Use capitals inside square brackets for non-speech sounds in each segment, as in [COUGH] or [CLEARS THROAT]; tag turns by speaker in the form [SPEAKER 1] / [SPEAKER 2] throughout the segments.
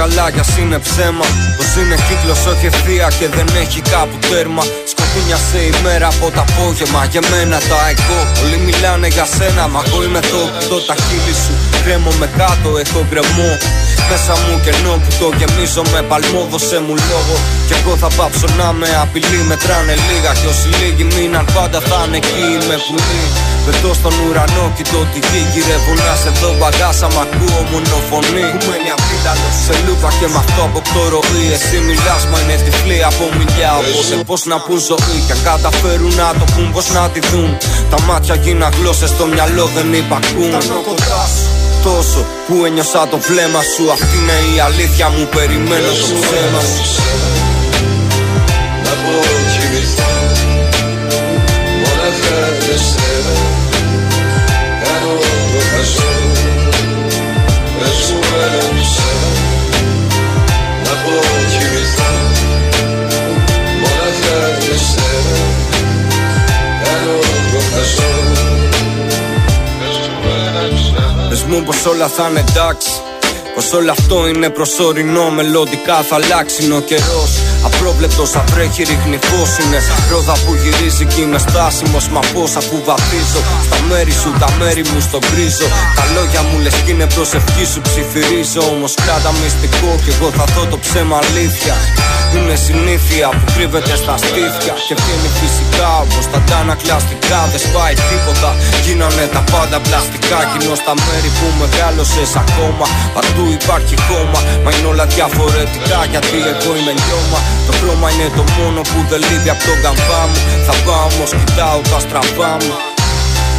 [SPEAKER 1] Καλά κι ας είναι ψέμα. Πως είναι κύκλος όχι ευθεία και δεν έχει κάπου τέρμα. Σκοτεινιασε η μέρα από το απόγευμα Για μένα τα εγώ Όλοι μιλάνε για σένα Μα εγώ είμαι το το τα χείλη σου. Κρέμω με κάτω έχω γκρεμό. Μέσα μου κενό που το γεμίζω με παλμό Δώσε μου λόγο. Κι εγώ θα πάψω να με απειλεί Μετράνε λίγα. Κι όσοι λίγοι μείναν Πάντα θα είναι εκεί με πουλί Πετώ στον ουρανό, κοιτώ τη γη Γυρεύω να σε δω. Μπαγκάσα Μ' ακούω μόνο φωνή μένει απίταλο σε λούπα και μ' αυτό το ροή. Εσύ μιλάς μα είναι τυφλή από μιλιά. Οπότε πως να πούν ζωή Και αν καταφέρουν να το πούν πως να τη δουν. Τα μάτια γίνα γλώσσες στο μυαλό δεν υπακούν. Τόσο που ένιωσα το βλέμμα σου. Αυτή είναι η αλήθεια μου περιμένω το ψέμα σου. Να πω κοιμηθώ Μόναχα μου πως όλα θα είναι εντάξει. Πως όλο αυτό είναι προσωρινό Μελλοντικά θα αλλάξει ο καιρός Απρόβλεπτος θα βρέχει ρίχνει φως Είναι. Ρόδα που γυρίζει κι είμαι στάσιμος Μα πώς αφού βαθίζω Στα μέρη σου τα μέρη μου στον κρίζο Τα λόγια μου λες κι είναι προσευχή σου ψιθυρίζω. Όμως κράτα μυστικό κι εγώ θα δω το ψέμα αλήθεια. Είναι συνήθεια που κρύβεται στα στήθια. Και βγαίνει φυσικά όπως τα αντανακλαστικά Δεν σπάει τίποτα, γίνανε τα πάντα πλαστικά. Κοινώ στα μέρη που μεγάλωσες ακόμα Παντού υπάρχει κόμμα, μα είναι όλα διαφορετικά Γιατί εγώ είμαι λιώμα Το χρώμα είναι το μόνο που δεν λείπει από τον καμπά μου. Θα πάω όμως κοιτάω τα στραβά μου.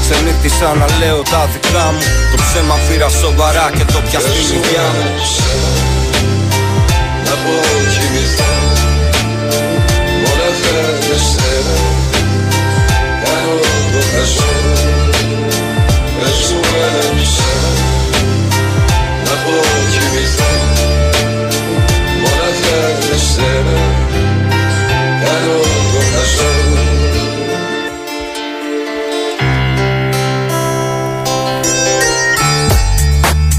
[SPEAKER 1] Ξενύχτησα να λέω τα δικά μου. Το ψέμα πήρα σοβαρά και το πια στην υγειά μου. Να πω κοιμηθώ. Μόναχα για σένα Κάνω το χαζό Πες μου ένα μισό Να πω κοιμηθώ. Μόναχα για σένα Κάνω το χαζό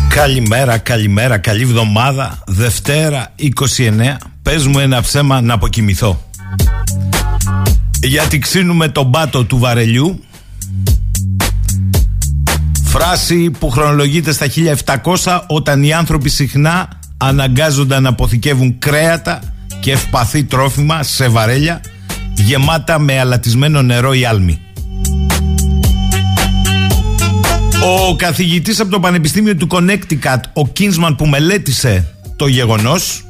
[SPEAKER 2] Καλημέρα, καλημέρα, καλή εβδομάδα Δευτέρα 29 Πες μου ένα ψέμα να αποκοιμηθώ. Γιατί ξύνουμε τον πάτο του βαρελιού. Φράση που χρονολογείται στα 1700 Όταν οι άνθρωποι συχνά αναγκάζονταν να αποθηκεύουν κρέατα Και ευπαθή τρόφιμα σε βαρέλια Γεμάτα με αλατισμένο νερό ή άλμη Ο καθηγητής από το Πανεπιστήμιο του Connecticut, ο Κίνσμαν που μελέτησε το γεγονός,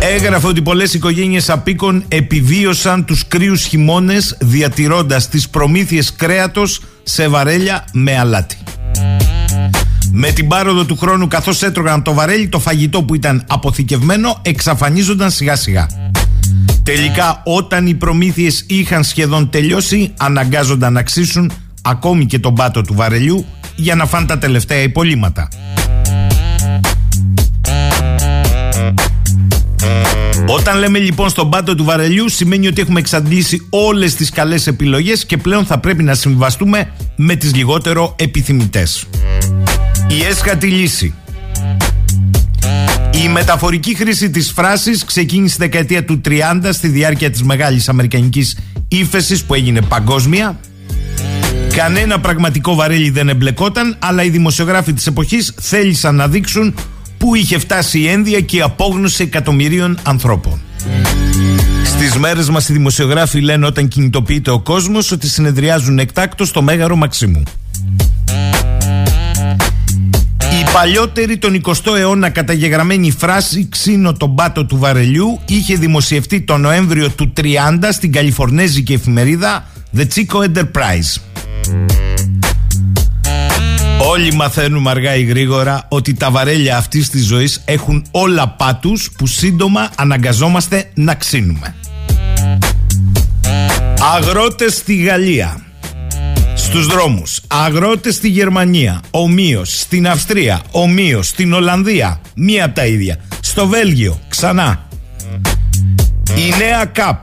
[SPEAKER 2] έγραφε ότι πολλές οικογένειες απίκων επιβίωσαν τους κρύους χειμώνες διατηρώντας τις προμήθειες κρέατος σε βαρέλια με αλάτι. Με την πάροδο του χρόνου καθώς έτρωγαν το βαρέλι το φαγητό που ήταν αποθηκευμένο εξαφανίζονταν σιγά σιγά. Τελικά όταν οι προμήθειες είχαν σχεδόν τελειώσει αναγκάζονταν να ξύσουν ακόμη και τον πάτο του βαρελιού για να φάνε τα τελευταία υπολείμματα. Όταν λέμε λοιπόν στον πάτο του βαρελιού σημαίνει ότι έχουμε εξαντλήσει όλες τις καλές επιλογές και πλέον θα πρέπει να συμβαστούμε με τις λιγότερο επιθυμητές. Η έσχατη λύση. Η μεταφορική χρήση της φράσης ξεκίνησε στη δεκαετία του 30 στη διάρκεια της μεγάλης αμερικανικής ύφεσης που έγινε παγκόσμια Κανένα πραγματικό βαρέλι δεν εμπλεκόταν, αλλά οι δημοσιογράφοι της εποχής θέλησαν να δείξουν πού είχε φτάσει η ένδια και η απόγνωση εκατομμυρίων ανθρώπων. Στις μέρες μας οι δημοσιογράφοι λένε όταν κινητοποιείται ο κόσμος ότι συνεδριάζουν εκτάκτο στο Μέγαρο Μαξίμου. Η παλιότερη τον 20ο αιώνα καταγεγραμμένη φράση «Ξύνω τον πάτο του βαρελιού» είχε δημοσιευτεί τον Νοέμβριο του 30 στην καλιφορνέζικη εφημερίδα The Chico Enterprise. Όλοι μαθαίνουμε αργά ή γρήγορα ότι τα βαρέλια αυτής της ζωής έχουν όλα πάτους που σύντομα αναγκαζόμαστε να ξύνουμε. Αγρότες στη Γαλλία στους δρόμους. Αγρότες στη Γερμανία, ομοίως. Στην Αυστρία, ομοίως. Στην Ολλανδία, μία από τα ίδια. Στο Βέλγιο, ξανά. Η νέα ΚΑΠ.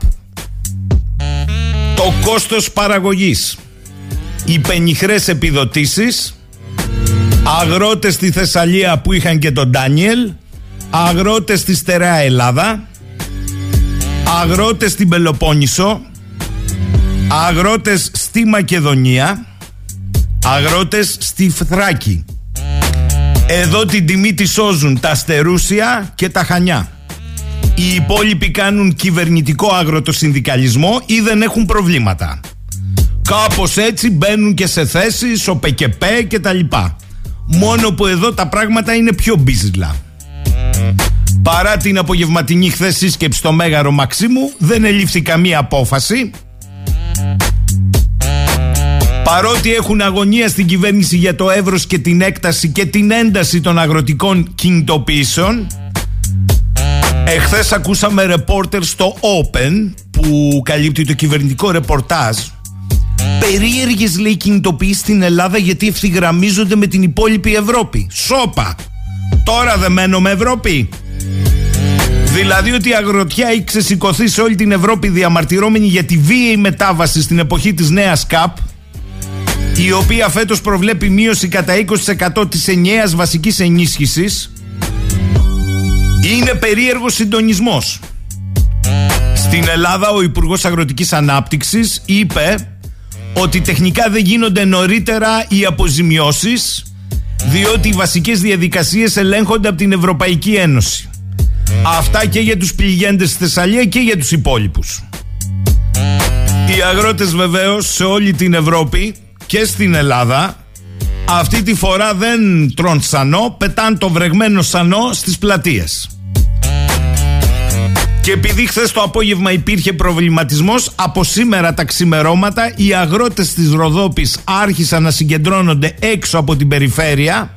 [SPEAKER 2] Το κόστος παραγωγής. Οι πενιχρές επιδοτήσεις. Αγρότες στη Θεσσαλία που είχαν και τον Ντάνιελ. Αγρότες στη Στερεά Ελλάδα. Αγρότες στην Πελοπόννησο Αγρότες στη Μακεδονία Αγρότες στη Φθράκη. Εδώ την τιμή τη σώζουν τα Στερούσια και τα Χανιά. Οι υπόλοιποι κάνουν κυβερνητικό αγροτοσυνδικαλισμό ή δεν έχουν προβλήματα. Κάπως έτσι μπαίνουν και σε θέσεις ο ΠΚΠ και τα λοιπά. Μόνο που εδώ τα πράγματα είναι πιο μπίζλα. Παρά την απογευματινή χθε σύσκεψη στο Μέγαρο Μαξίμου δεν ελήφθη καμία απόφαση Παρότι έχουν αγωνία στην κυβέρνηση για το εύρος και την έκταση και την ένταση των αγροτικών κινητοποιήσεων Εχθές ακούσαμε ρεπόρτερ στο Open που καλύπτει το κυβερνητικό ρεπορτάζ. Περίεργες λέει κινητοποιήσεις στην Ελλάδα γιατί ευθυγραμμίζονται με την υπόλοιπη Ευρώπη. Σόπα Τώρα δεν μένω με Ευρώπη. Δηλαδή ότι η αγροτιά έχει ξεσηκωθεί σε όλη την Ευρώπη διαμαρτυρώμενη για τη βίαιη μετάβαση στην εποχή της νέας ΚΑΠ η οποία φέτος προβλέπει μείωση κατά 20% της ενιαίας βασικής ενίσχυσης είναι περίεργος συντονισμός. Στην Ελλάδα ο Υπουργός Αγροτικής Ανάπτυξης είπε ότι τεχνικά δεν γίνονται νωρίτερα οι αποζημιώσεις διότι οι βασικές διαδικασίες ελέγχονται από την Ευρωπαϊκή Ένωση. Αυτά και για τους πληγέντες στη Θεσσαλία και για τους υπόλοιπους. Οι αγρότες βεβαίως σε όλη την Ευρώπη και στην Ελλάδα αυτή τη φορά δεν τρών σανό, πετάν το βρεγμένο σανό στις πλατείες. Και επειδή χθες το απόγευμα υπήρχε προβληματισμός, από σήμερα τα ξημερώματα οι αγρότες της Ροδόπης άρχισαν να συγκεντρώνονται έξω από την περιφέρεια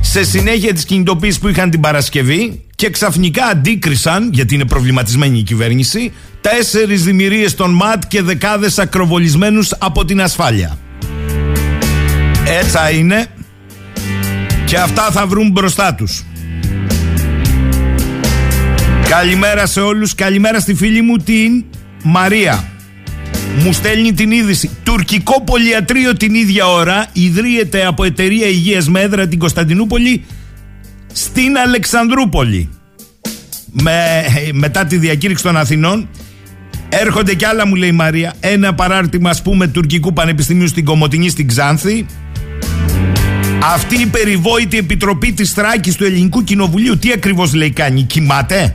[SPEAKER 2] σε συνέχεια της κινητοποίησης που είχαν την Παρασκευή και ξαφνικά αντίκρισαν, γιατί είναι προβληματισμένη η κυβέρνηση, τέσσερις δημιουργίες των ΜΑΤ και δεκάδες ακροβολισμένους από την ασφάλεια. Έτσι είναι και αυτά θα βρουν μπροστά τους. Καλημέρα σε όλους, καλημέρα στη φίλη μου την Μαρία. Μου στέλνει την είδηση. Τουρκικό πολιατρίο την ίδια ώρα ιδρύεται από εταιρεία υγείας με έδρα την Κωνσταντινούπολη στην Αλεξανδρούπολη. Με, μετά τη διακήρυξη των Αθηνών έρχονται κι άλλα μου λέει η Μαρία. Ένα παράρτημα ας πούμε τουρκικού πανεπιστημίου στην Κομωτινή στην Ξάνθη. Αυτή η περιβόητη επιτροπή της Θράκης του Ελληνικού Κοινοβουλίου τι ακριβώς λέει κάνει κοιμάται;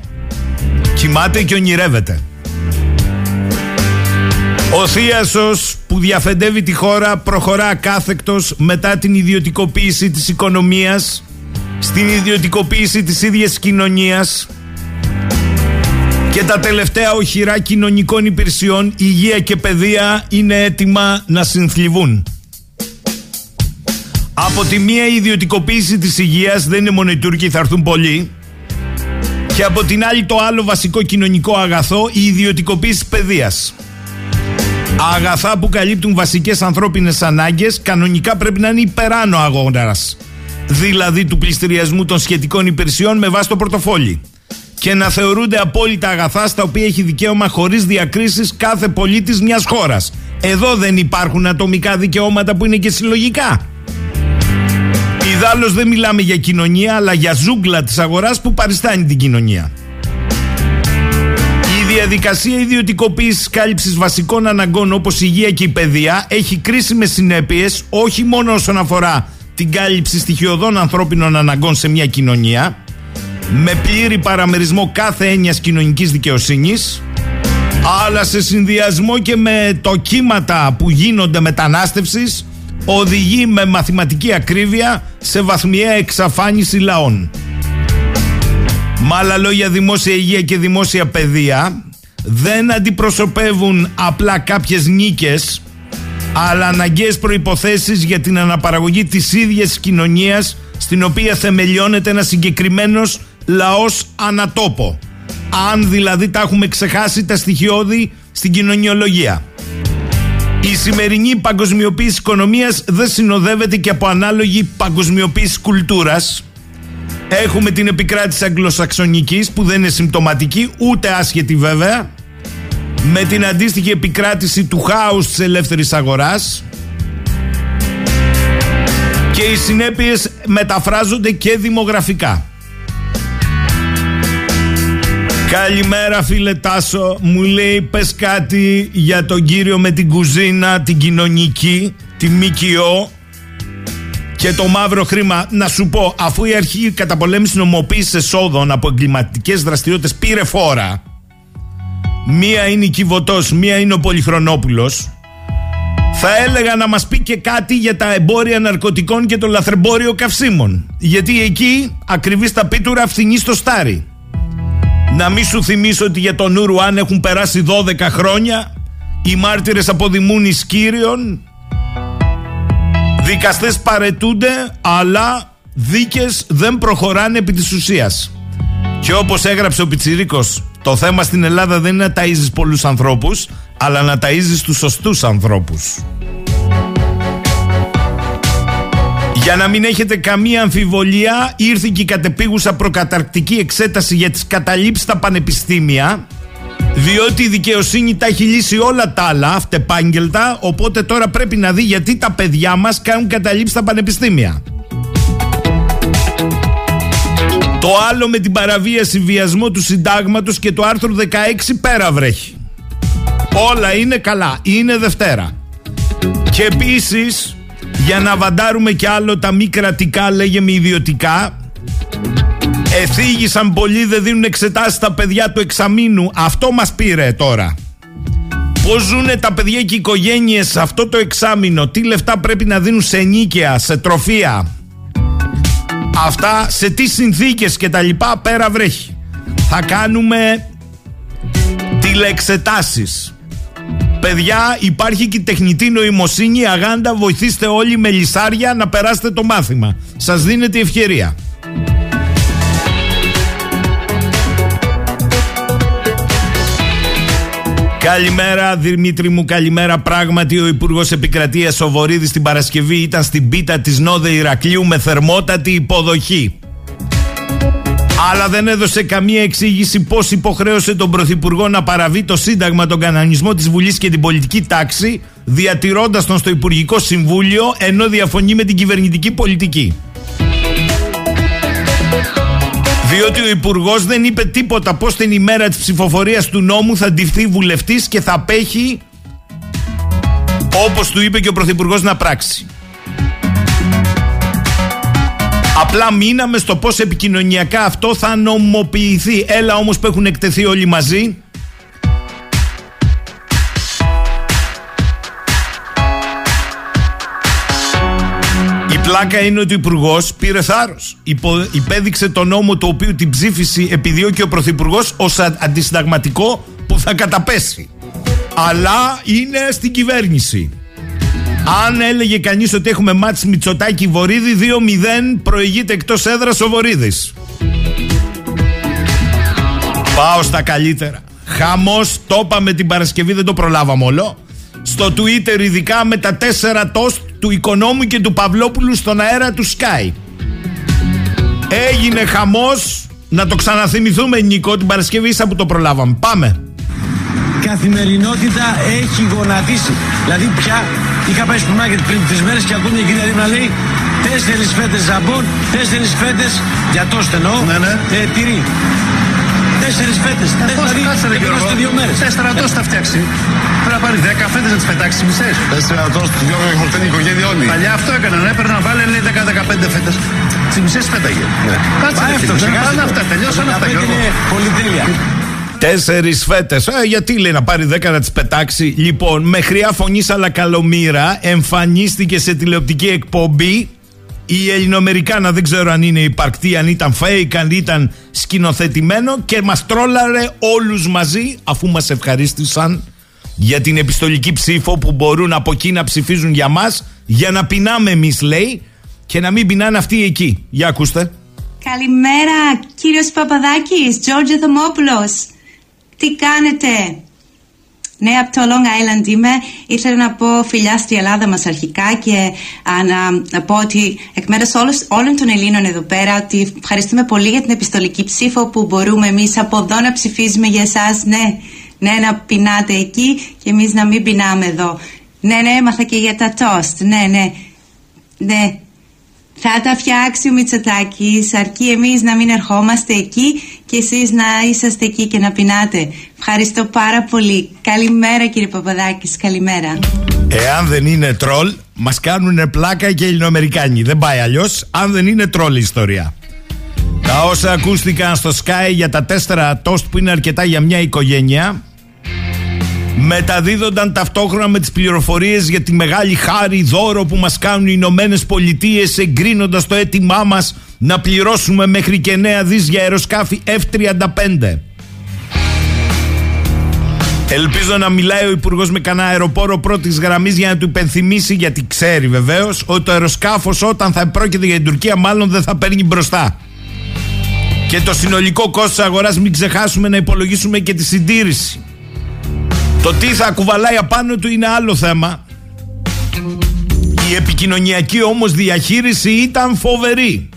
[SPEAKER 2] Κοιμάται και ονειρεύεται. Ο Θίασος που διαφεντεύει τη χώρα προχωρά κάθεκτος μετά την ιδιωτικοποίηση της οικονομίας στην ιδιωτικοποίηση της ίδιας κοινωνίας και τα τελευταία οχυρά κοινωνικών υπηρεσιών, υγεία και παιδεία είναι έτοιμα να συνθλιβούν. Από τη μία ιδιωτικοποίηση της υγείας δεν είναι μόνο οι Τούρκοι, θα έρθουν πολλοί. Και από την άλλη το άλλο βασικό κοινωνικό αγαθό, η ιδιωτικοποίηση παιδείας. Αγαθά που καλύπτουν βασικές ανθρώπινες ανάγκες κανονικά πρέπει να είναι υπεράνω αγώνας δηλαδή του πληστηριασμού των σχετικών υπηρεσιών με βάση το πορτοφόλι και να θεωρούνται απόλυτα αγαθά στα οποία έχει δικαίωμα χωρίς διακρίσεις κάθε πολίτης μιας χώρας. Εδώ δεν υπάρχουν ατομικά δικαιώματα που είναι και συλλογικά. Ιδάλω δεν μιλάμε για κοινωνία, αλλά για ζούγκλα της αγοράς που παριστάνει την κοινωνία. Η διαδικασία ιδιωτικοποίησης κάλυψης βασικών αναγκών όπως η υγεία και η παιδεία έχει κρίσιμες συνέπειες όχι μόνο όσον αφορά την κάλυψη στοιχειωδών ανθρώπινων αναγκών σε μια κοινωνία με πλήρη παραμερισμό κάθε έννοιας κοινωνικής δικαιοσύνης αλλά σε συνδυασμό και με το κύματα που γίνονται μετανάστευσης οδηγεί με μαθηματική ακρίβεια σε βαθμιαία εξαφάνιση λαών. Με άλλα λόγια, δημόσια υγεία και δημόσια παιδεία δεν αντιπροσωπεύουν απλά κάποιες νίκες αλλά αναγκαίες προϋποθέσεις για την αναπαραγωγή της ίδιας κοινωνίας στην οποία θεμελιώνεται ένας συγκεκριμένος λαός ανατόπο. Αν δηλαδή τα έχουμε ξεχάσει τα στοιχειώδη στην κοινωνιολογία. Η σημερινή παγκοσμιοποίηση οικονομίας δεν συνοδεύεται και από ανάλογη παγκοσμιοποίηση κουλτούρας. Έχουμε την επικράτηση αγγλοσαξονικής που δεν είναι συμπτωματική ούτε άσχετη βέβαια με την αντίστοιχη επικράτηση του χάους της ελεύθερης αγοράς. Και οι συνέπειες μεταφράζονται και δημογραφικά. Καλημέρα φίλε Τάσο. Μου λέει πες κάτι για τον κύριο με την κουζίνα Την κοινωνική Τη ΜΚΟ Και το μαύρο χρήμα. Να σου πω αφού η αρχή καταπολέμησης νομοποίησης εσόδων Από εγκληματικές δραστηριότητες πήρε φόρα Μία είναι η Κιβωτός Μία είναι ο Πολυχρονόπουλος θα έλεγα να μας πει και κάτι για τα εμπόρια ναρκωτικών και το λαθρεμπόριο καυσίμων. Γιατί εκεί ακριβή στα πίτουρα φθηνεί στο στάρι. Να μην σου θυμίσω ότι για τον Ουρουάν έχουν περάσει 12 χρόνια. Οι μάρτυρες αποδημούν εις κύριον. Δικαστές παρετούνται, αλλά δίκες δεν προχωράνε επί της ουσίας. Και όπως έγραψε ο Πιτσιρίκος, το θέμα στην Ελλάδα δεν είναι να ταΐζεις πολλούς ανθρώπους, αλλά να ταΐζεις τους σωστούς ανθρώπους. Για να μην έχετε καμία αμφιβολία, ήρθε και η κατεπίγουσα προκαταρκτική εξέταση για τις καταλήψεις στα πανεπιστήμια, διότι η δικαιοσύνη τα έχει λύσει όλα τα άλλα, αυτεπάγγελτα, οπότε τώρα πρέπει να δει γιατί τα παιδιά μας κάνουν καταλήψεις στα πανεπιστήμια. Το άλλο με την παραβίαση βιασμό του συντάγματος και το άρθρο 16 πέρα βρέχει. Όλα είναι καλά, είναι Δευτέρα. Και επίσης για να βαντάρουμε κι άλλο τα μη κρατικά λέγε με ιδιωτικά Εθίγησαν πολλοί δεν δίνουν εξετάσεις στα παιδιά του εξαμήνου Αυτό μας πήρε τώρα Πώς ζουν τα παιδιά και οι οικογένειες σε αυτό το εξάμεινο Τι λεφτά πρέπει να δίνουν σε νίκαια, σε τροφία Αυτά σε τι συνθήκες και τα λοιπά πέρα βρέχει Θα κάνουμε τηλεεξετάσεις Παιδιά, υπάρχει και τεχνητή νοημοσύνη, αγάντα, βοηθήστε όλοι με λισάρια να περάσετε το μάθημα. Σας δίνεται η ευκαιρία. Καλημέρα Δημήτρη μου, καλημέρα. Πράγματι, ο Υπουργός Επικρατείας ο Βορύδη την Παρασκευή ήταν στην πίτα της Νόδε Ηρακλείου με θερμότατη υποδοχή αλλά δεν έδωσε καμία εξήγηση πώς υποχρέωσε τον Πρωθυπουργό να παραβεί το Σύνταγμα, τον κανονισμό της Βουλής και την πολιτική τάξη, διατηρώντας τον στο Υπουργικό Συμβούλιο ενώ διαφωνεί με την κυβερνητική πολιτική. Διότι ο Υπουργός δεν είπε τίποτα πώς την ημέρα της ψηφοφορίας του νόμου θα ντυφθεί βουλευτής και θα απέχει όπως του είπε και ο Πρωθυπουργός να πράξει. Απλά μείναμε στο πώς επικοινωνιακά αυτό θα νομοποιηθεί. Έλα όμως που έχουν εκτεθεί όλοι μαζί. Πλάκα είναι ότι ο Υπουργός πήρε θάρρος. Υπέδειξε τον νόμο το οποίο την ψήφιση επιδιώκει ο Πρωθυπουργός ως αντισυνταγματικό που θα καταπέσει. Αλλά είναι στην κυβέρνηση. Αν έλεγε κανείς ότι έχουμε μάτς Μητσοτάκη Βορύδη 2-0 προηγείται εκτός έδρας ο Βορύδης. Πάω στα καλύτερα. Χαμός, το είπαμε την Παρασκευή, δεν το προλάβαμε όλο. Στο Twitter, ειδικά με τα τέσσερα τόστ του Οικονόμου και του Παυλόπουλου στον αέρα του Sky. Έγινε χαμός Να το ξαναθυμηθούμε, Νίκο, την Παρασκευή, ίσα που το προλάβαμε. Πάμε
[SPEAKER 3] καθημερινότητα έχει γονατίσει. Δηλαδή πια είχα πάει στο μάρκετ πριν τρεις μέρες και ακούω μια κυρία δίπλα λέει τέσσερις φέτες ζαμπόν, τέσσερις φέτες για το στενό, ναι, ναι. Ε, τυρί. Τέσσερις φέτες. Δηλαδή σε δύο μέρες.
[SPEAKER 4] Τέσσερα τόστ θα φτιάξει. Πρέπει να πάρει δέκα φέτες να τις πετάξει μισές.
[SPEAKER 5] Τέσσερα τόστ, δυο χορτένει η οικογένεια όλοι.
[SPEAKER 4] Παλιά αυτό έκαναν. Έπαιρναν να βάλει λέει 10-15 φέτες. Τι μισές πέταγε. Ναι. Κάτσε αυτό. Πάνε αυτά. Τελειώσαν αυτά.
[SPEAKER 3] Είναι πολυτέλεια.
[SPEAKER 2] Τέσσερις φέτες. γιατί λέει να πάρει δέκα να τις πετάξει. Λοιπόν, με χρειά φωνής αλλά καλομήρα εμφανίστηκε σε τηλεοπτική εκπομπή η Ελληνοαμερικάνα. Δεν ξέρω αν είναι υπαρκτή, αν ήταν fake, αν ήταν σκηνοθετημένο και μας τρόλαρε όλους μαζί αφού μας ευχαρίστησαν για την επιστολική ψήφο που μπορούν από εκεί να ψηφίζουν για μας για να πεινάμε εμείς, λέει, και να μην πεινάνε αυτοί εκεί. Για ακούστε.
[SPEAKER 6] Καλημέρα, κύριος Παπαδάκης, Τζόρτζο Θωμόπουλος. Τι κάνετε; Ναι, από το Long Island είμαι. Ήθελα να πω φιλιά στη Ελλάδα μας αρχικά και να, να πω ότι εκ μέρους όλων των Ελλήνων εδώ πέρα ότι ευχαριστούμε πολύ για την επιστολική ψήφο που μπορούμε εμείς από εδώ να ψηφίζουμε για εσάς. Ναι, ναι, να πεινάτε εκεί και εμείς να μην πεινάμε εδώ. Ναι, ναι, έμαθα και για τα τόστ. Ναι, ναι, ναι. Θα τα φτιάξει ο Μητσοτάκης, αρκεί εμείς να μην ερχόμαστε εκεί και εσείς να είσαστε εκεί και να πεινάτε. Ευχαριστώ πάρα πολύ. Καλημέρα κύριε Παπαδάκης, καλημέρα.
[SPEAKER 2] Εάν δεν είναι τρόλ, μας κάνουν πλάκα και οι Ελληνοαμερικάνοι. Δεν πάει αλλιώς, αν δεν είναι τρόλ η ιστορία. Τα όσα ακούστηκαν στο Sky για τα τέσσερα τόστ που είναι αρκετά για μια οικογένεια μεταδίδονταν ταυτόχρονα με τις πληροφορίες για τη μεγάλη χάρη δώρο που μας κάνουν οι Ηνωμένες Πολιτείες εγκρίνοντας το αίτημά μας να πληρώσουμε μέχρι και νέα δις για αεροσκάφη F-35. Ελπίζω να μιλάει ο Υπουργός με κανένα αεροπόρο πρώτης γραμμής για να του υπενθυμίσει, γιατί ξέρει βεβαίως ότι το αεροσκάφος όταν θα πρόκειται για την Τουρκία, μάλλον δεν θα παίρνει μπροστά. Και το συνολικό κόστος αγοράς, μην ξεχάσουμε να υπολογίσουμε και τη συντήρηση. Το τι θα κουβαλάει απάνω του είναι άλλο θέμα. Η επικοινωνιακή όμως διαχείριση ήταν φοβερή.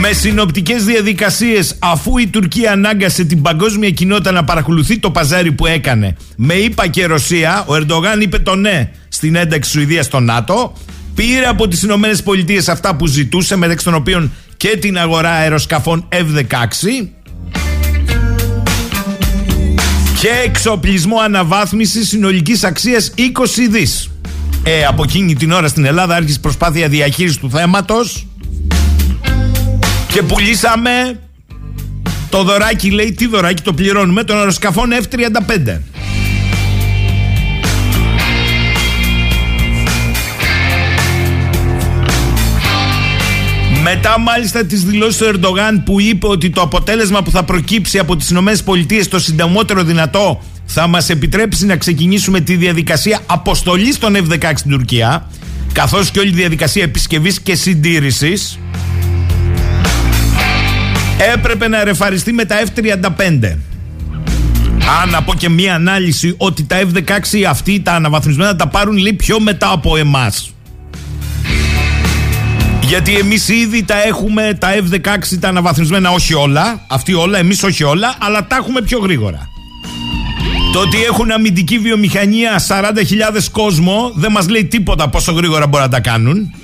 [SPEAKER 2] Με συνοπτικές διαδικασίες αφού η Τουρκία ανάγκασε την παγκόσμια κοινότητα να παρακολουθεί το παζάρι που έκανε με ΙΠΑ και Ρωσία, ο Ερντογάν είπε το ναι στην ένταξη Σουηδίας στο ΝΑΤΟ, πήρε από τις Ηνωμένες Πολιτείες αυτά που ζητούσε μεταξύ των οποίων και την αγορά αεροσκαφών F-16 και εξοπλισμό αναβάθμισης συνολικής αξίας 20 δις. Ε, από εκείνη την ώρα στην Ελλάδα άρχισε προσπάθεια διαχείρισης του θέματος και πουλήσαμε το δωράκι, λέει, τι δωράκι το πληρώνουμε, των αεροσκαφών F-35. Μετά μάλιστα τις δηλώσεις του Ερντογάν που είπε ότι το αποτέλεσμα που θα προκύψει από τις ΗΠΑ το συντομότερο δυνατό θα μας επιτρέψει να ξεκινήσουμε τη διαδικασία αποστολής των F-16 στην Τουρκία καθώς και όλη η διαδικασία επισκευής και συντήρησης έπρεπε να ρεφαριστεί με τα F-35. Αν να πω και μία ανάλυση ότι τα F-16 αυτοί τα αναβαθμισμένα τα πάρουν λίγο πιο μετά από εμάς. Γιατί εμείς ήδη τα έχουμε τα F-16 τα αναβαθμισμένα, όχι όλα. Αυτοί όλα, εμείς όχι όλα, αλλά τα έχουμε πιο γρήγορα. Το ότι έχουν αμυντική βιομηχανία 40.000 κόσμο δεν μας λέει τίποτα πόσο γρήγορα μπορούν να τα κάνουν.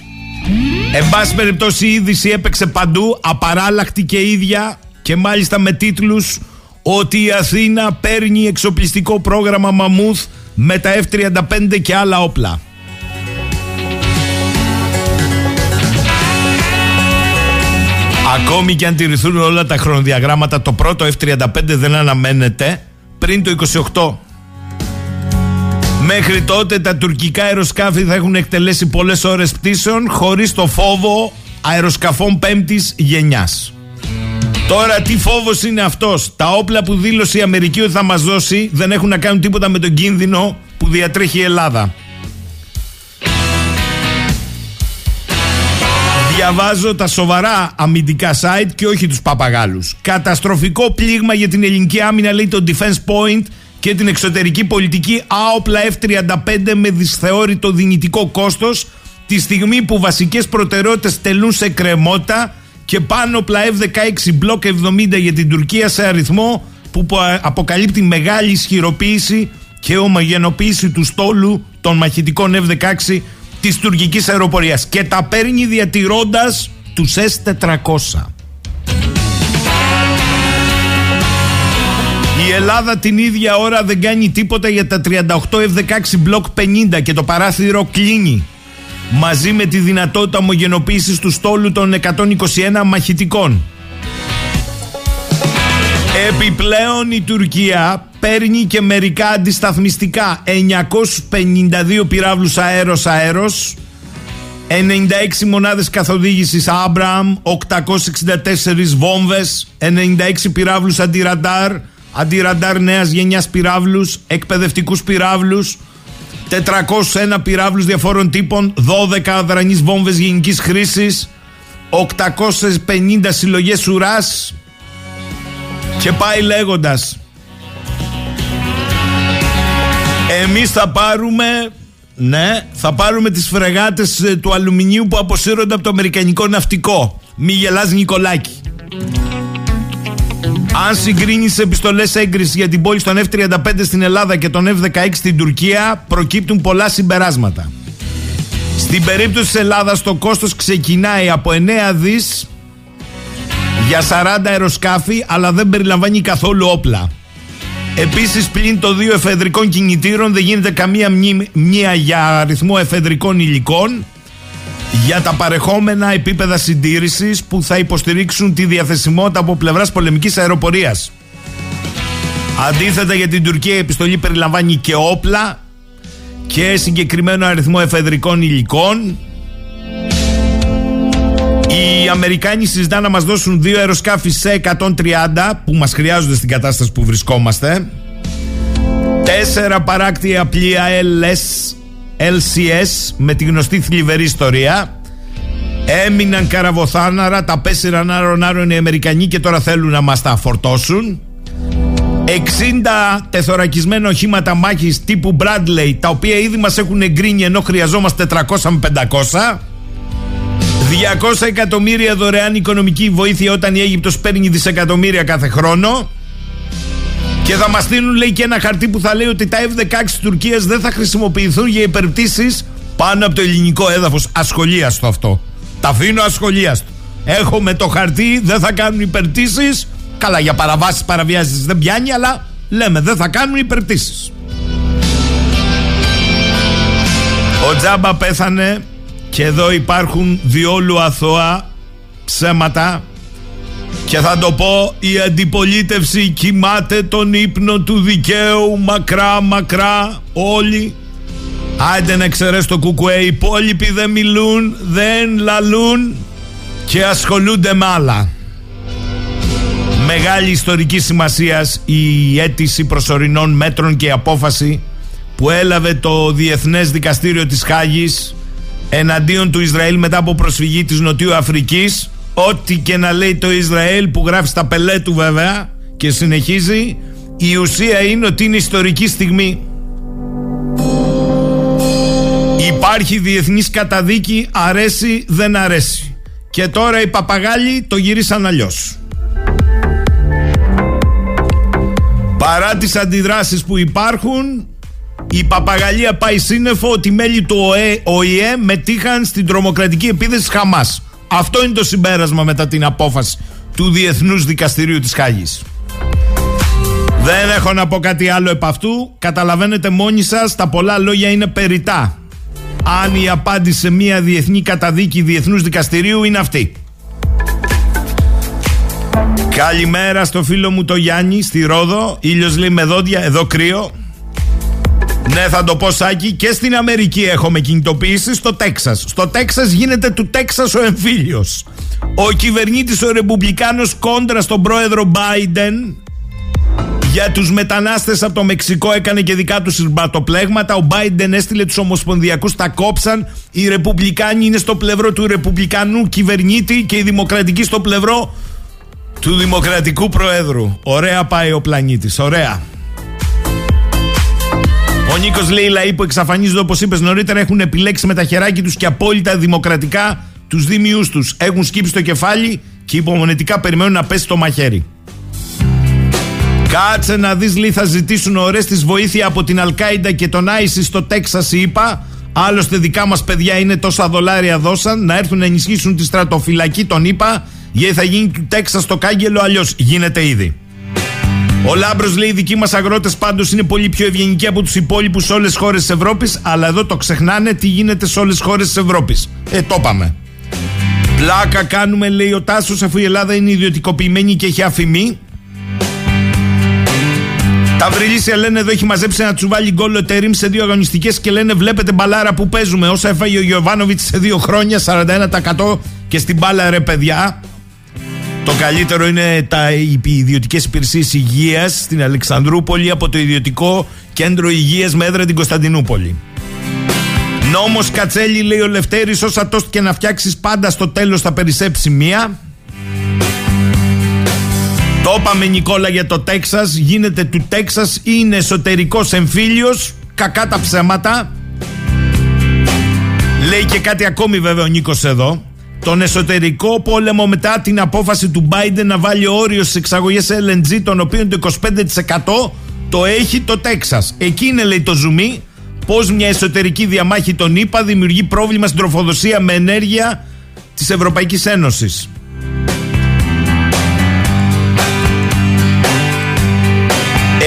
[SPEAKER 2] Εν πάση περιπτώσει η είδηση έπαιξε παντού, απαράλλαχτη και ίδια και μάλιστα με τίτλους ότι η Αθήνα παίρνει εξοπλιστικό πρόγραμμα Μαμούθ με τα F-35 και άλλα όπλα. Ακόμη και αν τηρηθούν όλα τα χρονοδιαγράμματα, το πρώτο F-35 δεν αναμένεται πριν το 28. Μέχρι τότε τα τουρκικά αεροσκάφη θα έχουν εκτελέσει πολλές ώρες πτήσεων χωρίς το φόβο αεροσκαφών πέμπτης γενιάς. Τώρα τι φόβος είναι αυτός; Τα όπλα που δήλωσε η Αμερική ότι θα μας δώσει δεν έχουν να κάνουν τίποτα με τον κίνδυνο που διατρέχει η Ελλάδα. Διαβάζω τα σοβαρά αμυντικά site και όχι τους παπαγάλους. Καταστροφικό πλήγμα για την ελληνική άμυνα λέει το Defense Point και την εξωτερική πολιτική άοπλα F-35 με δυσθεώρητο δυνητικό κόστος τη στιγμή που βασικές προτεραιότητες τελούν σε κρεμότα και πάνω όπλα F-16 μπλοκ 70 για την Τουρκία σε αριθμό που αποκαλύπτει μεγάλη ισχυροποίηση και ομογενοποίηση του στόλου των μαχητικών F-16 της τουρκικής αεροπορίας και τα παίρνει διατηρώντας τους S400. Η Ελλάδα την ίδια ώρα δεν κάνει τίποτα για τα 38 F-16 Block 50 και το παράθυρο κλείνει μαζί με τη δυνατότητα ομογενοποίησης του στόλου των 121 μαχητικών. Επιπλέον η Τουρκία παίρνει και μερικά αντισταθμιστικά. 952 πυράβλους αέρος αέρος. 96 μονάδες καθοδήγησης Άμπραμ 864 βόμβες. 96 πυράβλους αντιραντάρ. Αντιραντάρ νέας γενιάς πυράβλους εκπαιδευτικούς πυράβλους. 401 πυράβλους διαφόρων τύπων. 12 αδρανείς βόμβες γενικής χρήσης. 850 συλλογές ουράς και πάει λέγοντας Εμείς θα πάρουμε ναι, θα πάρουμε τις φρεγάτες ε, του αλουμινίου που αποσύρονται από το Αμερικανικό ναυτικό. Μη γελάς Νικολάκη. Αν συγκρίνεις επιστολές έγκρισης για την πόλη στον F-35 στην Ελλάδα και τον F-16 στην Τουρκία, προκύπτουν πολλά συμπεράσματα. Στην περίπτωση της Ελλάδας το κόστος ξεκινάει από 9 δις για 40 αεροσκάφη αλλά δεν περιλαμβάνει καθόλου όπλα. Επίσης πλην το δύο εφεδρικών κινητήρων δεν γίνεται καμία μνήμα για αριθμό εφεδρικών υλικών για τα παρεχόμενα επίπεδα συντήρησης που θα υποστηρίξουν τη διαθεσιμότητα από πλευράς πολεμικής αεροπορίας. Αντίθετα για την Τουρκία η επιστολή περιλαμβάνει και όπλα και συγκεκριμένο αριθμό εφεδρικών υλικών. Οι Αμερικάνοι συζητάνε να μας δώσουν δύο αεροσκάφη σε 130 που μας χρειάζονται στην κατάσταση που βρισκόμαστε. Τέσσερα παράκτια πλοία LS, LCS με τη γνωστή θλιβερή ιστορία. Έμειναν καραβοθάναρα, τα πέσυραν άρον οι Αμερικανοί και τώρα θέλουν να μας τα φορτώσουν. 60 τεθωρακισμένα οχήματα μάχης τύπου Bradley τα οποία ήδη μας έχουν εγκρίνει ενώ χρειαζόμαστε 400 με 500 200 εκατομμύρια δωρεάν οικονομική βοήθεια όταν η Αίγυπτος παίρνει δισεκατομμύρια κάθε χρόνο. Και θα μας στείλουν λέει και ένα χαρτί που θα λέει ότι τα F-16 της Τουρκίας δεν θα χρησιμοποιηθούν για υπερπτήσεις πάνω από το ελληνικό έδαφος. Ασχολίαστο αυτό. Τα αφήνω ασχολίαστο. Έχω με το χαρτί δεν θα κάνουν υπερπτήσεις. Καλά, για παραβάσεις παραβιάσεις δεν πιάνει, αλλά λέμε δεν θα κάνουν υπερπτήσεις. Ο Τζάμπα πέθανε και εδώ υπάρχουν διόλου αθώα ψέματα. Και θα το πω η αντιπολίτευση κοιμάται τον ύπνο του δικαίου μακρά μακρά όλοι. Άιντε να ξέρεις το κουκουέ οι υπόλοιποι δεν μιλούν δεν λαλούν και ασχολούνται με άλλα. Μεγάλη ιστορική σημασίας η αίτηση προσωρινών μέτρων και η απόφαση που έλαβε το Διεθνές Δικαστήριο της Χάγης εναντίον του Ισραήλ μετά από προσφυγή της Νοτιού Αφρικής. Ό,τι και να λέει το Ισραήλ που γράφει στα πελέ του βέβαια και συνεχίζει η ουσία είναι ότι είναι ιστορική στιγμή. Υπάρχει διεθνής καταδίκη αρέσει δεν αρέσει. Και τώρα οι παπαγάλοι το γυρίσαν αλλιώς. Παρά τις αντιδράσεις που υπάρχουν η Παπαγαλία πάει σύννεφο ότι μέλη του ΟΕ, ΟΗΕ μετήχαν στην τρομοκρατική επίθεση της Χαμάς. Αυτό είναι το συμπέρασμα μετά την απόφαση του Διεθνούς Δικαστηρίου της Χάγης. Δεν έχω να πω κάτι άλλο επ' αυτού. Καταλαβαίνετε μόνοι σας, τα πολλά λόγια είναι περιτά. Αν η απάντηση σε μια διεθνή καταδίκη Διεθνούς Δικαστηρίου είναι αυτή. Καλημέρα στο φίλο μου το Γιάννη στη Ρόδο. Ήλιος λέει με δόντια, εδώ κρύο. Ναι, θα το πω Σάκη. Και στην Αμερική έχουμε κινητοποίηση στο Τέξας. Στο Τέξας γίνεται του Τέξας ο εμφύλιος. Ο κυβερνήτης ο Ρεπουμπλικάνος κόντρα στον πρόεδρο Biden για τους μετανάστες από το Μεξικό έκανε και δικά τους συρματοπλέγματα. Ο Biden έστειλε τους Ομοσπονδιακούς, τα κόψαν. Οι Ρεπουμπλικάνοι είναι στο πλευρό του Ρεπουμπλικανού κυβερνήτη και οι Δημοκρατικοί στο πλευρό του Δημοκρατικού Προέδρου. Ωραία πάει ο πλανήτης, ωραία. Ο Νίκος λέει: Οι λαοί που εξαφανίζονται, όπως είπες νωρίτερα, έχουν επιλέξει με τα χεράκια τους και απόλυτα δημοκρατικά τους δήμιους τους. Έχουν σκύψει το κεφάλι και υπομονετικά περιμένουν να πέσει το μαχαίρι. Κάτσε να δεις, λέει, θα ζητήσουν ωραίες της βοήθεια από την Αλκάιντα και τον Άισις στο Τέξας, είπα. Άλλωστε, δικά μας παιδιά είναι τόσα δολάρια δώσαν να έρθουν να ενισχύσουν τη στρατοφυλακή, τον είπα. Γιατί θα γίνει του Τέξας το κάγκελο, αλλιώς γίνεται ήδη. Ο Λάμπρος λέει: Οι δικοί μας αγρότες πάντως είναι πολύ πιο ευγενικοί από τους υπόλοιπους σε όλες τις χώρες της Ευρώπης. Αλλά εδώ το ξεχνάνε τι γίνεται σε όλες τις χώρες της Ευρώπης. Ε, το είπαμε. Πλάκα κάνουμε, λέει ο Τάσος, αφού η Ελλάδα είναι ιδιωτικοποιημένη και έχει αφημί. Τα βρυλίσια λένε εδώ έχει μαζέψει ένα τσουβάλι γκολ ο Τερίμ σε δύο αγωνιστικές και λένε βλέπετε μπαλάρα που παίζουμε. Όσα έφαγε ο Γιωβάνοβιτς σε δύο χρόνια, 41% και στην μπάλα ρε παιδιά. Το καλύτερο είναι τα ιδιωτικές υπηρεσίες υγείας στην Αλεξανδρούπολη από το ιδιωτικό κέντρο υγείας με έδρα την Κωνσταντινούπολη. Νόμος Κατσέλη λέει ο Λευτέρης όσα τόστ και να φτιάξεις πάντα στο τέλος θα περισσέψει μία το είπαμε Νικόλα για το Τέξας. Γίνεται του Τέξας Είναι εσωτερικός εμφύλιος. Κακά τα ψέματα. Λέει και κάτι ακόμη βέβαια ο Νίκος εδώ τον εσωτερικό πόλεμο μετά την απόφαση του Biden να βάλει όριο στις εξαγωγές LNG, των οποίων το 25% το έχει το Τέξας. Εκεί είναι λέει το ζουμί πώς μια εσωτερική διαμάχη των ΗΠΑ δημιουργεί πρόβλημα στην τροφοδοσία με ενέργεια της Ευρωπαϊκής Ένωσης.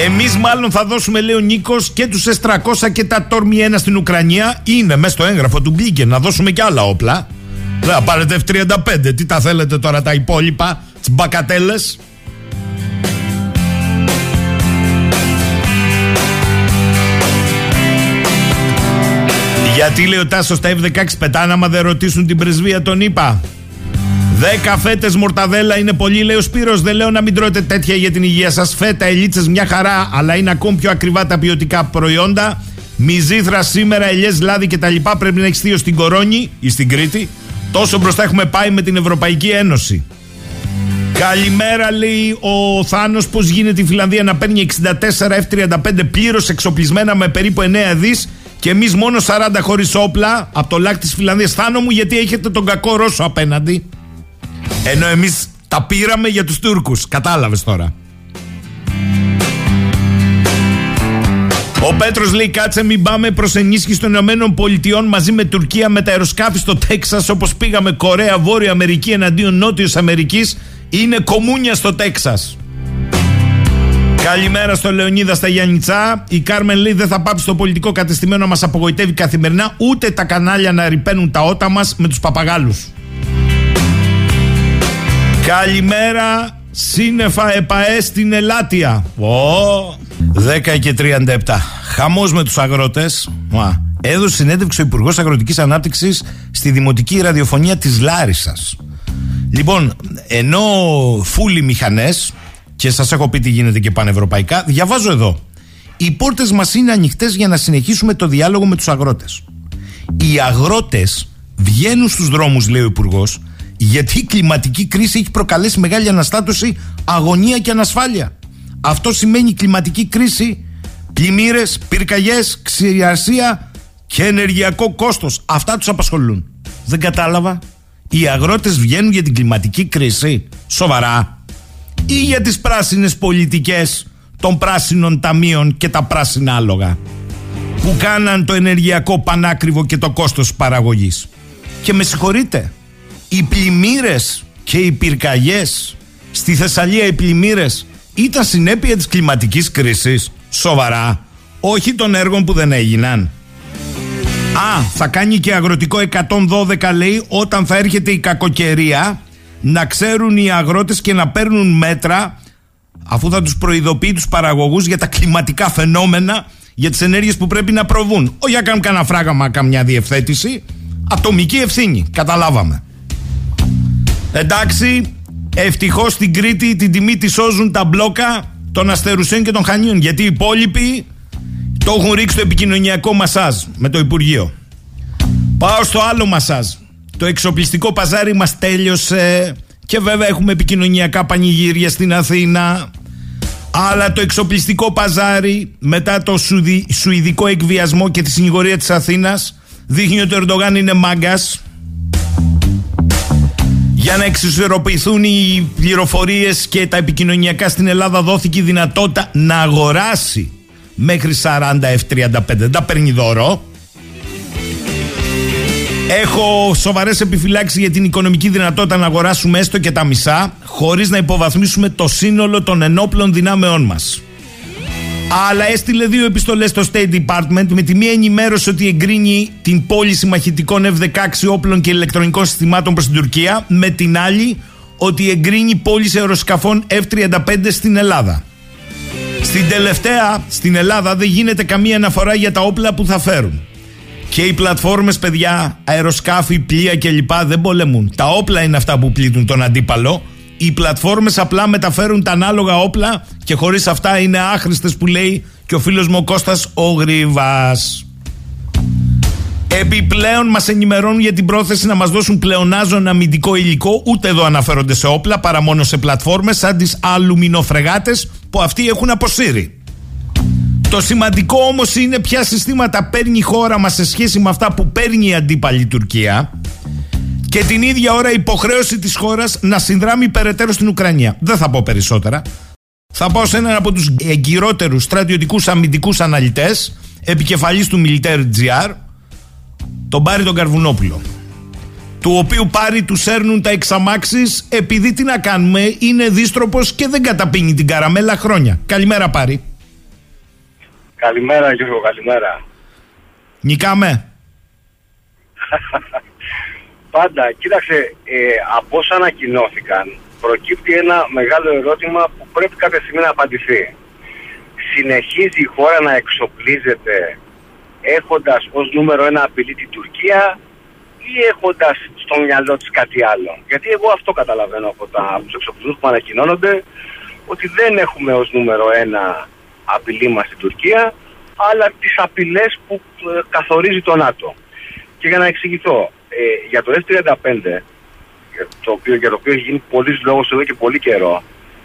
[SPEAKER 2] Εμείς μάλλον θα δώσουμε, λέει ο Νίκος, και τους S300 και τα Τόρμι 1 στην Ουκρανία. Είναι μέσα στο έγγραφο του Μπλίγκεν να δώσουμε και άλλα όπλα. Να πάρετε F35. Τι τα θέλετε τώρα τα υπόλοιπα, τις μπακατέλες; Γιατί λέει ο Τάσος τα F16 πετάνε άμα δεν ρωτήσουν την πρεσβεία τον είπα. Δέκα φέτες μορταδέλα είναι πολύ, λέει ο Σπύρος. Δεν λέω να μην τρώτε τέτοια για την υγεία σας. Φέτα, ελίτσες, μια χαρά, αλλά είναι ακόμη πιο ακριβά τα ποιοτικά προϊόντα. Μυζήθρα σήμερα, ελιές, λάδι κτλ. Πρέπει να έχεις θείο στην Κορώνη ή στην Κρήτη. Τόσο μπροστά έχουμε πάει με την Ευρωπαϊκή Ένωση. Καλημέρα, λέει ο Θάνος. Πώς γίνεται η Φιλανδία να παίρνει 64 F-35 πλήρως εξοπλισμένα με περίπου 9 δις και εμείς μόνο 40 χωρίς όπλα από το λάκ της Φιλανδίας. Θάνο μου, γιατί έχετε τον κακό Ρώσο απέναντι; Ενώ εμείς τα πήραμε για τους Τούρκους. Κατάλαβες τώρα. Ο Πέτρος λέει: Κάτσε, μην πάμε προς ενίσχυση των Ηνωμένων Πολιτειών μαζί με Τουρκία με τα αεροσκάφη στο Τέξας. Όπως πήγαμε Κορέα, Βόρεια Αμερική εναντίον Νότιος Αμερικής. Είναι κομμούνια στο Τέξας. Καλημέρα στο Λεωνίδα στα Γιάννητσά. Η Κάρμεν λέει: Δεν θα πάψει το πολιτικό κατεστημένο να μας απογοητεύει καθημερινά, ούτε τα κανάλια να ρηπαίνουν τα ότα μας με τους παπαγάλους. Καλημέρα Σύννεφα ΕΠΑΕ στην Ελάτια. Ω, 10 και 37. Χαμός με τους αγρότες. Έδωσε συνέντευξη ο Υπουργός Αγροτικής Ανάπτυξης στη Δημοτική Ραδιοφωνία της Λάρισας. Λοιπόν, ενώ φούλοι μηχανές και σας έχω πει τι γίνεται και πανευρωπαϊκά, διαβάζω εδώ. Οι πόρτες μας είναι ανοιχτές για να συνεχίσουμε το διάλογο με τους αγρότες. Οι αγρότες βγαίνουν στους δρόμους, λέει ο Υπουργός, γιατί η κλιματική κρίση έχει προκαλέσει μεγάλη αναστάτωση, αγωνία και ανασφάλεια. Αυτό σημαίνει κλιματική κρίση, πλημμύρες, πυρκαγιές, ξηρασία και ενεργειακό κόστος. Αυτά τους απασχολούν. Δεν κατάλαβα. Οι αγρότες βγαίνουν για την κλιματική κρίση. Σοβαρά. Ή για τις πράσινες πολιτικές των πράσινων ταμείων και τα πράσινα άλογα που κάναν το ενεργειακό πανάκριβο και το κόστος παραγωγής. Και με συγχωρείτε, οι πλημμύρες και οι πυρκαγιές στη Θεσσαλία, οι πλημμύρες ήταν συνέπεια της κλιματικής κρίσης. Σοβαρά. Όχι των έργων που δεν έγιναν. Α, θα κάνει και αγροτικό 112 λέει όταν θα έρχεται η κακοκαιρία να ξέρουν οι αγρότες και να παίρνουν μέτρα αφού θα τους προειδοποιεί τους παραγωγούς για τα κλιματικά φαινόμενα για τις ενέργειες που πρέπει να προβούν. Όχι για κάνουν κανένα φράγμα, καμιά διευθέτηση. Ατομική ευθύνη. Καταλάβαμε. Εντάξει, ευτυχώς στην Κρήτη την τιμή τη σώζουν τα μπλόκα των Αστερουσίων και των Χανίων. Γιατί οι υπόλοιποι το έχουν ρίξει το επικοινωνιακό μασάζ με το Υπουργείο. Πάω στο άλλο μασάζ. Το εξοπλιστικό παζάρι μας τέλειωσε και βέβαια έχουμε επικοινωνιακά πανηγύρια στην Αθήνα. Αλλά το εξοπλιστικό παζάρι μετά το σουηδικό εκβιασμό και τη συνηγορία της Αθήνας δείχνει ότι ο Ερντογάν είναι μάγκας για να εξισορροπηθούν οι πληροφορίες και τα επικοινωνιακά στην Ελλάδα, δόθηκε η δυνατότητα να αγοράσει μέχρι 40 F35. Δεν τα παίρνει δώρο. Έχω σοβαρές επιφυλάξεις για την οικονομική δυνατότητα να αγοράσουμε έστω και τα μισά, χωρίς να υποβαθμίσουμε το σύνολο των ενόπλων δυνάμεών μας. Αλλά έστειλε δύο επιστολές στο State Department με τη μία ενημέρωση ότι εγκρίνει την πώληση μαχητικών F-16 όπλων και ηλεκτρονικών συστημάτων προς την Τουρκία, με την άλλη ότι εγκρίνει πώληση αεροσκαφών F-35 στην Ελλάδα. Στην τελευταία, στην Ελλάδα δεν γίνεται καμία αναφορά για τα όπλα που θα φέρουν. Και οι πλατφόρμες, παιδιά, αεροσκάφη, πλοία κλπ. δεν πολεμούν. Τα όπλα είναι αυτά που πλήττουν τον αντίπαλο. Οι πλατφόρμες απλά μεταφέρουν τα ανάλογα όπλα και χωρίς αυτά είναι άχρηστες που λέει και ο φίλος μου ο Κώστας ο Γρήβας. Επιπλέον μας ενημερώνουν για την πρόθεση να μας δώσουν πλεονάζον αμυντικό υλικό. Ούτε εδώ αναφέρονται σε όπλα, παρά μόνο σε πλατφόρμες σαν τις αλουμινοφρεγάτες που αυτοί έχουν αποσύρει. Το σημαντικό όμως είναι ποια συστήματα παίρνει η χώρα μας σε σχέση με αυτά που παίρνει η αντίπαλη Τουρκία και την ίδια ώρα υποχρέωση της χώρας να συνδράμει περαιτέρω στην Ουκρανία. Δεν θα πω περισσότερα. Θα πάω σε έναν από τους εγκυρότερους στρατιωτικούς αμυντικούς αναλυτές, επικεφαλής του Military GR, τον Πάρη τον Καρβουνόπουλο. Του οποίου πάρει τους έρνουν τα εξαμάξεις επειδή τι να κάνουμε, είναι δίστροπος και δεν καταπίνει την καραμέλα χρόνια. Καλημέρα Πάρη.
[SPEAKER 7] Καλημέρα Γιώργο, καλημέρα.
[SPEAKER 2] Νικάμε. [LAUGHS]
[SPEAKER 7] Πάντα, κοίταξε, ε, από όσα ανακοινώθηκαν, προκύπτει ένα μεγάλο ερώτημα που πρέπει κάποια στιγμή να απαντηθεί. Συνεχίζει η χώρα να εξοπλίζεται έχοντας ως νούμερο ένα απειλή την Τουρκία ή έχοντας στο μυαλό της κάτι άλλο; Γιατί εγώ αυτό καταλαβαίνω από, τα, από τους εξοπλισμούς που ανακοινώνονται, ότι δεν έχουμε ως νούμερο ένα απειλή μας στην Τουρκία, αλλά τις απειλές που ε, καθορίζει το ΝΑΤΟ. Και για να εξηγηθώ, ε, για το F-35, το οποίο, για το οποίο έχει γίνει πολλής λόγος εδώ και πολύ καιρό,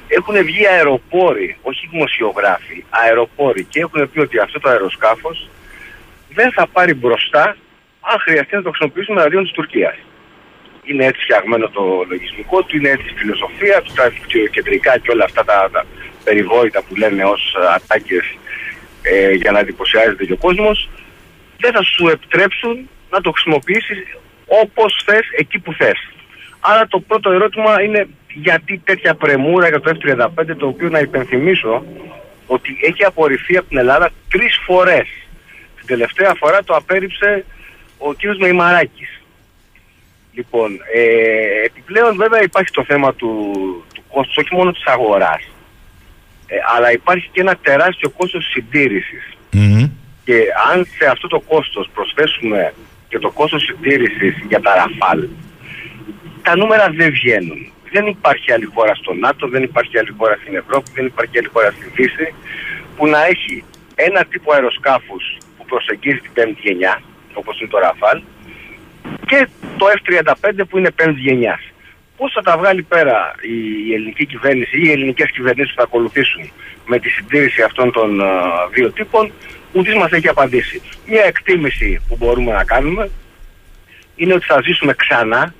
[SPEAKER 7] έχουν βγει αεροπόροι, όχι δημοσιογράφοι, αεροπόροι και έχουν πει ότι αυτό το αεροσκάφος δεν θα πάρει μπροστά αν χρειαστεί να το χρησιμοποιήσουμε εναντίον της Τουρκίας. Είναι έτσι φτιαγμένο το λογισμικό του, είναι έτσι η φιλοσοφία του, τα κεντρικά και όλα αυτά τα, τα περιβόητα που λένε ως ατάκε ε, για να εντυπωσιάζεται και ο κόσμος, δεν θα σου επιτρέψουν να το χρησιμοποιήσεις όπως θες, εκεί που θες. Άρα το πρώτο ερώτημα είναι γιατί τέτοια πρεμούρα για το F-35 το οποίο να υπενθυμίσω ότι έχει απορριφθεί από την Ελλάδα τρεις φορές. Την τελευταία φορά το απέρριψε ο κ. Μεϊμαράκης. Λοιπόν, ε, επιπλέον βέβαια υπάρχει το θέμα του, του κόστους όχι μόνο της αγοράς ε, αλλά υπάρχει και ένα τεράστιο κόστος Και αν σε αυτό το κόστος προσθέσουμε και το κόστος συντήρησης για τα Ραφάλ, τα νούμερα δεν βγαίνουν. Δεν υπάρχει άλλη χώρα στο ΝΑΤΟ, δεν υπάρχει άλλη χώρα στην Ευρώπη, δεν υπάρχει άλλη χώρα στη Δύση που να έχει ένα τύπο αεροσκάφους που προσεγγίζει την πέμπτη γενιά, όπως είναι το Ραφάλ, και το F-35 που είναι πέμπτη γενιά. Πώς θα τα βγάλει πέρα η ελληνική κυβέρνηση ή οι ελληνικές κυβερνήσεις που θα ακολουθήσουν με τη συντήρηση αυτών των uh, δύο τύπων, ουδής μας έχει απαντήσει. Μια εκτίμηση που μπορούμε να κάνουμε είναι ότι θα ζήσουμε ξανά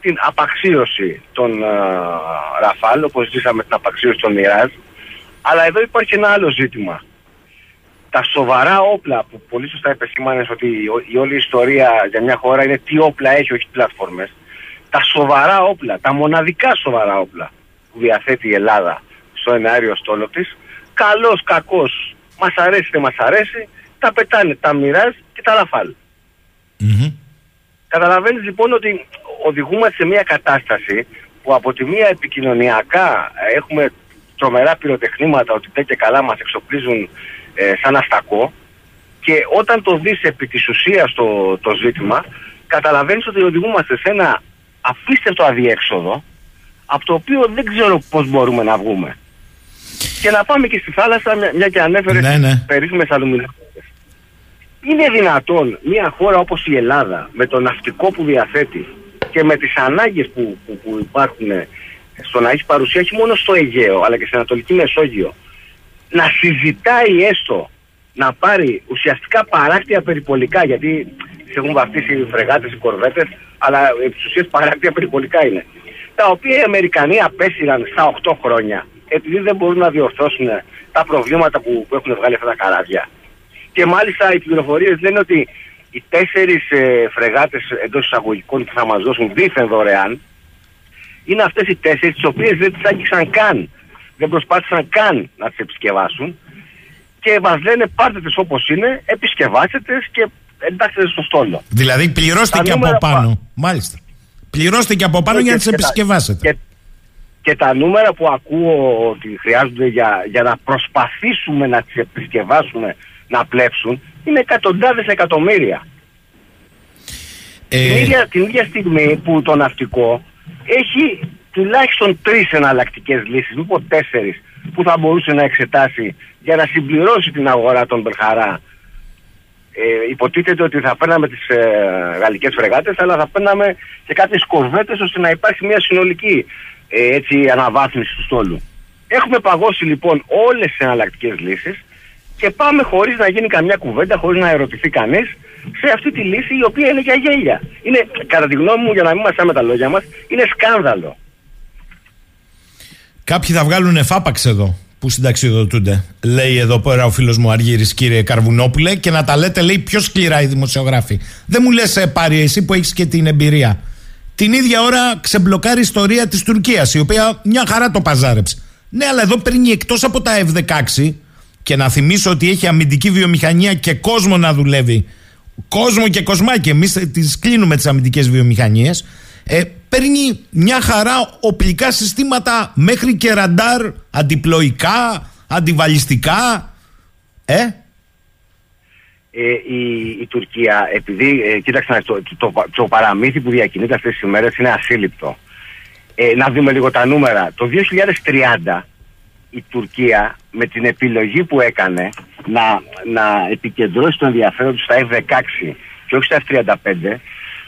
[SPEAKER 7] την απαξίωση των uh, Ραφάλ, όπως ζήσαμε την απαξίωση των Μοιράζ, αλλά εδώ υπάρχει ένα άλλο ζήτημα. Τα σοβαρά όπλα που πολύ σωστά επεσήμανε ότι η όλη η ιστορία για μια χώρα είναι τι όπλα έχει, όχι πλατφόρμες. Τα σοβαρά όπλα, τα μοναδικά σοβαρά όπλα που διαθέτει η Ελλάδα στο εναέριο στόλο της, καλός, κακός, Μας αρέσει, δεν μας αρέσει, τα πετάνε τα μοιράζ και τα ραφάλ. Mm-hmm. Καταλαβαίνεις λοιπόν ότι οδηγούμαστε σε μια κατάσταση που από τη μία επικοινωνιακά έχουμε τρομερά πυροτεχνήματα ότι τέτοια καλά μας εξοπλίζουν ε, σαν αστακό και όταν το δεις επί της ουσίας το, το ζήτημα καταλαβαίνεις ότι οδηγούμαστε σε ένα απίστευτο αδιέξοδο από το οποίο δεν ξέρω πώς μπορούμε να βγούμε. Και να πάμε και στη θάλασσα, μια, μια και ανέφερες ναι, ναι. περίφημες Είναι δυνατόν μια χώρα όπως η Ελλάδα, με το ναυτικό που διαθέτει και με τις ανάγκες που, που, που, υπάρχουν στο να έχεις παρουσία όχι μόνο στο Αιγαίο, αλλά και στην Ανατολική Μεσόγειο, να συζητάει έστω να πάρει ουσιαστικά παράκτια περιπολικά, γιατί σε έχουν βαφτίσει οι φρεγάτες, οι κορβέτες, αλλά επί τη παράκτια περιπολικά είναι. Τα οποία οι Αμερικανοί απέσυραν στα 8 χρόνια επειδή δεν μπορούν να διορθώσουν τα προβλήματα που, που έχουν βγάλει αυτά τα καράβια. Και μάλιστα οι πληροφορίες λένε ότι οι τέσσερις ε, φρεγάτες εντός εισαγωγικών που θα μας δώσουν δίθεν δωρεάν είναι αυτές οι τέσσερις τις οποίες δεν τις άγγιξαν καν. Δεν προσπάθησαν καν να τις επισκευάσουν και μας λένε πάρτε τις όπως είναι, επισκευάστε και εντάξτε στο στόλο.
[SPEAKER 2] Δηλαδή πληρώστε και από πάνω. Μάλιστα. Πληρώστε και από πάνω για να τις επισκευάσετε.
[SPEAKER 7] Και τα νούμερα που ακούω ότι χρειάζονται για, για να προσπαθήσουμε να τις επισκευάσουμε να πλέψουν είναι εκατοντάδες εκατομμύρια.
[SPEAKER 2] Ε,
[SPEAKER 7] Την, ίδια, την ίδια στιγμή που το ναυτικό έχει τουλάχιστον τρεις εναλλακτικές λύσεις, μήπως τέσσερις, που θα μπορούσε να εξετάσει για να συμπληρώσει την αγορά των Μπερχαρά. Ε, υποτίθεται ότι θα παίρναμε τις ε, γαλλικές φρεγάτες, αλλά θα παίρναμε και κάποιες κορβέτες ώστε να υπάρχει μια συνολική ε, έτσι, αναβάθμιση του στόλου. Έχουμε παγώσει λοιπόν όλες τις εναλλακτικές λύσεις και πάμε χωρίς να γίνει καμιά κουβέντα, χωρίς να ερωτηθεί κανείς σε αυτή τη λύση η οποία είναι για γέλια. Είναι, κατά τη γνώμη μου, για να μην μας με τα λόγια μας, είναι σκάνδαλο.
[SPEAKER 2] Κάποιοι θα βγάλουν εφάπαξ εδώ που συνταξιοδοτούνται. Λέει εδώ πέρα ο φίλος μου Αργύρης, κύριε Καρβουνόπουλε, και να τα λέτε, λέει, πιο σκληρά οι δημοσιογράφοι. Δεν μου λες, ε, πάρει εσύ που έχεις και την εμπειρία. Την ίδια ώρα ξεμπλοκάρει η ιστορία της Τουρκίας, η οποία μια χαρά το παζάρεψε. Ναι, αλλά εδώ παίρνει εκτός από τα F-16 και να θυμίσω ότι έχει αμυντική βιομηχανία και κόσμο να δουλεύει. Κόσμο και κοσμάκι. Εμείς τις κλείνουμε τις αμυντικές βιομηχανίες. Ε, παίρνει μια χαρά οπλικά συστήματα μέχρι και ραντάρ, αντιπλοϊκά, αντιβαλιστικά. Ε;
[SPEAKER 7] Ε, η, η Τουρκία, επειδή, ε, κοίταξε, το, το, το, παραμύθι που διακινείται αυτές τις ημέρες είναι ασύλληπτο. Ε, να δούμε λίγο τα νούμερα. Το 2030 η Τουρκία με την επιλογή που έκανε να, να επικεντρώσει το ενδιαφέρον του στα F-16 και όχι στα F-35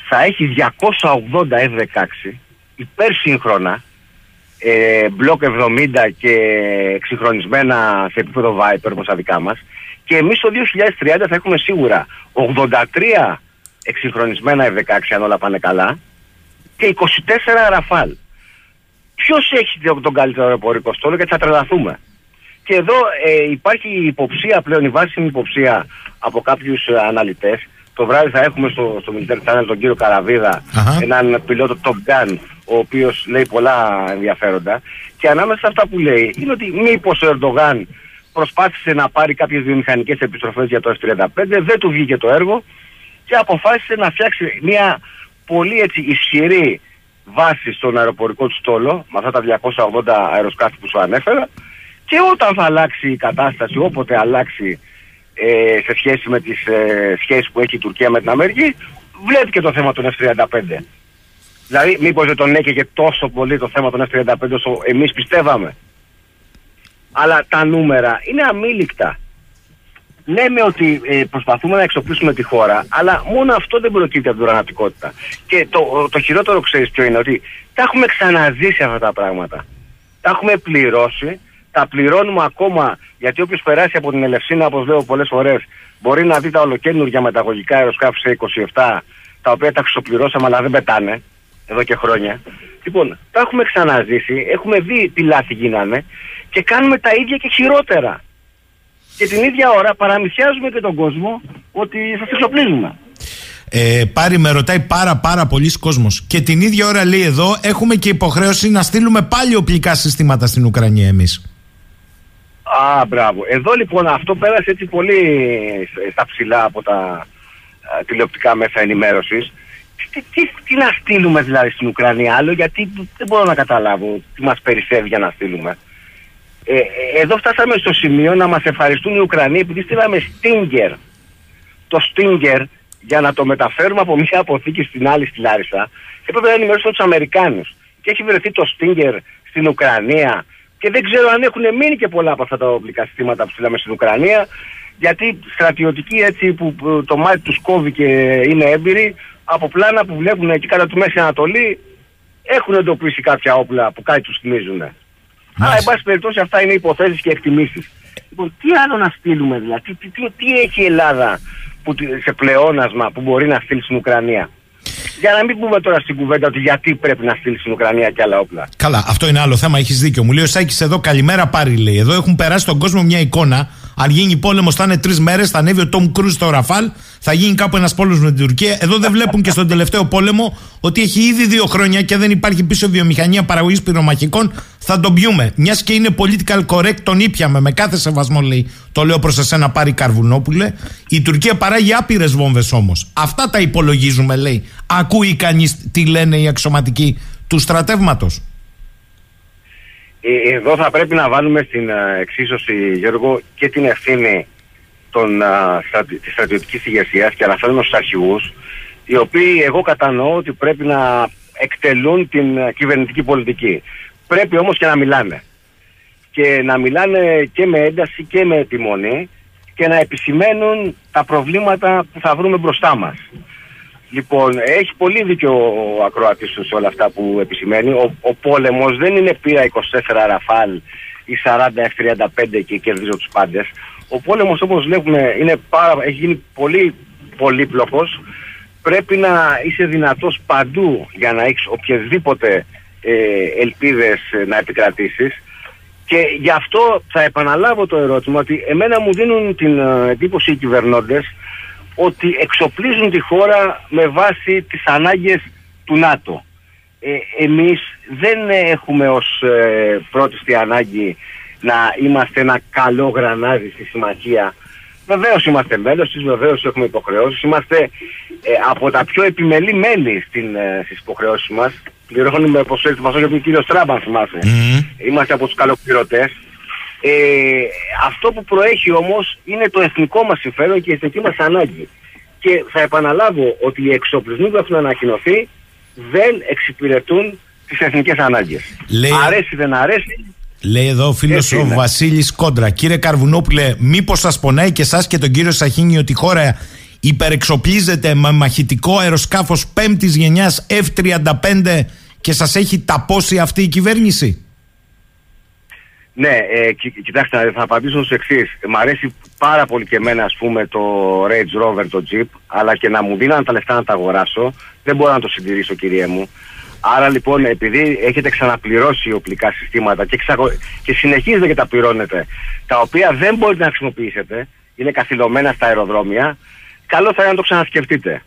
[SPEAKER 7] θα έχει 280 F-16 υπερσύγχρονα ε, μπλοκ 70 και εξυγχρονισμένα σε επίπεδο Viper όπως τα δικά μας και εμείς το 2030 θα έχουμε σίγουρα 83 εξυγχρονισμένα F-16 αν όλα πάνε καλά και 24 Rafale. Ποιος έχει τον καλύτερο αεροπορικό στόλο γιατί θα τρελαθούμε. Και εδώ ε, υπάρχει υποψία πλέον, η βάσιμη υποψία από κάποιους ε, αναλυτές το βράδυ θα έχουμε στο, στο Military Channel τον κύριο Καραβίδα, έναν πιλότο Top Gun, ο οποίος λέει πολλά ενδιαφέροντα. Και ανάμεσα σε αυτά που λέει είναι ότι μήπως ο Ερντογάν προσπάθησε να πάρει κάποιες βιομηχανικές επιστροφές για το F-35, δεν του βγήκε το έργο και αποφάσισε να φτιάξει μια πολύ έτσι ισχυρή βάση στον αεροπορικό του στόλο, με αυτά τα 280 αεροσκάφη που σου ανέφερα, και όταν θα αλλάξει η κατάσταση, όποτε αλλάξει ε, σε σχέση με τις ε, σχέσεις που έχει η Τουρκία με την Αμερική βλέπει και το θέμα των F-35. Δηλαδή μήπως δεν τον έκαιγε τόσο πολύ το θέμα των F-35 όσο εμείς πιστεύαμε. Αλλά τα νούμερα είναι αμήλικτα. Λέμε ότι ε, προσπαθούμε να εξοπλίσουμε τη χώρα, αλλά μόνο αυτό δεν προκύπτει από την οργανωτικότητα. Και το, το χειρότερο ξέρεις ποιο είναι, ότι τα έχουμε ξαναζήσει αυτά τα πράγματα. Τα έχουμε πληρώσει τα πληρώνουμε ακόμα γιατί όποιος περάσει από την Ελευσίνα, όπως λέω πολλές φορές, μπορεί να δει τα ολοκένουργια μεταγωγικά αεροσκάφη σε 27, τα οποία τα ξοπληρώσαμε αλλά δεν πετάνε εδώ και χρόνια. Λοιπόν, τα έχουμε ξαναζήσει, έχουμε δει τι λάθη γίνανε και κάνουμε τα ίδια και χειρότερα. Και την ίδια ώρα παραμυθιάζουμε και τον κόσμο ότι θα εξοπλίζουμε.
[SPEAKER 2] Ε, πάρει με ρωτάει πάρα πάρα πολλοί κόσμος. Και την ίδια ώρα λέει εδώ έχουμε και υποχρέωση να στείλουμε πάλι οπλικά συστήματα στην Ουκρανία εμείς.
[SPEAKER 7] Α, μπράβο. Εδώ λοιπόν αυτό πέρασε έτσι πολύ στα ψηλά από τα α, τηλεοπτικά μέσα ενημέρωσης. Τι, τι, τι, να στείλουμε δηλαδή στην Ουκρανία άλλο, γιατί δεν μπορώ να καταλάβω τι μας περισσεύει για να στείλουμε. Ε, ε, εδώ φτάσαμε στο σημείο να μας ευχαριστούν οι Ουκρανοί επειδή στείλαμε Stinger. Το Stinger για να το μεταφέρουμε από μια αποθήκη στην άλλη στη Λάρισα έπρεπε να ενημερώσουμε τους Αμερικάνους. Και έχει βρεθεί το Stinger στην Ουκρανία και δεν ξέρω αν έχουν μείνει και πολλά από αυτά τα οπλικά συστήματα που στείλαμε στην Ουκρανία γιατί στρατιωτικοί έτσι που το μάτι τους κόβει και είναι έμπειροι από πλάνα που βλέπουν εκεί κατά τη Μέση Ανατολή έχουν εντοπίσει κάποια όπλα που κάτι τους θυμίζουν. Αλλά εν πάση περιπτώσει αυτά είναι υποθέσεις και εκτιμήσεις. Λοιπόν, τι άλλο να στείλουμε δηλαδή, τι, τι, τι έχει η Ελλάδα που, σε πλεόνασμα που μπορεί να στείλει στην Ουκρανία; Για να μην πούμε τώρα στην κουβέντα ότι γιατί πρέπει να στείλει στην Ουκρανία και άλλα όπλα.
[SPEAKER 2] Καλά, αυτό είναι άλλο θέμα. Έχεις δίκιο. Μου λέει ο Σάκης εδώ, καλημέρα πάρει λέει. Εδώ έχουν περάσει τον κόσμο μια εικόνα. Αν γίνει πόλεμο, θα είναι τρεις μέρες. Θα ανέβει ο Τόμ Κρούζ στο Ραφάλ. Θα γίνει κάπου ένας πόλεμος με την Τουρκία. Εδώ δεν βλέπουν και στον τελευταίο πόλεμο ότι έχει ήδη δύο χρόνια και δεν υπάρχει πίσω βιομηχανία παραγωγής πυρομαχικών. Θα τον πιούμε. Μιας και είναι political correct, τον ήπιαμε με κάθε σεβασμό λέει. Το λέω προς εσένα πάρει Καρβουνόπουλε. Η Τουρκία παράγει άπειρες βόμβες όμως. Αυτά τα υπολογίζουμε λέει. Ακούει κανείς τι λένε οι αξιωματικοί του στρατεύματος.
[SPEAKER 7] Ε, εδώ θα πρέπει να βάλουμε στην ε, εξίσωση, Γιώργο, και την ευθύνη των, α, στρατι, της στρατιωτικής ηγεσίας και αναφέρουμε στους αρχηγούς, οι οποίοι εγώ κατανοώ ότι πρέπει να εκτελούν την α, κυβερνητική πολιτική. Πρέπει όμως και να μιλάνε. Και να μιλάνε και με ένταση και με επιμονή και να επισημαίνουν τα προβλήματα που θα βρούμε μπροστά μας. Λοιπόν, έχει πολύ δίκιο ο ακροατής τους σε όλα αυτά που επισημαίνει. Ο, ο πόλεμος δεν είναι πήρα 24 ραφάλ ή 40 F-35 και κερδίζω τους πάντες. Ο πόλεμος όπως βλέπουμε είναι πάρα, έχει γίνει πολύ πολύπλοκος. Πρέπει να είσαι δυνατός παντού για να έχεις οποιασδήποτε ε, ελπίδες ε, να επικρατήσεις. Και γι' αυτό θα επαναλάβω το ερώτημα ότι εμένα μου δίνουν την ε, εντύπωση οι κυβερνώντες ότι εξοπλίζουν τη χώρα με βάση τις ανάγκες του ΝΑΤΟ. Ε, εμείς δεν έχουμε ως ε, πρώτη ανάγκη να είμαστε ένα καλό γρανάζι στη συμμαχία. Βεβαίω είμαστε μέλο τη, βεβαίω έχουμε υποχρεώσει. Είμαστε ε, από τα πιο επιμελή μέλη στην, ε, στι υποχρεώσει μα. Πληρώνουμε ποσό έτσι πασό γιατί ο κύριο Τράμπαν θυμάσαι. Είμαστε από του καλοπληρωτέ. Ε, αυτό που προέχει όμως είναι το εθνικό μας συμφέρον και η εθνική μας ανάγκη. Και θα επαναλάβω ότι οι εξοπλισμοί που έχουν ανακοινωθεί δεν εξυπηρετούν τις εθνικές ανάγκες.
[SPEAKER 2] Λέει...
[SPEAKER 7] Αρέσει δεν αρέσει.
[SPEAKER 2] Λέει εδώ ο φίλος ο Βασίλης Κόντρα. Κύριε Καρβουνόπουλε, μήπως σας πονάει και εσάς και τον κύριο Σαχίνη ότι η χώρα υπερεξοπλίζεται με μαχητικό αεροσκάφος πέμπτης γενιάς F-35 και σας έχει ταπώσει αυτή η κυβέρνηση;
[SPEAKER 7] Ναι, ε, κοι- κοιτάξτε, θα απαντήσω στο εξής. Μ' αρέσει πάρα πολύ και εμένα, ας πούμε, το Range Rover, το Jeep, αλλά και να μου δίναν τα λεφτά να τα αγοράσω, δεν μπορώ να το συντηρήσω, κυριέ μου. Άρα λοιπόν, επειδή έχετε ξαναπληρώσει οπλικά συστήματα και, ξαγο... και συνεχίζετε και τα πληρώνετε, τα οποία δεν μπορείτε να χρησιμοποιήσετε, είναι καθυλωμένα στα αεροδρόμια, καλό θα είναι να το ξανασκεφτείτε.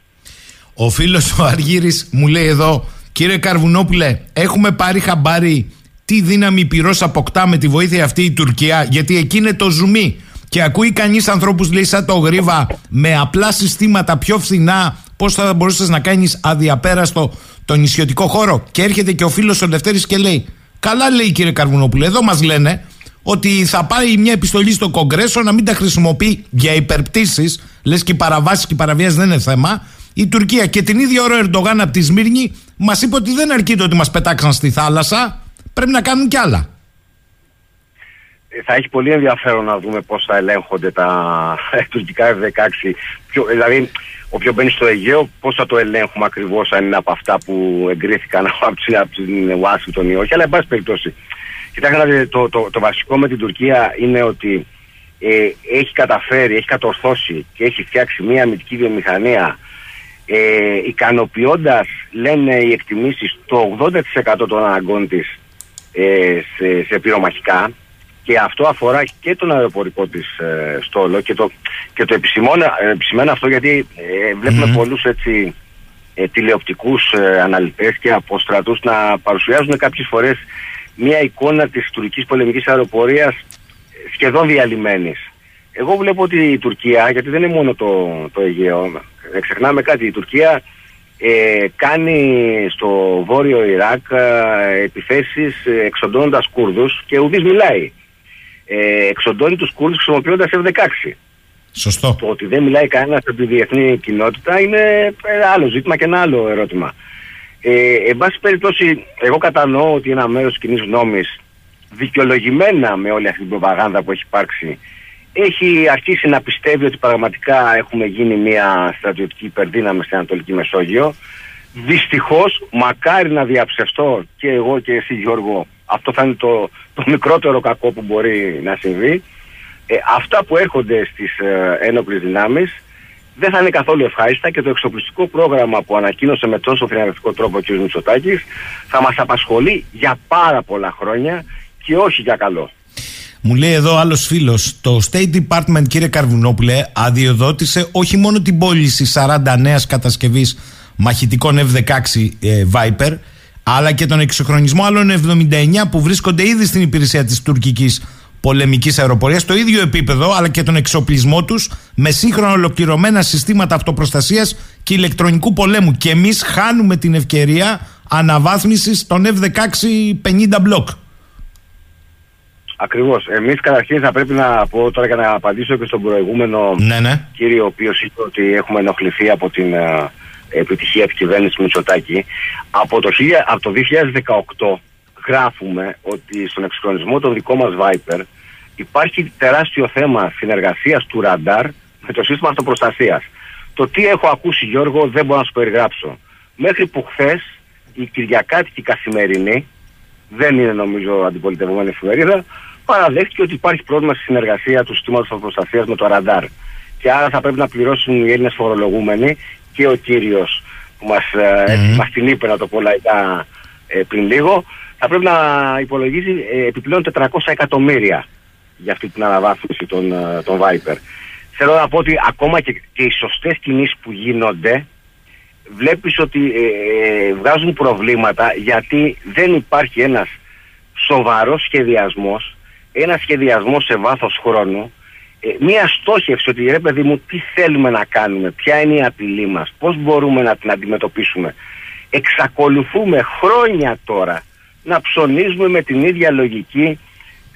[SPEAKER 2] Ο φίλος ο Αργύρης μου λέει εδώ, κύριε Καρβουνόπουλε, έχουμε πάρει χαμπάρι τι δύναμη πυρός αποκτά με τη βοήθεια αυτή η Τουρκία, γιατί εκεί είναι το ζουμί. Και ακούει κανείς ανθρώπους, λέει, σαν το γρίβα, με απλά συστήματα πιο φθηνά, πώς θα μπορούσες να κάνεις αδιαπέραστο τον νησιωτικό χώρο. Και έρχεται και ο φίλος ο Λευτέρης και λέει, Καλά λέει κύριε Καρβουνόπουλε, εδώ μας λένε ότι θα πάει μια επιστολή στο Κογκρέσο να μην τα χρησιμοποιεί για υπερπτήσεις, λες και οι παραβάσεις και οι παραβιάσεις δεν είναι θέμα, η Τουρκία. Και την ίδια ώρα ο Ερντογάν από τη Σμύρνη μας είπε ότι δεν αρκεί το ότι μας πετάξαν στη θάλασσα, πρέπει να κάνουν κι άλλα.
[SPEAKER 7] Ε, θα έχει πολύ ενδιαφέρον να δούμε πώς θα ελέγχονται τα [LAUGHS] τουρκικά F-16. Ποιο, δηλαδή, όποιο μπαίνει στο Αιγαίο, πώς θα το ελέγχουμε ακριβώς αν είναι από αυτά που εγκρίθηκαν [LAUGHS] από την, από την Ουάσιγκτον ή όχι. Αλλά, εν πάση περιπτώσει, κοιτάξτε, να δείτε, το, το, το βασικό με την Τουρκία είναι ότι ε, έχει καταφέρει, έχει κατορθώσει και έχει φτιάξει μια αμυντική βιομηχανία ε, ικανοποιώντας, λένε οι εκτιμήσεις, το 80% των αναγκών της ε, σε, σε πυρομαχικά και αυτό αφορά και τον αεροπορικό της ε, στόλο και το, και το επισημώνω, ε, επισημαίνω αυτό γιατί ε, βλέπουμε πολλούς έτσι ε, τηλεοπτικούς ε, αναλυτές και αποστρατούς να παρουσιάζουν κάποιες φορές μια εικόνα της τουρκικής πολεμικής αεροπορίας ε, σχεδόν διαλυμένης. Εγώ βλέπω ότι η Τουρκία, γιατί δεν είναι μόνο το, το Αιγαίο, δεν ξεχνάμε κάτι, η Τουρκία ε, κάνει στο βόρειο Ιράκ ε, επιθέσεις ε, εξοντώνοντας Κούρδους και ουδής μιλάει. Ε, εξοντώνει τους Κούρδους χρησιμοποιώντας F-16.
[SPEAKER 2] Σωστό.
[SPEAKER 7] Το ότι δεν μιλάει κανένας από τη διεθνή κοινότητα είναι ένα άλλο ζήτημα και ένα άλλο ερώτημα. Ε, εν πάση περιπτώσει, εγώ κατανοώ ότι ένα μέρος τη κοινής γνώμης, δικαιολογημένα με όλη αυτή την προπαγάνδα που έχει υπάρξει, έχει αρχίσει να πιστεύει ότι πραγματικά έχουμε γίνει μια στρατιωτική υπερδύναμη στην Ανατολική Μεσόγειο. Δυστυχώς, μακάρι να διαψευστώ και εγώ και εσύ, Γιώργο, αυτό θα είναι το, το μικρότερο κακό που μπορεί να συμβεί. Ε, αυτά που έρχονται στις ε, ένοπλες δυνάμεις δεν θα είναι καθόλου ευχάριστα και το εξοπλιστικό πρόγραμμα που ανακοίνωσε με τόσο θριαμβευτικό τρόπο ο κ. Μητσοτάκης θα μας απασχολεί για πάρα πολλά χρόνια και όχι για καλό.
[SPEAKER 2] Μου λέει εδώ άλλος φίλος, το State Department, κύριε Καρβουνόπουλε, αδειοδότησε όχι μόνο την πώληση 40 νέας κατασκευής μαχητικών F-16 ε, Viper, αλλά και τον εξοχρονισμό άλλων 79 που βρίσκονται ήδη στην υπηρεσία της τουρκικής πολεμικής αεροπορίας, στο ίδιο επίπεδο, αλλά και τον εξοπλισμό τους με σύγχρονα ολοκληρωμένα συστήματα αυτοπροστασίας και ηλεκτρονικού πολέμου. Και εμείς χάνουμε την ευκαιρία αναβάθμισης των F-16 50 μπλοκ.
[SPEAKER 7] Ακριβώς. Εμείς καταρχήν θα πρέπει να πω τώρα για να απαντήσω και στον προηγούμενο
[SPEAKER 2] Ναι, ναι.
[SPEAKER 7] κύριο, ο οποίος είπε ότι έχουμε ενοχληθεί από την ε, επιτυχία της κυβέρνησης Μητσοτάκη. Από το, 1000 από το 2018 γράφουμε ότι στον εξυγχρονισμό των δικό μας Viper υπάρχει τεράστιο θέμα συνεργασίας του ραντάρ με το σύστημα αυτοπροστασίας. Το τι έχω ακούσει, Γιώργο, δεν μπορώ να σου περιγράψω. Μέχρι που χθες η Κυριακάτικη Καθημερινή, δεν είναι νομίζω αντιπολιτευόμενη εφημερίδα, παραδέχτηκε ότι υπάρχει πρόβλημα στη συνεργασία του συστήματος αυτοπροστασία με το ραντάρ. Και άρα θα πρέπει να πληρώσουν οι Έλληνες φορολογούμενοι και ο κύριος που μας
[SPEAKER 2] Μμμ.
[SPEAKER 7] μας την είπε, να το πω λαϊκά ε, πριν λίγο, θα πρέπει να υπολογίζει ε, επιπλέον 400 εκατομμύρια για αυτή την αναβάθμιση των, ε, των Viper. Θέλω να πω ότι ακόμα και, και οι σωστές κινήσεις που γίνονται βλέπεις ότι ε, ε, βγάζουν προβλήματα γιατί δεν υπάρχει ένας σοβαρός σχεδιασμός, ένας σχεδιασμός σε βάθος χρόνου, ε, μία στόχευση ότι ρε παιδί μου τι θέλουμε να κάνουμε, ποια είναι η απειλή μας, πώς μπορούμε να την αντιμετωπίσουμε. Εξακολουθούμε χρόνια τώρα να ψωνίζουμε με την ίδια λογική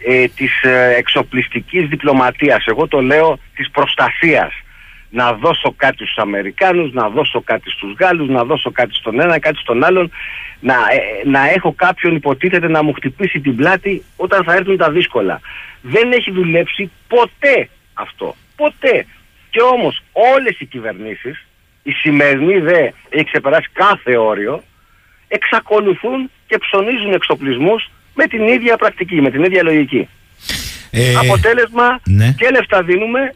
[SPEAKER 7] ε, της ε, εξοπλιστικής διπλωματίας. Εγώ το λέω της προστασίας. Να δώσω κάτι στους Αμερικάνους, να δώσω κάτι στους Γάλλους, να δώσω κάτι στον ένα, κάτι στον άλλον, να, ε, να έχω κάποιον υποτίθεται να μου χτυπήσει την πλάτη όταν θα έρθουν τα δύσκολα. Δεν έχει δουλέψει ποτέ αυτό. Ποτέ. Και όμως όλες οι κυβερνήσεις, η σημερινή δε έχει ξεπεράσει κάθε όριο, εξακολουθούν και ψωνίζουν εξοπλισμούς με την ίδια πρακτική, με την ίδια λογική.
[SPEAKER 2] Ε,
[SPEAKER 7] Αποτέλεσμα
[SPEAKER 2] ναι.
[SPEAKER 7] και λεφτά δίνουμε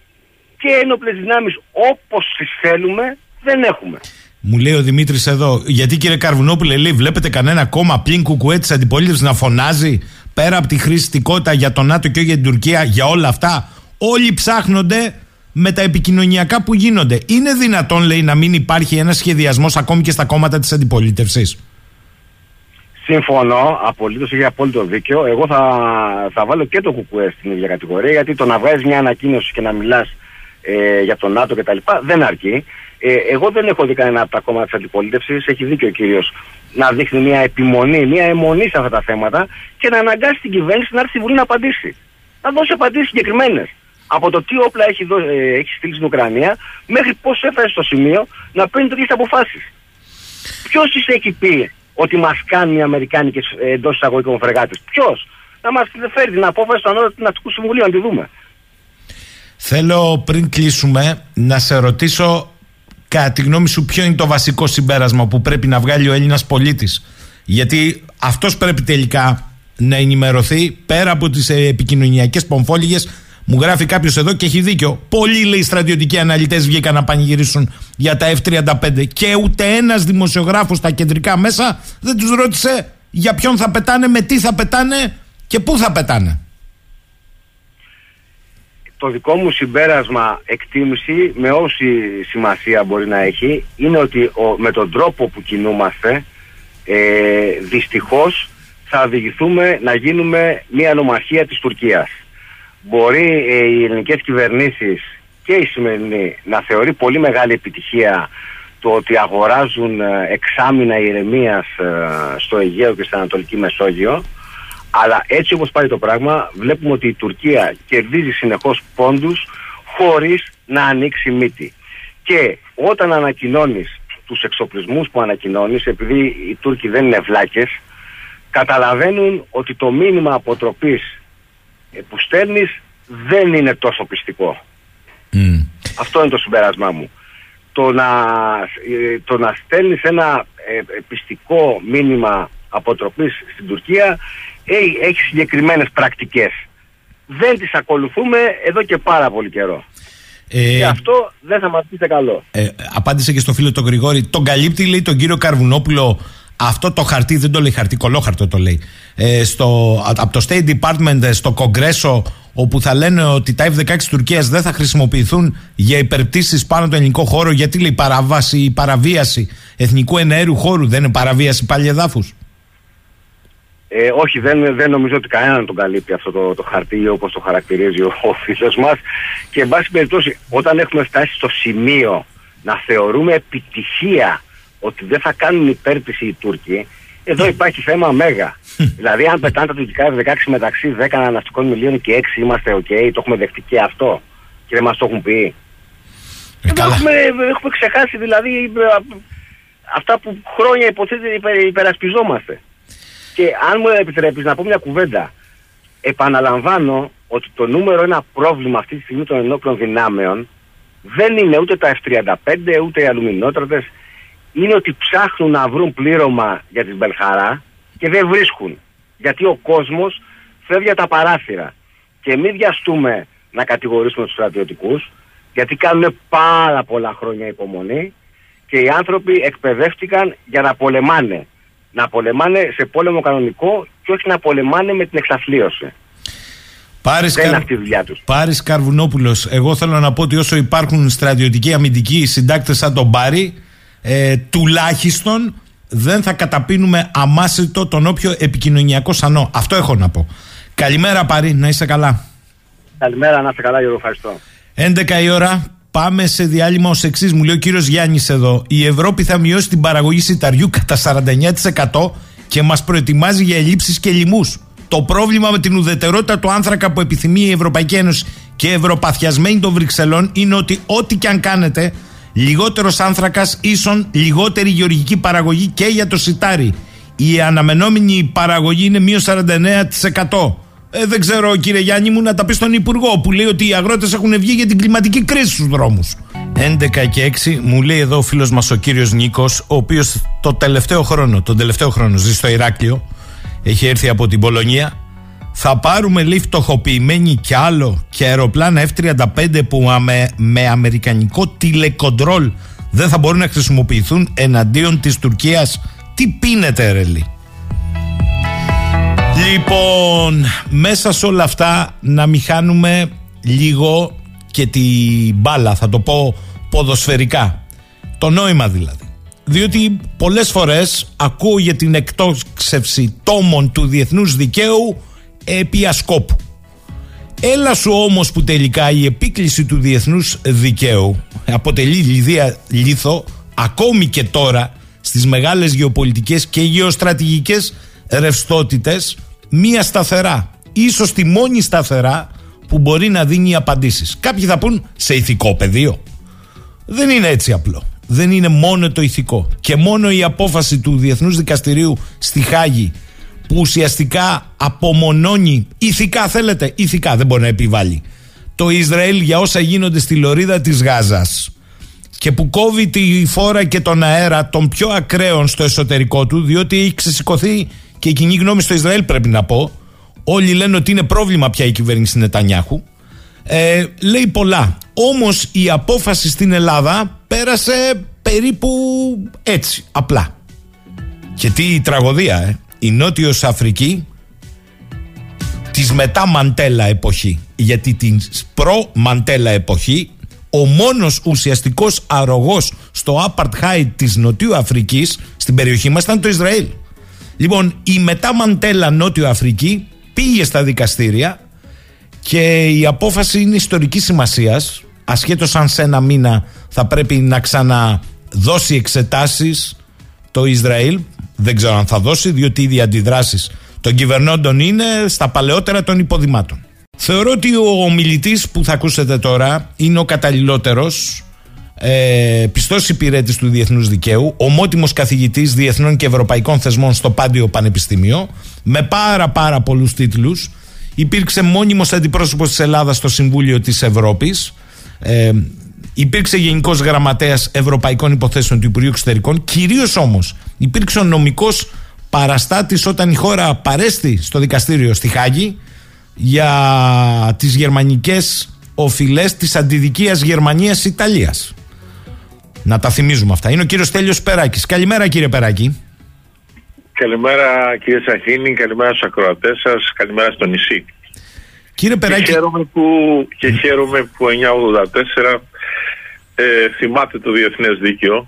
[SPEAKER 7] και ένοπλες δυνάμεις όπως τις θέλουμε δεν έχουμε.
[SPEAKER 2] Μου λέει ο Δημήτρης εδώ, γιατί κύριε Καρβουνόπουλε, λέει, βλέπετε κανένα κόμμα πλην κουκουέ της αντιπολίτευσης να φωνάζει πέρα από τη χρηστικότητα για τον ΝΑΤΟ και για την Τουρκία, για όλα αυτά; Όλοι ψάχνονται με τα επικοινωνιακά που γίνονται. Είναι δυνατόν, λέει, να μην υπάρχει ένας σχεδιασμός ακόμη και στα κόμματα της αντιπολίτευσης;
[SPEAKER 7] Συμφωνώ, απολύτως έχει απόλυτο δίκιο. Εγώ θα, θα βάλω και το κουκουέ στην ίδια κατηγορία γιατί το να βγάζεις μια ανακοίνωση και να μιλάς ε, για τον ΝΑΤΟ κτλ. δεν αρκεί. Ε, εγώ δεν έχω δει κανένα από τα κόμματα της αντιπολίτευσης, έχει δίκιο ο κύριος, να δείχνει μια επιμονή, μια αιμονή σε αυτά τα θέματα και να αναγκάσει την κυβέρνηση να έρθει στη Βουλή να απαντήσει. Να δώσει απαντήσεις συγκεκριμένες. Από το τι όπλα έχει, δω, ε, έχει στείλει στην Ουκρανία μέχρι πώς έφτασε στο σημείο να παίρνει τέτοιες αποφάσεις. Ποιος της έχει πει ότι μας κάνουν οι Αμερικάνικες εντός εισαγωγικών φρεγάτες; Ποιος; Να μας φέρει την απόφαση στον όρο του Ναυτικού Συμβουλίου, να τη δούμε.
[SPEAKER 2] Θέλω πριν κλείσουμε να σε ρωτήσω κατά τη γνώμη σου ποιο είναι το βασικό συμπέρασμα που πρέπει να βγάλει ο Έλληνας πολίτης. Γιατί αυτός πρέπει τελικά να ενημερωθεί πέρα από τις ε, επικοινωνιακές πομφόλιγες μου γράφει κάποιος εδώ και έχει δίκιο. Πολλοί λέει στρατιωτικοί αναλυτές βγήκαν να πανηγυρίσουν για τα F-35 και ούτε ένας δημοσιογράφος στα κεντρικά μέσα δεν τους ρώτησε για ποιον θα πετάνε, με τι θα πετάνε και πού θα πετάνε.
[SPEAKER 7] Το δικό μου συμπέρασμα εκτίμηση, με όση σημασία μπορεί να έχει, είναι ότι ο, με τον τρόπο που κινούμαστε, ε, δυστυχώς θα οδηγηθούμε να γίνουμε μια νομαρχία της Τουρκίας. Μπορεί ε, οι ελληνικές κυβερνήσεις και η σημερινή να θεωρεί πολύ μεγάλη επιτυχία το ότι αγοράζουν ε, εξάμεινα ηρεμίας ε, στο Αιγαίο και στην Ανατολική Μεσόγειο αλλά έτσι όπως πάει το πράγμα βλέπουμε ότι η Τουρκία κερδίζει συνεχώς πόντους χωρίς να ανοίξει μύτη. Και όταν ανακοινώνεις τους εξοπλισμούς που ανακοινώνεις επειδή οι Τούρκοι δεν είναι βλάκες καταλαβαίνουν ότι το μήνυμα αποτροπής ε, που στέλνεις δεν είναι τόσο πιστικό.
[SPEAKER 2] Mm.
[SPEAKER 7] Αυτό είναι το συμπέρασμά μου. Το να, ε, το να στέλνεις ένα ε, ε, πιστικό μήνυμα αποτροπής στην Τουρκία έχει, έχει συγκεκριμένες πρακτικές. Δεν τις ακολουθούμε εδώ και πάρα πολύ καιρό.
[SPEAKER 2] Ε,
[SPEAKER 7] Και αυτό δεν θα μας πείτε καλό.
[SPEAKER 2] ε, απάντησε και στο φίλο τον Γρηγόρη. Τον καλύπτει, λέει, τον κύριο Καρβουνόπουλο αυτό το χαρτί, δεν το λέει χαρτί, κολόχαρτο το λέει. Ε, στο, α- από το State Department ε, στο Κογκρέσο, όπου θα λένε ότι τα F-16 της Τουρκίας δεν θα χρησιμοποιηθούν για υπερπτήσεις πάνω το ελληνικό χώρο, γιατί λέει παραβάση, η παραβίαση εθνικού εναέριου χώρου δεν είναι παραβίαση πάλι εδάφους.
[SPEAKER 7] Ε, όχι, δεν, δεν νομίζω ότι κανέναν τον καλύπτει αυτό το, το χαρτί όπως το χαρακτηρίζει ο, ο φίλος μας και εν πάση περιπτώσει όταν έχουμε φτάσει στο σημείο να θεωρούμε επιτυχία ότι δεν θα κάνουν υπέρπιση οι Τούρκοι Εδώ υπάρχει θέμα μέγα. δηλαδή, αν πετάνε τα τουρκικά F-16 μεταξύ 10 ναυτικών μιλίων και 6 είμαστε OK, το έχουμε δεχτεί και αυτό. Και δεν μας το έχουν πει.
[SPEAKER 2] Ε, καλά.
[SPEAKER 7] έχουμε, έχουμε ξεχάσει δηλαδή αυτά που χρόνια υποθέτει υπε, υπερασπιζόμαστε. Και αν μου επιτρέπεις να πω μια κουβέντα, επαναλαμβάνω ότι το νούμερο ένα πρόβλημα αυτή τη στιγμή των ενόπλων δυνάμεων δεν είναι ούτε τα F-35 ούτε οι αλουμινότρατες είναι ότι ψάχνουν να βρουν πλήρωμα για την Μπελχαρά και δεν βρίσκουν. Γιατί ο κόσμος φεύγει από τα παράθυρα. Και μην βιαστούμε να κατηγορήσουμε τους στρατιωτικούς, γιατί κάνουν πάρα πολλά χρόνια υπομονή και οι άνθρωποι εκπαιδεύτηκαν για να πολεμάνε. Να πολεμάνε σε πόλεμο κανονικό και όχι να πολεμάνε με την εξαθλίωση.
[SPEAKER 2] Πάρης,
[SPEAKER 7] Δεν είναι
[SPEAKER 2] Καρ...
[SPEAKER 7] αυτή η δουλειά τους.
[SPEAKER 2] Πάρης Καρβουνόπουλος, εγώ θέλω να πω ότι όσο υπάρχουν στρατιωτικοί αμυντικοί συντάκτες σαν τον Πάρη, ε, τουλάχιστον δεν θα καταπίνουμε αμάσιτο τον όποιο επικοινωνιακό σανό. Αυτό έχω να πω. Καλημέρα Πάρη, να είσαι καλά.
[SPEAKER 7] Καλημέρα, να είστε καλά Γιώργο, ευχαριστώ.
[SPEAKER 2] 11 η ώρα. Πάμε σε διάλειμμα ως εξής. Μου λέει ο κύριος Γιάννης εδώ. Η Ευρώπη θα μειώσει την παραγωγή σιταριού κατά 49% και μας προετοιμάζει για ελλείψεις και λοιμούς. Το πρόβλημα με την ουδετερότητα του άνθρακα που επιθυμεί η Ευρωπαϊκή Ένωση και ευρωπαθιασμένη των Βρυξελών είναι ότι ό,τι και αν κάνετε, λιγότερος άνθρακας ίσον λιγότερη γεωργική παραγωγή και για το σιτάρι. Η αναμενόμενη παραγωγή είναι μείον 49%. Ε, δεν ξέρω, κύριε Γιάννη μου, να τα πει στον Υπουργό που λέει ότι οι αγρότες έχουν βγει για την κλιματική κρίση στους δρόμους. 11 και 6 μου λέει εδώ ο φίλος μας ο κύριος Νίκος, ο οποίος το τελευταίο χρόνο, τον τελευταίο χρόνο ζει στο Ηράκλειο, έχει έρθει από την Πολωνία. Θα πάρουμε λέει φτωχοποιημένοι κι άλλο και αεροπλάνα F-35 που αμε- με αμερικανικό τηλεκοντρόλ δεν θα μπορούν να χρησιμοποιηθούν εναντίον της Τουρκίας. Τι πίνετε ρε λέει. Λοιπόν, μέσα σε όλα αυτά να μην χάνουμε λίγο και την μπάλα, θα το πω ποδοσφαιρικά. Το νόημα δηλαδή. Διότι πολλές φορές ακούω για την εκτόξευση τόμων του διεθνούς δικαίου επί ασκόπου. Έλα σου όμως που τελικά η επίκληση του διεθνούς δικαίου αποτελεί λιδία λίθο ακόμη και τώρα στις μεγάλες γεωπολιτικές και γεωστρατηγικές ρευστότητες μία σταθερά, ίσως τη μόνη σταθερά που μπορεί να δίνει απαντήσεις. Κάποιοι θα πούν σε ηθικό πεδίο. Δεν είναι έτσι απλό. Δεν είναι μόνο το ηθικό. Και μόνο η απόφαση του Διεθνούς Δικαστηρίου στη Χάγη που ουσιαστικά απομονώνει ηθικά θέλετε, ηθικά δεν μπορεί να επιβάλλει το Ισραήλ για όσα γίνονται στη λωρίδα της Γάζας και που κόβει τη φόρα και τον αέρα των πιο ακραίων στο εσωτερικό του διότι έχει ξεσηκωθεί και η κοινή γνώμη στο Ισραήλ πρέπει να πω όλοι λένε ότι είναι πρόβλημα πια η κυβέρνηση Νετανιάχου. Ε, λέει πολλά. Όμως η απόφαση στην Ελλάδα πέρασε περίπου έτσι απλά. Και τι τραγωδία ε. Η Νότιος Αφρική της μετά Μαντέλα εποχή. Γιατί την προ Μαντέλα εποχή ο μόνος ουσιαστικός αρρωγός στο apartheid της Νοτιού Αφρικής στην περιοχή μας ήταν το Ισραήλ λοιπόν η μετά Μαντέλα Νότιο Αφρική πήγε στα δικαστήρια και η απόφαση είναι ιστορικής σημασίας. Ασχέτως αν σε ένα μήνα θα πρέπει να ξαναδώσει εξετάσεις το Ισραήλ. Δεν ξέρω αν θα δώσει, διότι ήδη οι αντιδράσεις των κυβερνώντων είναι στα παλαιότερα των υποδημάτων. Θεωρώ ότι ο ομιλητής που θα ακούσετε τώρα είναι ο καταλληλότερος, ε, πιστός υπηρέτης του διεθνούς δικαίου, ομότιμος καθηγητής διεθνών και ευρωπαϊκών θεσμών στο Πάντιο Πανεπιστήμιο, με πάρα πάρα πολλούς τίτλους. Υπήρξε μόνιμος αντιπρόσωπος της Ελλάδας στο Συμβούλιο της Ευρώπης. Ε, υπήρξε Γενικός Γραμματέας Ευρωπαϊκών Υποθέσεων του Υπουργείου Εξωτερικών. Κυρίως όμως υπήρξε ο νομικός παραστάτης όταν η χώρα παρέστη στο δικαστήριο στη Χάγη για τις γερμανικές οφειλές της αντιδικίας Γερμανίας-Ιταλίας. Να τα θυμίζουμε αυτά. Είναι ο κύριος Τέλειος Περάκης. Καλημέρα κύριε Περάκη.
[SPEAKER 8] Καλημέρα κύριε Σαχίνη, καλημέρα στους ακροατές σας, καλημέρα στο νησί.
[SPEAKER 2] Κύριε Περάκη.
[SPEAKER 8] Και χαίρομαι που, και χαίρομαι που 984 ε, θυμάται το διεθνές δίκαιο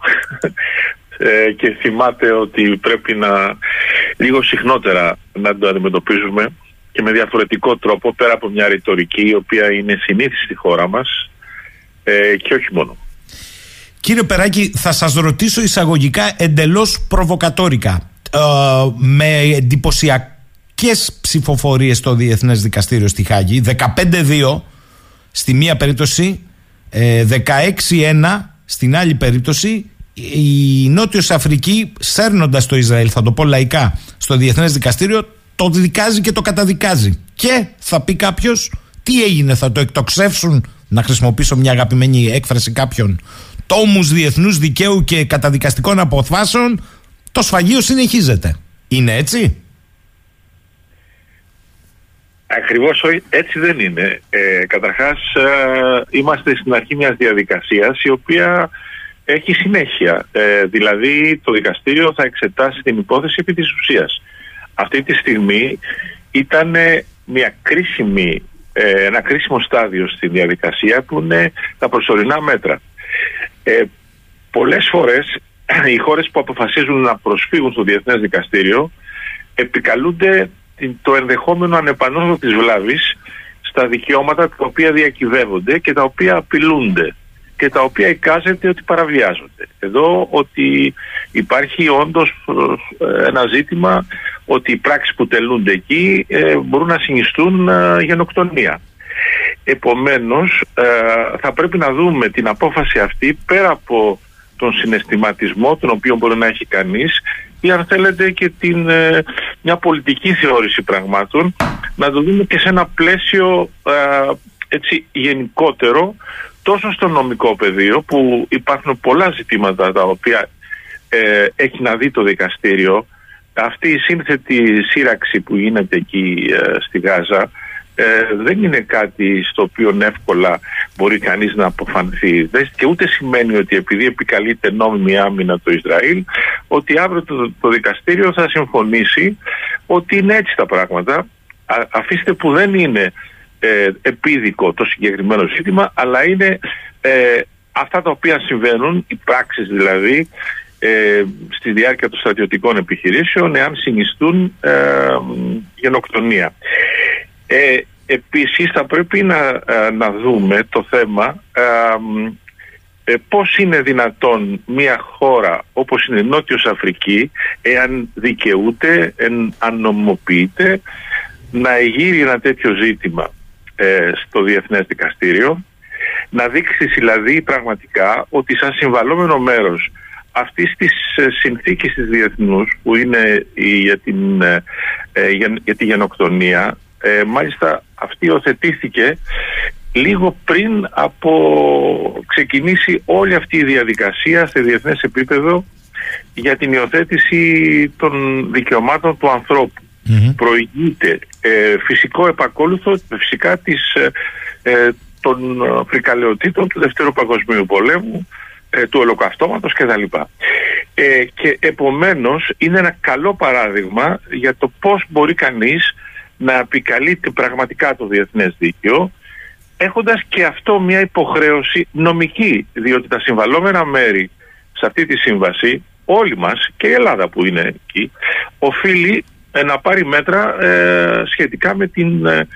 [SPEAKER 8] ε, και θυμάται ότι πρέπει να λίγο συχνότερα να το αντιμετωπίζουμε και με διαφορετικό τρόπο πέρα από μια ρητορική η οποία είναι συνήθιση στη χώρα μας ε, και όχι μόνο.
[SPEAKER 2] Κύριε Περάκη, θα σας ρωτήσω εισαγωγικά εντελώς προβοκατόρικα. ε, με εντυπωσιακές ψηφοφορίες στο Διεθνές Δικαστήριο στη Χάγη. 15-2 στη μία περίπτωση, 16-1 στην άλλη περίπτωση. Η Νότιος Αφρική, σέρνοντας το Ισραήλ, θα το πω λαϊκά, στο Διεθνές Δικαστήριο, το δικάζει και το καταδικάζει. Και θα πει κάποιος, τι έγινε, θα το εκτοξεύσουν, να χρησιμοποιήσω μια αγαπημένη έκφραση κάποιων, τόμους διεθνούς δικαίου και καταδικαστικών αποφάσεων, το σφαγείο συνεχίζεται. Είναι έτσι;
[SPEAKER 8] Ακριβώς έτσι δεν είναι. Ε, καταρχάς ε, είμαστε στην αρχή μιας διαδικασίας η οποία έχει συνέχεια. Ε, δηλαδή το δικαστήριο θα εξετάσει την υπόθεση επί της ουσίας. Αυτή τη στιγμή ήταν μια κρίσιμη, ε, ένα κρίσιμο στάδιο στη διαδικασία που είναι τα προσωρινά μέτρα. Ε, πολλές φορές [CLEARS THROAT] οι χώρες που αποφασίζουν να προσφύγουν στο Διεθνές Δικαστήριο επικαλούνται το ενδεχόμενο ανεπανόδο της βλάβης στα δικαιώματα τα οποία διακυβεύονται και τα οποία απειλούνται και τα οποία εικάζεται ότι παραβιάζονται. Εδώ ότι υπάρχει όντως ε, ένα ζήτημα ότι οι πράξεις που τελούνται εκεί ε, μπορούν να συνιστούν ε, γενοκτονία. Επομένως θα πρέπει να δούμε την απόφαση αυτή πέρα από τον συναισθηματισμό τον οποίο μπορεί να έχει κανείς ή αν θέλετε και την, μια πολιτική θεώρηση πραγμάτων να το δούμε και σε ένα πλαίσιο έτσι γενικότερο τόσο στο νομικό πεδίο που υπάρχουν πολλά ζητήματα τα οποία ε, έχει να δει το δικαστήριο. Αυτή η σύνθετη σύραξη που γίνεται εκεί ε, στη Γάζα ε, δεν είναι κάτι στο οποίο εύκολα μπορεί κανείς να αποφανθεί και ούτε σημαίνει ότι επειδή επικαλείται νόμιμη άμυνα το Ισραήλ ότι αύριο το, το δικαστήριο θα συμφωνήσει ότι είναι έτσι τα πράγματα αφήστε που δεν είναι ε, επίδικο το συγκεκριμένο ζήτημα, αλλά είναι ε, αυτά τα οποία συμβαίνουν, οι πράξεις δηλαδή, ε, στη διάρκεια των στρατιωτικών επιχειρήσεων, εάν συνιστούν ε, γενοκτονία. Ε, επίσης θα πρέπει να, ε, να δούμε το θέμα ε, πώς είναι δυνατόν μια χώρα όπως είναι η Νότιος Αφρική εάν δικαιούται, αν νομοποιείται να εγείρει ένα τέτοιο ζήτημα ε, στο Διεθνές Δικαστήριο. Να δείξει δηλαδή πραγματικά ότι σαν συμβαλόμενο μέρος αυτής της ε, συνθήκης της διεθνούς που είναι για, την, ε, ε, για, τη γενοκτονία μάλιστα αυτή οθετήθηκε λίγο πριν από ξεκινήσει όλη αυτή η διαδικασία σε διεθνές επίπεδο για την υιοθέτηση των δικαιωμάτων του ανθρώπου mm προηγείται ε, φυσικό επακόλουθο φυσικά της, ε, ε των φρικαλαιοτήτων του Δευτέρου Παγκοσμίου Πολέμου ε, του ολοκαυτώματος κτλ. Ε, και επομένως είναι ένα καλό παράδειγμα για το πώς μπορεί κανείς να επικαλείται πραγματικά το διεθνές δίκαιο έχοντας και αυτό μια υποχρέωση νομική διότι τα συμβαλόμενα μέρη σε αυτή τη σύμβαση όλοι μας και η Ελλάδα που είναι εκεί οφείλει ε, να πάρει μέτρα ε, σχετικά με την, ε,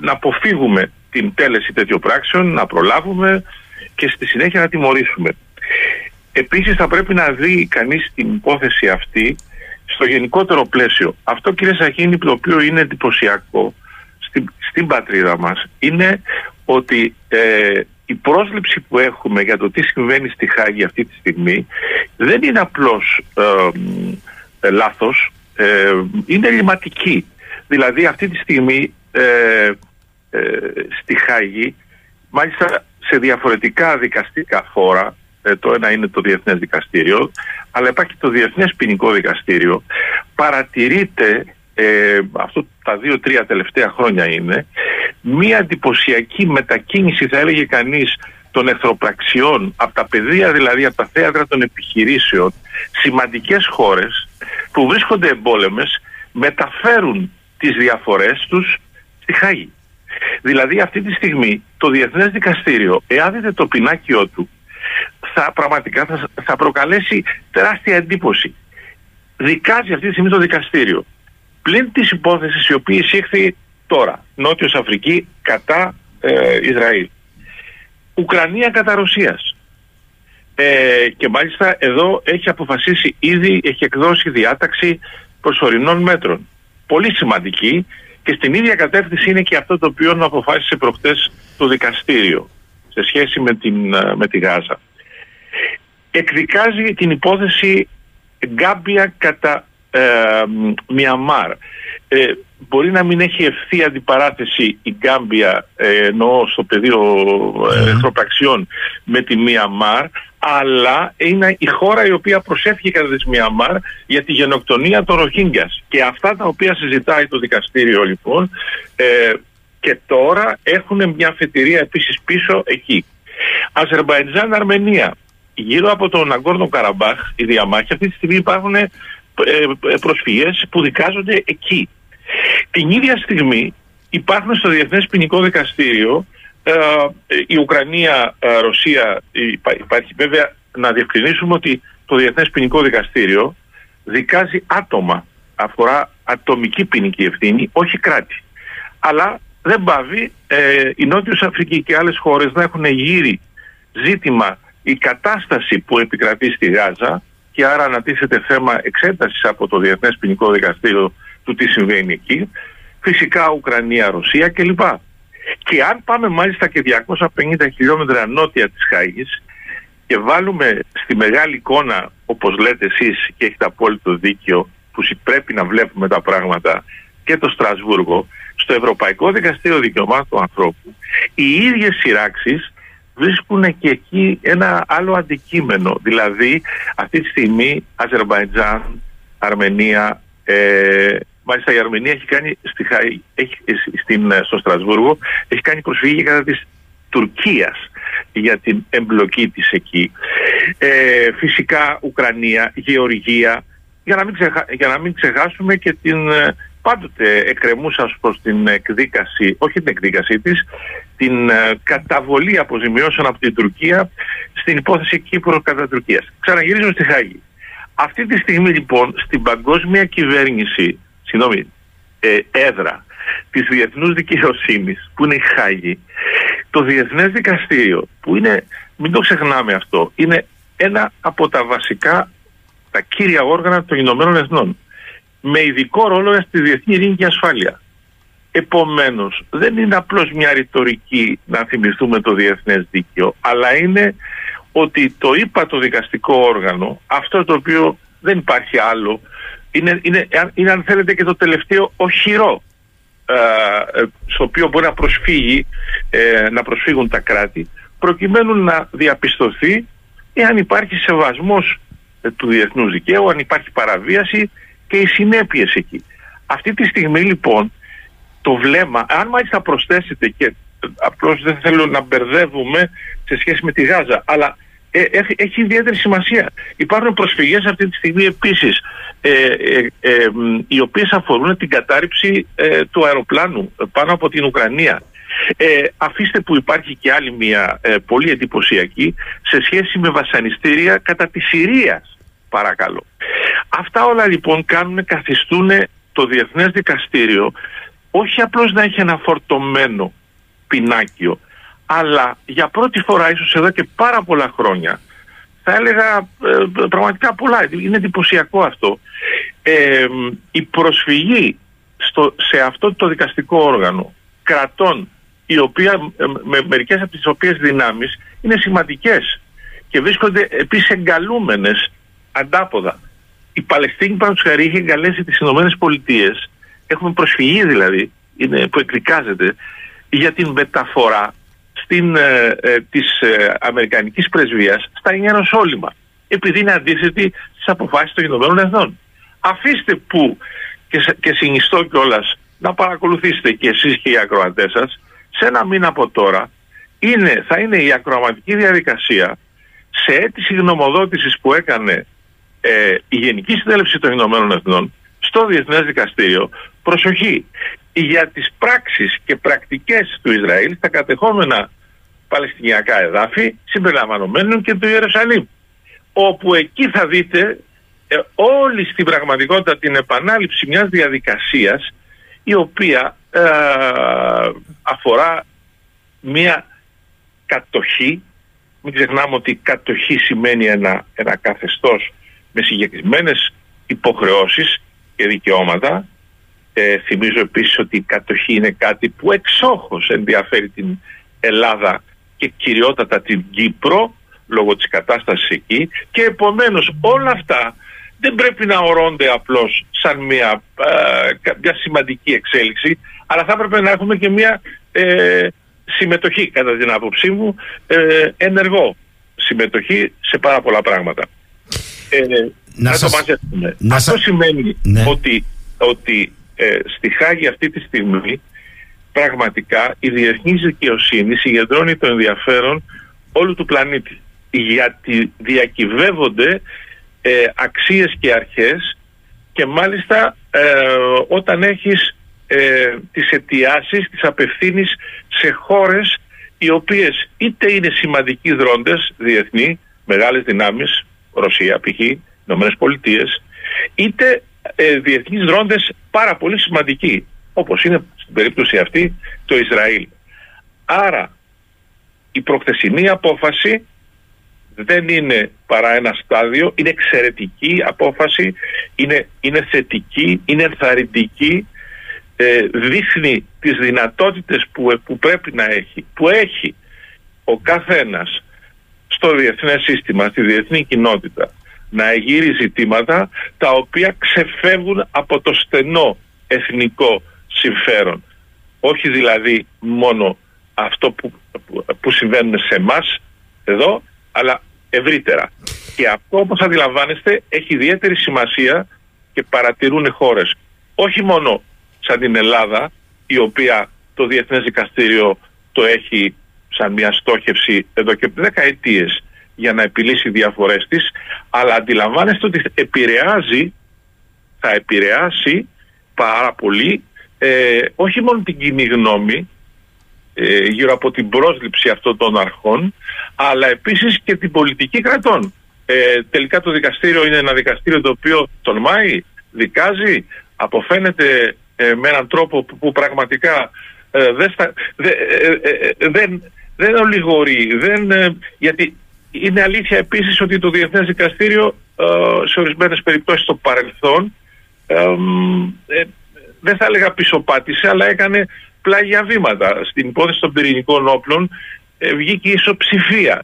[SPEAKER 8] να αποφύγουμε την τέλεση τέτοιων πράξεων, να προλάβουμε και στη συνέχεια να τιμωρήσουμε. Επίσης θα πρέπει να δει κανείς την υπόθεση αυτή στο γενικότερο πλαίσιο. Αυτό κύριε Σαχίνη το οποίο είναι εντυπωσιακό στην, στην πατρίδα μας είναι ότι η πρόσληψη που έχουμε για το τι συμβαίνει στη Χάγη αυτή τη στιγμή δεν είναι απλώς ε, λάθος ε, είναι ελληματική. Δηλαδή αυτή τη στιγμή ε, ε, στη Χάγη, μάλιστα σε διαφορετικά δικαστικά φόρα, ε, το ένα είναι το Διεθνές Δικαστήριο, αλλά υπάρχει το Διεθνές Ποινικό Δικαστήριο, παρατηρείται, ε, αυτό τα δύο-τρία τελευταία χρόνια είναι, μία εντυπωσιακή μετακίνηση θα έλεγε κανείς των εχθροπραξιών από τα πεδία δηλαδή από τα θέατρα των επιχειρήσεων σημαντικές χώρες που βρίσκονται εμπόλεμες μεταφέρουν τις διαφορές τους στη Χάγη. Δηλαδή αυτή τη στιγμή το Διεθνές Δικαστήριο, εάν δείτε το πινάκιό του, θα πραγματικά θα, θα προκαλέσει τεράστια εντύπωση. Δικάζει αυτή τη στιγμή το δικαστήριο. Πλην της υπόθεσης η οποία εισήχθη τώρα, Νότιος Αφρική κατά ε, Ισραήλ. Ουκρανία κατά Ρωσίας. Ε, και μάλιστα εδώ έχει αποφασίσει ήδη, έχει εκδώσει διάταξη προσωρινών μέτρων. Πολύ σημαντική και στην ίδια κατεύθυνση είναι και αυτό το οποίο αποφάσισε προχτές το δικαστήριο σε σχέση με, την, ε, με τη Γάζα. Εκδικάζει την υπόθεση Γκάμπια κατά ε, Μιαμάρ. Ε, μπορεί να μην έχει ευθύ αντιπαράθεση η Γκάμπια ε, εννοώ στο πεδίο εχθροπραξιών με τη Μιαμάρ αλλά είναι η χώρα η οποία προσέφηκε κατά της Μιαμάρ για τη γενοκτονία των Ροχίνγκιας και αυτά τα οποία συζητάει το δικαστήριο λοιπόν ε, και τώρα έχουν μια αφετηρία επίσης πίσω εκεί. Αζερμπαϊτζάν, Αρμενία. Γύρω από τον Αγκόρνο Καραμπάχ, η διαμάχη, αυτή τη στιγμή υπάρχουν ε, ε, προσφυγές που δικάζονται εκεί. Την ίδια στιγμή υπάρχουν στο Διεθνές Ποινικό Δικαστήριο ε, η Ουκρανία, Ρωσία, υπάρχει βέβαια να διευκρινίσουμε ότι το Διεθνές Ποινικό Δικαστήριο δικάζει άτομα, αφορά ατομική ποινική ευθύνη, όχι κράτη. Αλλά δεν πάβει ε, η Νότιος Αφρική και άλλες χώρες να έχουν γύρει ζήτημα η κατάσταση που επικρατεί στη Γάζα και άρα ανατίθεται θέμα εξέτασης από το Διεθνές Ποινικό Δικαστήριο του τι συμβαίνει εκεί, φυσικά Ουκρανία, Ρωσία κλπ. Και αν πάμε μάλιστα και 250 χιλιόμετρα νότια της Χάγης και βάλουμε στη μεγάλη εικόνα, όπως λέτε εσείς και έχετε απόλυτο δίκιο, που πρέπει να βλέπουμε τα πράγματα και το Στρασβούργο, στο Ευρωπαϊκό Δικαστήριο Δικαιωμάτων του Ανθρώπου, οι ίδιες σειράξεις βρίσκουν και εκεί ένα άλλο αντικείμενο. Δηλαδή, αυτή τη στιγμή, Αζερβαϊτζάν, Αρμενία, ε, μάλιστα η Αρμενία έχει κάνει στη, έχει, στην, στο Στρασβούργο, έχει κάνει προσφυγή κατά της Τουρκίας για την εμπλοκή της εκεί. Ε, φυσικά Ουκρανία, Γεωργία, για να μην, για να μην ξεχάσουμε και την ε, πάντοτε εκκρεμούσα προς την εκδίκαση, όχι την εκδίκασή της, την ε, καταβολή αποζημιώσεων από την Τουρκία στην υπόθεση Κύπρο κατά Τουρκίας. Ξαναγυρίζω στη Χάγη. Αυτή τη στιγμή λοιπόν στην παγκόσμια κυβέρνηση, συγγνώμη, ε, έδρα της Διεθνούς Δικαιοσύνης που είναι η Χάγη, το Διεθνές Δικαστήριο που είναι, μην το ξεχνάμε αυτό, είναι ένα από τα βασικά, τα κύρια όργανα των Ηνωμένων Εθνών με ειδικό ρόλο στη διεθνή ειρήνη και ασφάλεια. Επομένως, δεν είναι απλώς μια ρητορική να θυμηθούμε το διεθνές δίκαιο, αλλά είναι ότι το είπα το δικαστικό όργανο, αυτό το οποίο δεν υπάρχει άλλο, είναι, είναι, είναι αν θέλετε και το τελευταίο οχυρό ε, ε, στο οποίο μπορεί να προσφύγει, ε, να προσφύγουν τα κράτη, προκειμένου να διαπιστωθεί εάν υπάρχει σεβασμός του διεθνούς δικαίου, αν υπάρχει παραβίαση και οι συνέπειες εκεί. Αυτή τη στιγμή λοιπόν το βλέμμα, αν μάλιστα προσθέσετε και απλώς δεν θέλω να μπερδεύουμε σε σχέση με τη Γάζα, αλλά ε, έχει, έχει ιδιαίτερη σημασία. Υπάρχουν προσφυγές αυτή τη στιγμή επίσης ε, ε, ε οι οποίες αφορούν την κατάρριψη του αεροπλάνου πάνω από την Ουκρανία. αφήστε που υπάρχει και άλλη μια πολύ εντυπωσιακή σε σχέση με βασανιστήρια κατά της Συρίας παρακαλώ. Αυτά όλα λοιπόν κάνουν, καθιστούν το Διεθνές Δικαστήριο όχι απλώς να έχει ένα φορτωμένο πινάκιο, αλλά για πρώτη φορά ίσως εδώ και πάρα πολλά χρόνια, θα έλεγα ε, πραγματικά πολλά, είναι εντυπωσιακό αυτό, ε, η προσφυγή στο, σε αυτό το δικαστικό όργανο κρατών οι οποία, ε, με μερικές από τις οποίες δυνάμεις είναι σημαντικές και βρίσκονται επίσης εγκαλούμενες αντάποδα. Η Παλαιστίνη πάνω χαρή είχε εγκαλέσει τις Ηνωμένες Πολιτείες, έχουμε προσφυγή δηλαδή, είναι, που εκδικάζεται, για την μεταφορά στην, ε, ε, της ε, Αμερικανικής Πρεσβείας στα Ιεροσόλυμα, επειδή είναι αντίθετη στις αποφάσεις των Ηνωμένων Εθνών. Αφήστε που και, και συνιστώ κιόλας να παρακολουθήσετε κι εσείς και οι ακροατές σας, σε ένα μήνα από τώρα είναι, θα είναι η ακροαματική διαδικασία σε αίτηση γνωμοδότησης που έκανε ε, η Γενική Συνέλευση των Ηνωμένων Εθνών στο Διεθνές Δικαστήριο προσοχή για τις πράξεις και πρακτικές του Ισραήλ στα κατεχόμενα Παλαιστινιακά εδάφη συμπεριλαμβανομένων και του Ιερουσαλήμ όπου εκεί θα δείτε ε, όλη στην πραγματικότητα την επανάληψη μιας διαδικασίας η οποία ε, αφορά μια κατοχή μην ξεχνάμε ότι κατοχή σημαίνει ένα, ένα καθεστώς με συγκεκριμένες υποχρεώσεις και δικαιώματα. Ε, θυμίζω επίσης ότι η κατοχή είναι κάτι που εξόχως ενδιαφέρει την Ελλάδα και κυριότατα την Κύπρο λόγω της κατάστασης εκεί και επομένως όλα αυτά δεν πρέπει να ορώνται απλώς σαν μια, μια σημαντική εξέλιξη αλλά θα έπρεπε να έχουμε και μια ε, συμμετοχή κατά την άποψή μου ε, ενεργό συμμετοχή σε πάρα πολλά πράγματα. Ε, να, σας... το Να Αυτό σημαίνει ναι. ότι, ότι ε, στη Χάγη αυτή τη στιγμή πραγματικά η διεθνής δικαιοσύνη συγκεντρώνει το ενδιαφέρον όλου του πλανήτη γιατί διακυβεύονται ε, αξίες και αρχές και μάλιστα ε, όταν έχεις ε, τις αιτιάσεις, τις απευθύνεις σε χώρες οι οποίες είτε είναι σημαντικοί δρόντες διεθνή, μεγάλες δυνάμεις, Ρωσία π.χ., Ηνωμένες Πολιτείες, είτε ε, διεθνείς δρόντες πάρα πολύ σημαντικοί, όπως είναι στην περίπτωση αυτή το Ισραήλ. Άρα η προχθεσινή απόφαση δεν είναι παρά ένα στάδιο, είναι εξαιρετική απόφαση, είναι, είναι θετική, είναι ενθαρρυντική, ε, δείχνει τις δυνατότητες που, που πρέπει να έχει, που έχει ο καθένας στο διεθνές σύστημα, στη διεθνή κοινότητα να εγείρει ζητήματα τα οποία ξεφεύγουν από το στενό εθνικό συμφέρον. Όχι δηλαδή μόνο αυτό που, που, συμβαίνουν σε εμάς εδώ, αλλά ευρύτερα. Και αυτό όπως αντιλαμβάνεστε έχει ιδιαίτερη σημασία και παρατηρούν χώρες. Όχι μόνο σαν την Ελλάδα, η οποία το Διεθνές Δικαστήριο το έχει σαν μια στόχευση εδώ και δεκαετίες για να επιλύσει διαφορές της, αλλά αντιλαμβάνεστε ότι επηρεάζει, θα επηρεάσει πάρα πολύ ε, όχι μόνο την κοινή γνώμη ε, γύρω από την πρόσληψη αυτών των αρχών, αλλά επίσης και την πολιτική κρατών. Ε, τελικά το δικαστήριο είναι ένα δικαστήριο το οποίο τολμάει, δικάζει, αποφαίνεται ε, με έναν τρόπο που, πραγματικά ε, δεν, δεν, δεν ολιγορεί, δεν, γιατί είναι αλήθεια επίσης ότι το Διεθνές Δικαστήριο σε ορισμένες περιπτώσεις στο παρελθόν δεν θα έλεγα πισωπάτησε αλλά έκανε πλάγια βήματα. Στην υπόθεση των πυρηνικών όπλων ε, βγήκε ισοψηφία.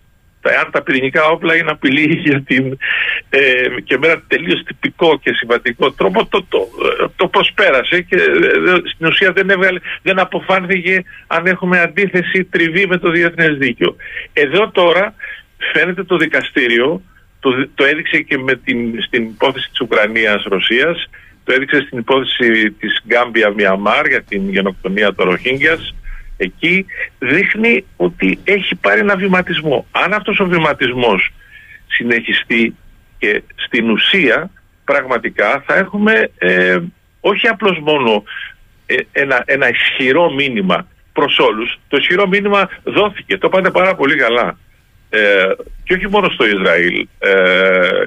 [SPEAKER 8] Αν τα πυρηνικά όπλα είναι απειλή [LAUGHS] για την, ε, και με ένα τελείως τυπικό και συμβατικό τρόπο το, το, το προσπέρασε και ε, στην ουσία δεν, έβγαλε, δεν αποφάνθηκε αν έχουμε αντίθεση τριβή με το διεθνές δίκαιο. Εδώ τώρα φαίνεται το δικαστήριο, το, το έδειξε και με την, στην υπόθεση της Ουκρανίας-Ρωσίας, το έδειξε στην υπόθεση της Γκάμπια Μιαμάρ για την γενοκτονία των Ροχίνγκιας. Εκεί δείχνει ότι έχει πάρει ένα βηματισμό. Αν αυτός ο βηματισμός συνεχιστεί και στην ουσία πραγματικά θα έχουμε ε, όχι απλώς μόνο ε, ένα, ένα ισχυρό μήνυμα προς όλους. Το ισχυρό μήνυμα δόθηκε, το πάτε πάρα πολύ καλά. Ε, και όχι μόνο στο Ισραήλ ε,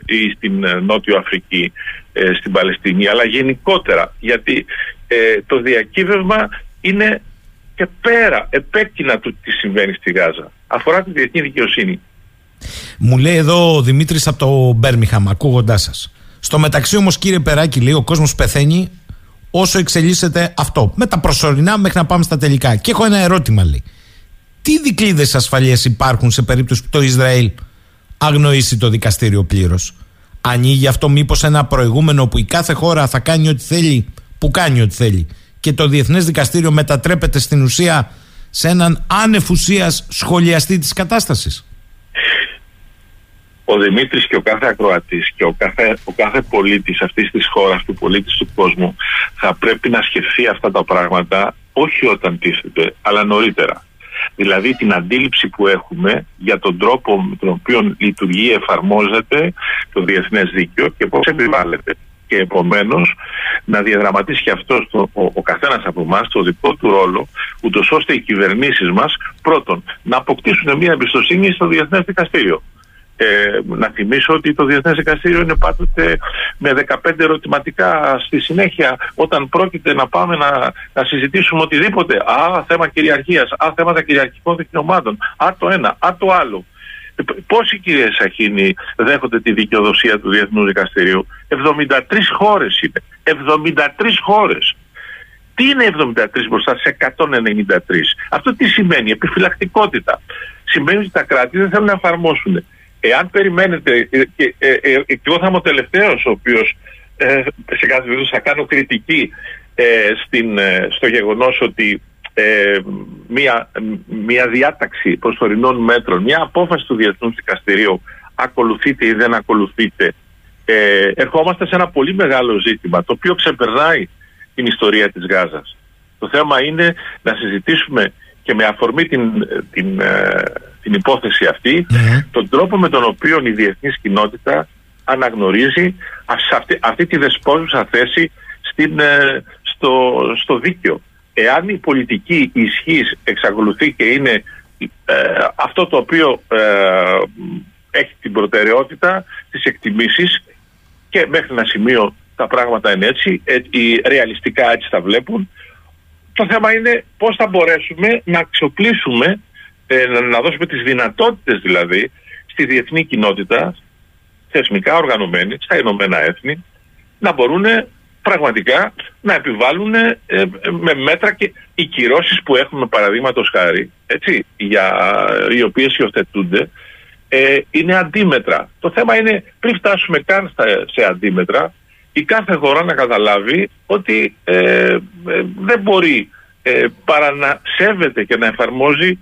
[SPEAKER 8] ή στην Νότιο Αφρική, ε, στην Παλαιστίνη, αλλά γενικότερα. Γιατί ε, το διακύβευμα είναι και πέρα, επέκεινα του τι συμβαίνει στη Γάζα. Αφορά τη διεθνή δικαιοσύνη.
[SPEAKER 2] Μου λέει εδώ ο Δημήτρης από το Μπέρμιχαμ, ακούγοντάς σας. Στο μεταξύ όμως, κύριε Περάκη, λέει ο κόσμος πεθαίνει όσο εξελίσσεται αυτό. Με τα προσωρινά μέχρι να πάμε στα τελικά. Και έχω ένα ερώτημα, λέει. Τι δικλείδες ασφαλείας υπάρχουν σε περίπτωση που το Ισραήλ αγνοήσει το δικαστήριο πλήρως; Ανοίγει αυτό μήπως ένα προηγούμενο που η κάθε χώρα θα κάνει ό,τι θέλει, που κάνει ό,τι θέλει. Και το Διεθνές Δικαστήριο μετατρέπεται στην ουσία σε έναν άνευ σχολιαστή της κατάστασης.
[SPEAKER 8] Ο Δημήτρης και ο κάθε ακροατής και ο κάθε, ο κάθε πολίτης αυτής της χώρας, του πολίτης του κόσμου θα πρέπει να σκεφτεί αυτά τα πράγματα όχι όταν τίθεται, αλλά νωρίτερα δηλαδή την αντίληψη που έχουμε για τον τρόπο με τον οποίο λειτουργεί, εφαρμόζεται το διεθνές δίκαιο και πώς επιβάλλεται. Και επομένως να διαδραματίσει και αυτός ο, ο καθένας από εμάς το δικό του ρόλο, ούτως ώστε οι κυβερνήσεις μας πρώτον να αποκτήσουν μια εμπιστοσύνη στο Διεθνές Δικαστήριο. Ε, να θυμίσω ότι το Διεθνές Δικαστήριο είναι πάντοτε με 15 ερωτηματικά στη συνέχεια όταν πρόκειται να πάμε να, να συζητήσουμε οτιδήποτε. Α, θέμα κυριαρχίας, α, θέματα κυριαρχικών δικαιωμάτων, α, το ένα, α, το άλλο. Πόσοι κύριε Σαχίνη δέχονται τη δικαιοδοσία του Διεθνούς Δικαστηρίου; 73 χώρες είναι. 73 χώρες. Τι είναι 73 μπροστά σε 193. Αυτό τι σημαίνει; Επιφυλακτικότητα. Σημαίνει ότι τα κράτη δεν θέλουν να εφαρμόσουν. Εάν περιμένετε, ε, και, ε, ε, ε, εγώ θα είμαι ο τελευταίος ο οποίος ε, σε κάθε περίπτωση θα κάνω κριτική ε, στην, στο γεγονός ότι ε, μια, μια διάταξη προσωρινών μέτρων, μια απόφαση του Διεθνούς Δικαστηρίου ακολουθείται ή δεν ακολουθείται ε, ερχόμαστε σε ένα πολύ μεγάλο ζήτημα το οποίο ξεπερνάει την ιστορία της Γάζας. Το θέμα είναι να συζητήσουμε και με αφορμή την, την, ε, την υπόθεση αυτή τον τρόπο με τον οποίο η διεθνής κοινότητα αναγνωρίζει αυτή, αυτή τη δεσπόζουσα θέση στην, ε, στο, στο δίκαιο εάν η πολιτική ισχύς εξακολουθεί και είναι ε, αυτό το οποίο ε, έχει την προτεραιότητα τις εκτιμήσεις και μέχρι ένα σημείο τα πράγματα είναι έτσι, ε, οι ρεαλιστικά έτσι τα βλέπουν. Το θέμα είναι πώς θα μπορέσουμε να αξιοπλήσουμε, να δώσουμε τις δυνατότητες δηλαδή στη διεθνή κοινότητα, θεσμικά οργανωμένη, στα Ηνωμένα Έθνη, να μπορούν πραγματικά να επιβάλλουν ε, ε, με μέτρα και οι κυρώσεις που έχουμε παραδείγματος χάρη, έτσι, για, οι οποίες υιοθετούνται, ε, είναι αντίμετρα. Το θέμα είναι πριν φτάσουμε καν στα, σε αντίμετρα, η κάθε χώρα να καταλάβει ότι ε, δεν μπορεί παρά να σέβεται και να εφαρμόζει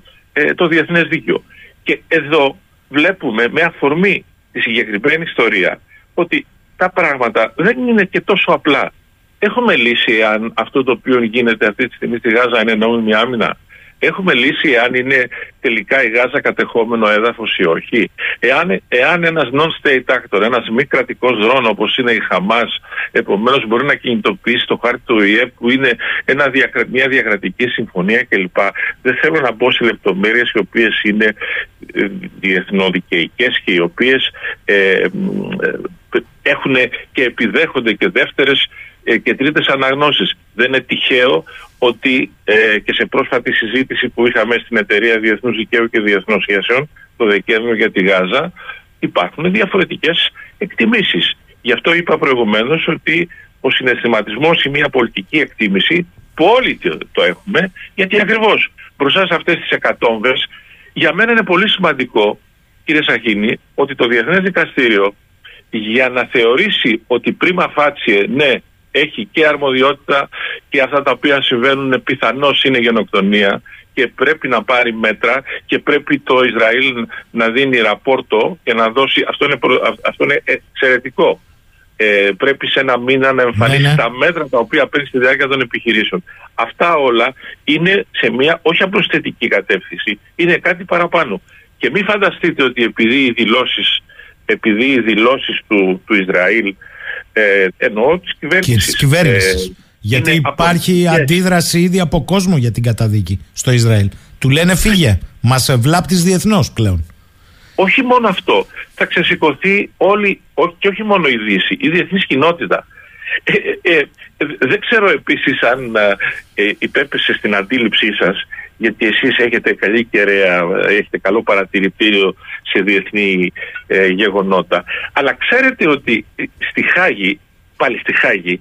[SPEAKER 8] το διεθνές δίκαιο. Και εδώ βλέπουμε με αφορμή τη συγκεκριμένη ιστορία ότι τα πράγματα δεν είναι και τόσο απλά. Έχουμε λύσει αν αυτό το οποίο γίνεται αυτή τη στιγμή στη Γάζα είναι νόμιμη άμυνα; Έχουμε λύσει αν είναι τελικά η Γάζα κατεχόμενο έδαφος ή όχι. Εάν, εάν ένας non-state actor, ένας μη κρατικός δρόνο όπως είναι η Χαμάς, επομένως μπορεί να κινητοποιήσει το χάρτη του ΟΗΕ που είναι ένα, μια διακρατική συμφωνία κλπ. Δεν θέλω να μπω σε λεπτομέρειες οι οποίες είναι ε, διεθνοδικαιικέ και οι οποίες ε, ε, έχουν και επιδέχονται και δεύτερες ε, και τρίτες αναγνώσεις. Δεν είναι τυχαίο ότι ε, και σε πρόσφατη συζήτηση που είχαμε στην εταιρεία Διεθνούς Δικαίου και Διεθνών Σχέσεων το Δεκέμβριο για τη Γάζα υπάρχουν διαφορετικές εκτιμήσεις. Γι' αυτό είπα προηγουμένως ότι ο συναισθηματισμός ή μια πολιτική εκτίμηση που όλοι το έχουμε γιατί ακριβώς μπροστά σε αυτές τις εκατόμβες για μένα είναι πολύ σημαντικό κύριε Σαχίνη ότι το Διεθνές Δικαστήριο για να θεωρήσει ότι πρίμα φάτσιε ναι έχει και αρμοδιότητα και αυτά τα οποία συμβαίνουν πιθανώς είναι γενοκτονία και πρέπει να πάρει μέτρα και πρέπει το Ισραήλ να δίνει ραπόρτο και να δώσει, αυτό είναι, αυτό είναι εξαιρετικό. Ε, πρέπει σε ένα μήνα να εμφανίσει ναι, ναι. τα μέτρα τα οποία παίρνει στη διάρκεια των επιχειρήσεων. Αυτά όλα είναι σε μια όχι απλώς θετική κατεύθυνση, είναι κάτι παραπάνω. Και μην φανταστείτε ότι επειδή οι δηλώσεις επειδή οι δηλώσεις του, του Ισραήλ ε, εννοώ της
[SPEAKER 2] κυβέρνησης. Ε, γιατί υπάρχει αντίδραση ήδη από κόσμο για την καταδίκη στο Ισραήλ. Του λένε φύγε, μας βλάπτεις διεθνώς πλέον.
[SPEAKER 8] Όχι μόνο αυτό, θα ξεσηκωθεί όλη, και όχι μόνο η Δύση, η διεθνής κοινότητα. Ε, ε, ε δεν ξέρω επίσης αν ε, υπέπεσε στην αντίληψή σας γιατί εσείς έχετε καλή κεραία, έχετε καλό παρατηρητήριο σε διεθνή ε, γεγονότα. Αλλά ξέρετε ότι στη Χάγη, πάλι στη Χάγη,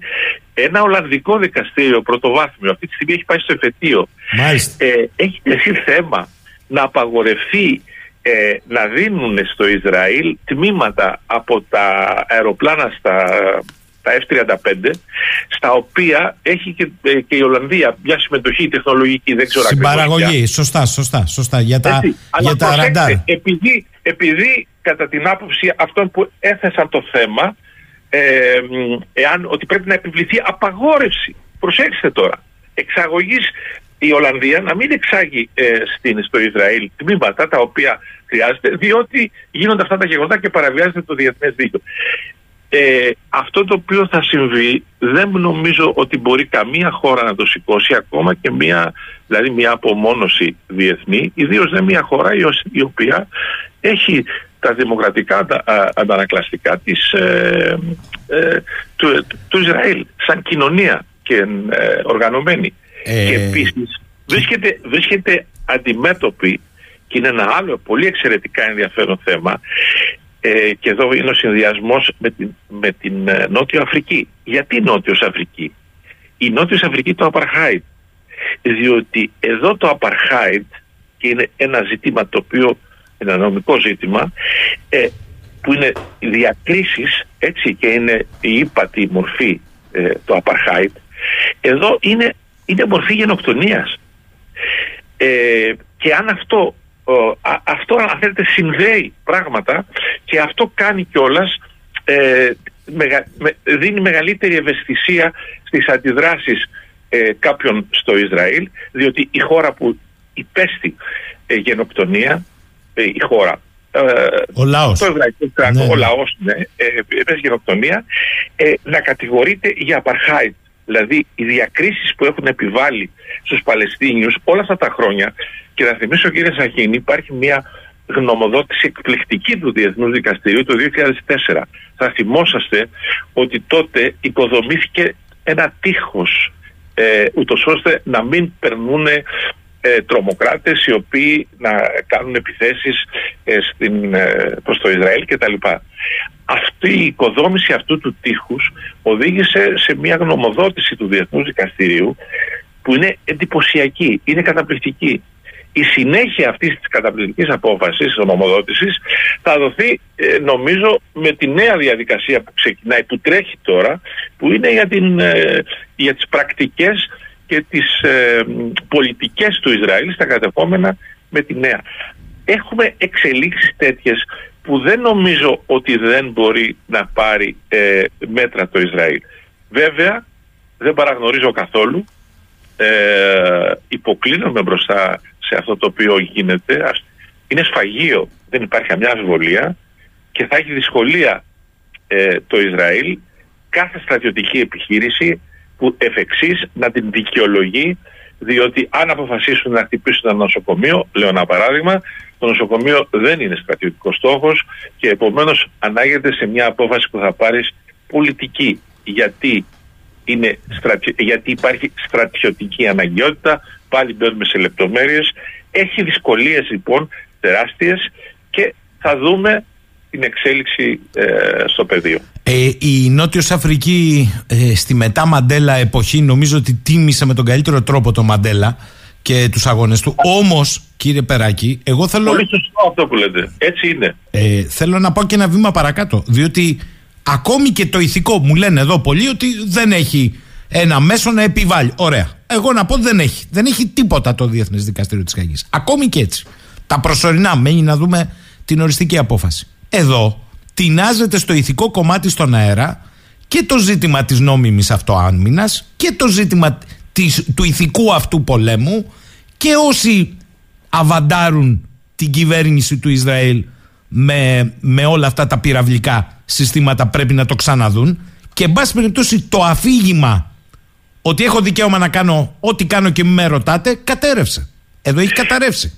[SPEAKER 8] ένα Ολλανδικό δικαστήριο πρωτοβάθμιο, αυτή τη στιγμή έχει πάει στο εφετείο, ε, έχει τεθεί θέμα να απαγορευτεί ε, να δίνουν στο Ισραήλ τμήματα από τα αεροπλάνα στα τα F-35, στα οποία έχει και, ε, και η Ολλανδία μια συμμετοχή τεχνολογική, δεν ξέρω
[SPEAKER 2] Στην παραγωγή, σωστά, σωστά, σωστά, για τα, για τα ραντάρ.
[SPEAKER 8] Επειδή, επειδή κατά την άποψη αυτών που έθεσαν το θέμα, ε, εάν, ότι πρέπει να επιβληθεί απαγόρευση, προσέξτε τώρα, εξαγωγής η Ολλανδία να μην εξάγει ε, στην, στο Ισραήλ τμήματα τα οποία χρειάζεται, διότι γίνονται αυτά τα γεγονότα και παραβιάζεται το διεθνές δίκαιο. Ε, αυτό το οποίο θα συμβεί δεν νομίζω ότι μπορεί καμία χώρα να το σηκώσει ακόμα και μια, δηλαδή μια απομόνωση διεθνή ιδίως δεν μια χώρα η οποία έχει τα δημοκρατικά αντανακλαστικά της, ε, ε, του, του Ισραήλ σαν κοινωνία και ε, οργανωμένη και επίσης βρίσκεται, βρίσκεται αντιμέτωπη Και είναι ένα άλλο πολύ εξαιρετικά ενδιαφέρον θέμα ε, και εδώ είναι ο συνδυασμός με την, με την ε, Νότιο Αφρική. Γιατί Νότιος Αφρική, Η Νότιος Αφρική το Απαρχάιτ. Διότι εδώ το Απαρχάιτ και είναι ένα ζήτημα το οποίο, ένα νομικό ζήτημα, ε, που είναι διακρίσεις έτσι και είναι η ύπατη μορφή ε, το Απαρχάιτ, εδώ είναι, είναι μορφή γενοκτονίας. Ε, και αν αυτό αυτό αν θέλετε συνδέει πράγματα και αυτό κάνει κιόλας ε, δίνει μεγαλύτερη ευαισθησία στις αντιδράσεις ε, κάποιων στο Ισραήλ διότι η χώρα που υπέστη ε, γενοκτονία ε, η χώρα
[SPEAKER 2] ε, ο λαός.
[SPEAKER 8] Το Εβραϊκό κράτος, ναι, ο ναι. λαός, ναι, ε, γενοκτονία, ε, να κατηγορείται για απαρχάιτ. Δηλαδή οι διακρίσεις που έχουν επιβάλει στους Παλαιστίνιους όλα αυτά τα χρόνια και να θυμίσω κύριε Σαχίνη υπάρχει μια γνωμοδότηση εκπληκτική του Διεθνούς Δικαστηρίου το 2004. Θα θυμόσαστε ότι τότε υποδομήθηκε ένα τείχος ε, ούτως ώστε να μην περνούν ε, τρομοκράτες οι οποίοι να κάνουν επιθέσεις ε, στην, ε, προς το Ισραήλ κτλ. Αυτή η οικοδόμηση αυτού του τείχους οδήγησε σε μια γνωμοδότηση του Διεθνούς Δικαστηρίου που είναι εντυπωσιακή, είναι καταπληκτική. Η συνέχεια αυτής της καταπληκτικής απόφασης, της νομοδότησης, θα δοθεί ε, νομίζω με τη νέα διαδικασία που ξεκινάει, που τρέχει τώρα, που είναι για, την, ε, για τις πρακτικές και τις ε, πολιτικές του Ισραήλ στα κατεπόμενα με τη νέα. Έχουμε εξελίξεις τέτοιες που δεν νομίζω ότι δεν μπορεί να πάρει ε, μέτρα το Ισραήλ. Βέβαια, δεν παραγνωρίζω καθόλου, ε, υποκλίνομαι μπροστά σε αυτό το οποίο γίνεται. Είναι σφαγείο, δεν υπάρχει καμιά αμφιβολία και θα έχει δυσκολία ε, το Ισραήλ κάθε στρατιωτική επιχείρηση που εφ' εξής να την δικαιολογεί διότι αν αποφασίσουν να χτυπήσουν ένα νοσοκομείο, λέω ένα παράδειγμα, το νοσοκομείο δεν είναι στρατιωτικός στόχος και επομένως ανάγεται σε μια απόφαση που θα πάρεις πολιτική. Γιατί, είναι γιατί υπάρχει στρατιωτική αναγκαιότητα, πάλι μπαίνουμε σε λεπτομέρειες, έχει δυσκολίες λοιπόν τεράστιες και θα δούμε την εξέλιξη ε, στο πεδίο.
[SPEAKER 2] Ε, η Νότιος Αφρική ε, στη μετά Μαντέλα εποχή νομίζω ότι τίμησε με τον καλύτερο τρόπο τον Μαντέλα και τους αγώνες του. Όμως κύριε Περάκη, εγώ θέλω...
[SPEAKER 8] Πολύ σωστό αυτό που λέτε. Έτσι είναι.
[SPEAKER 2] Ε, θέλω να πάω και ένα βήμα παρακάτω. Διότι ακόμη και το ηθικό μου λένε εδώ πολλοί ότι δεν έχει ένα μέσο να επιβάλλει. Ωραία. Εγώ να πω δεν έχει. Δεν έχει τίποτα το Διεθνές Δικαστήριο της Χαγής. Ακόμη και έτσι. Τα προσωρινά μένει να δούμε την οριστική απόφαση. Εδώ τεινάζεται στο ηθικό κομμάτι στον αέρα και το ζήτημα της νόμιμης αυτοάμυνας και το ζήτημα της, του ηθικού αυτού πολέμου και όσοι αβαντάρουν την κυβέρνηση του Ισραήλ με, με όλα αυτά τα πυραυλικά συστήματα πρέπει να το ξαναδούν και εν πάση περιπτώσει το αφήγημα ότι έχω δικαίωμα να κάνω ό,τι κάνω και με ρωτάτε κατέρευσε. Εδώ έχει καταρρεύσει.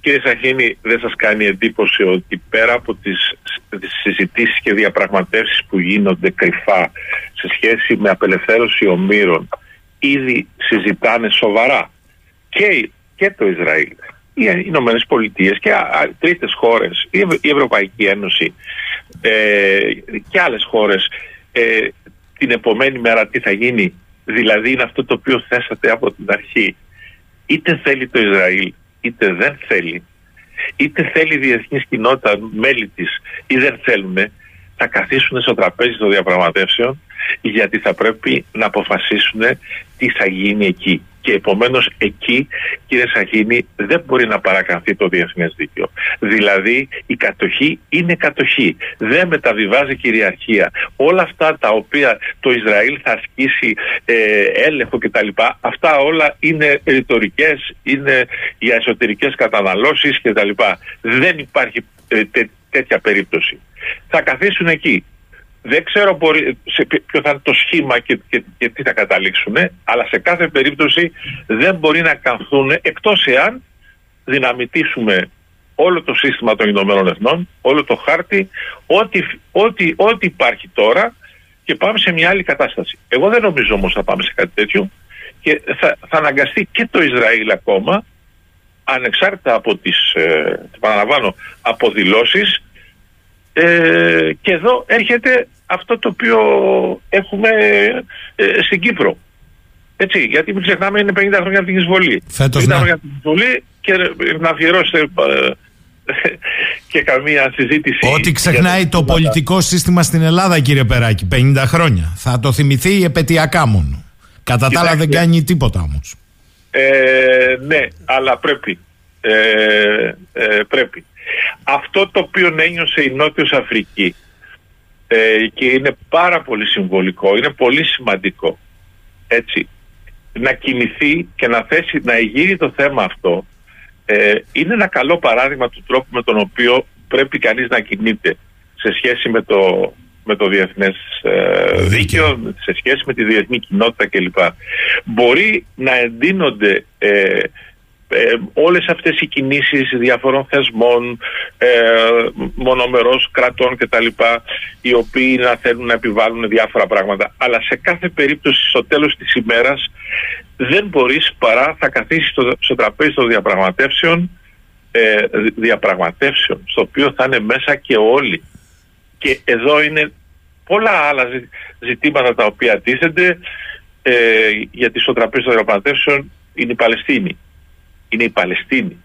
[SPEAKER 8] Κύριε Σαχίνη, δεν σας κάνει εντύπωση ότι πέρα από τις, τις συζητήσεις και διαπραγματεύσεις που γίνονται κρυφά σε σχέση με απελευθέρωση ομήρων ήδη συζητάνε σοβαρά και, και το Ισραήλ, οι Ηνωμένες Πολιτείες και τρίτες χώρες, η Ευρωπαϊκή Ένωση ε, και άλλες χώρες ε, την επομένη μέρα τι θα γίνει. Δηλαδή είναι αυτό το οποίο θέσατε από την αρχή. Είτε θέλει το Ισραήλ είτε δεν θέλει, είτε θέλει η διεθνής κοινότητα μέλη της ή δεν θέλουν, θα καθίσουν στο τραπέζι των διαπραγματεύσεων γιατί θα πρέπει να αποφασίσουν τι θα γίνει εκεί. Και επομένως εκεί, κύριε Σαχίνη, δεν μπορεί να παρακαμφθεί το διεθνές δίκαιο. Δηλαδή η κατοχή είναι κατοχή. Δεν μεταβιβάζει κυριαρχία. Όλα αυτά τα οποία το Ισραήλ θα ασκήσει ε, έλεγχο κτλ. Αυτά όλα είναι ρητορικές, είναι για εσωτερικές καταναλώσεις κτλ. Δεν υπάρχει ε, τέτοια περίπτωση. Θα καθίσουν εκεί. Δεν ξέρω σε ποιο θα είναι το σχήμα και, και, τι θα καταλήξουν, αλλά σε κάθε περίπτωση δεν μπορεί να καθούν εκτός εάν δυναμητήσουμε όλο το σύστημα των Ηνωμένων Εθνών, όλο το χάρτη, ό,τι, ό,τι, ό,τι υπάρχει τώρα και πάμε σε μια άλλη κατάσταση. Εγώ δεν νομίζω όμως θα πάμε σε κάτι τέτοιο και θα, θα αναγκαστεί και το Ισραήλ ακόμα ανεξάρτητα από τις, ε, παραλαμβάνω, αποδηλώσεις ε, και εδώ έρχεται αυτό το οποίο έχουμε ε, στην Κύπρο. Έτσι, γιατί μην ξεχνάμε είναι 50 χρόνια από την εισβολή.
[SPEAKER 2] Φέτος,
[SPEAKER 8] 50
[SPEAKER 2] ναι.
[SPEAKER 8] χρόνια από την εισβολή και να αφιερώσετε ε, και καμία συζήτηση.
[SPEAKER 2] Ό,τι ξεχνάει
[SPEAKER 8] για
[SPEAKER 2] το πολιτικό σύστημα στην Ελλάδα, κύριε Περάκη, 50 χρόνια. Θα το θυμηθεί επαιτειακά μόνο. Κατά τα άλλα
[SPEAKER 8] Κοιτάξτε.
[SPEAKER 2] δεν κάνει τίποτα όμως.
[SPEAKER 8] Ε, ναι, αλλά πρέπει. Ε, ε, πρέπει. Αυτό το οποίο ένιωσε η Νότιος Αφρική ε, και είναι πάρα πολύ συμβολικό, είναι πολύ σημαντικό έτσι, να κινηθεί και να θέσει, να εγείρει το θέμα αυτό ε, είναι ένα καλό παράδειγμα του τρόπου με τον οποίο πρέπει κανείς να κινείται σε σχέση με το, με το διεθνές ε, δίκαιο, σε σχέση με τη διεθνή κοινότητα κλπ. Μπορεί να εντείνονται ε, ε, όλες αυτές οι κινήσεις διαφορών θεσμών, ε, μονομερός κρατών κτλ. οι οποίοι να θέλουν να επιβάλλουν διάφορα πράγματα. Αλλά σε κάθε περίπτωση στο τέλος της ημέρας δεν μπορείς παρά θα καθίσεις στο, στο τραπέζι των διαπραγματεύσεων ε, διαπραγματεύσεων στο οποίο θα είναι μέσα και όλοι. Και εδώ είναι πολλά άλλα ζη- ζητήματα τα οποία τίθενται ε, γιατί στο τραπέζι των διαπραγματεύσεων είναι η Παλαιστίνη. Είναι η Παλαιστίνη.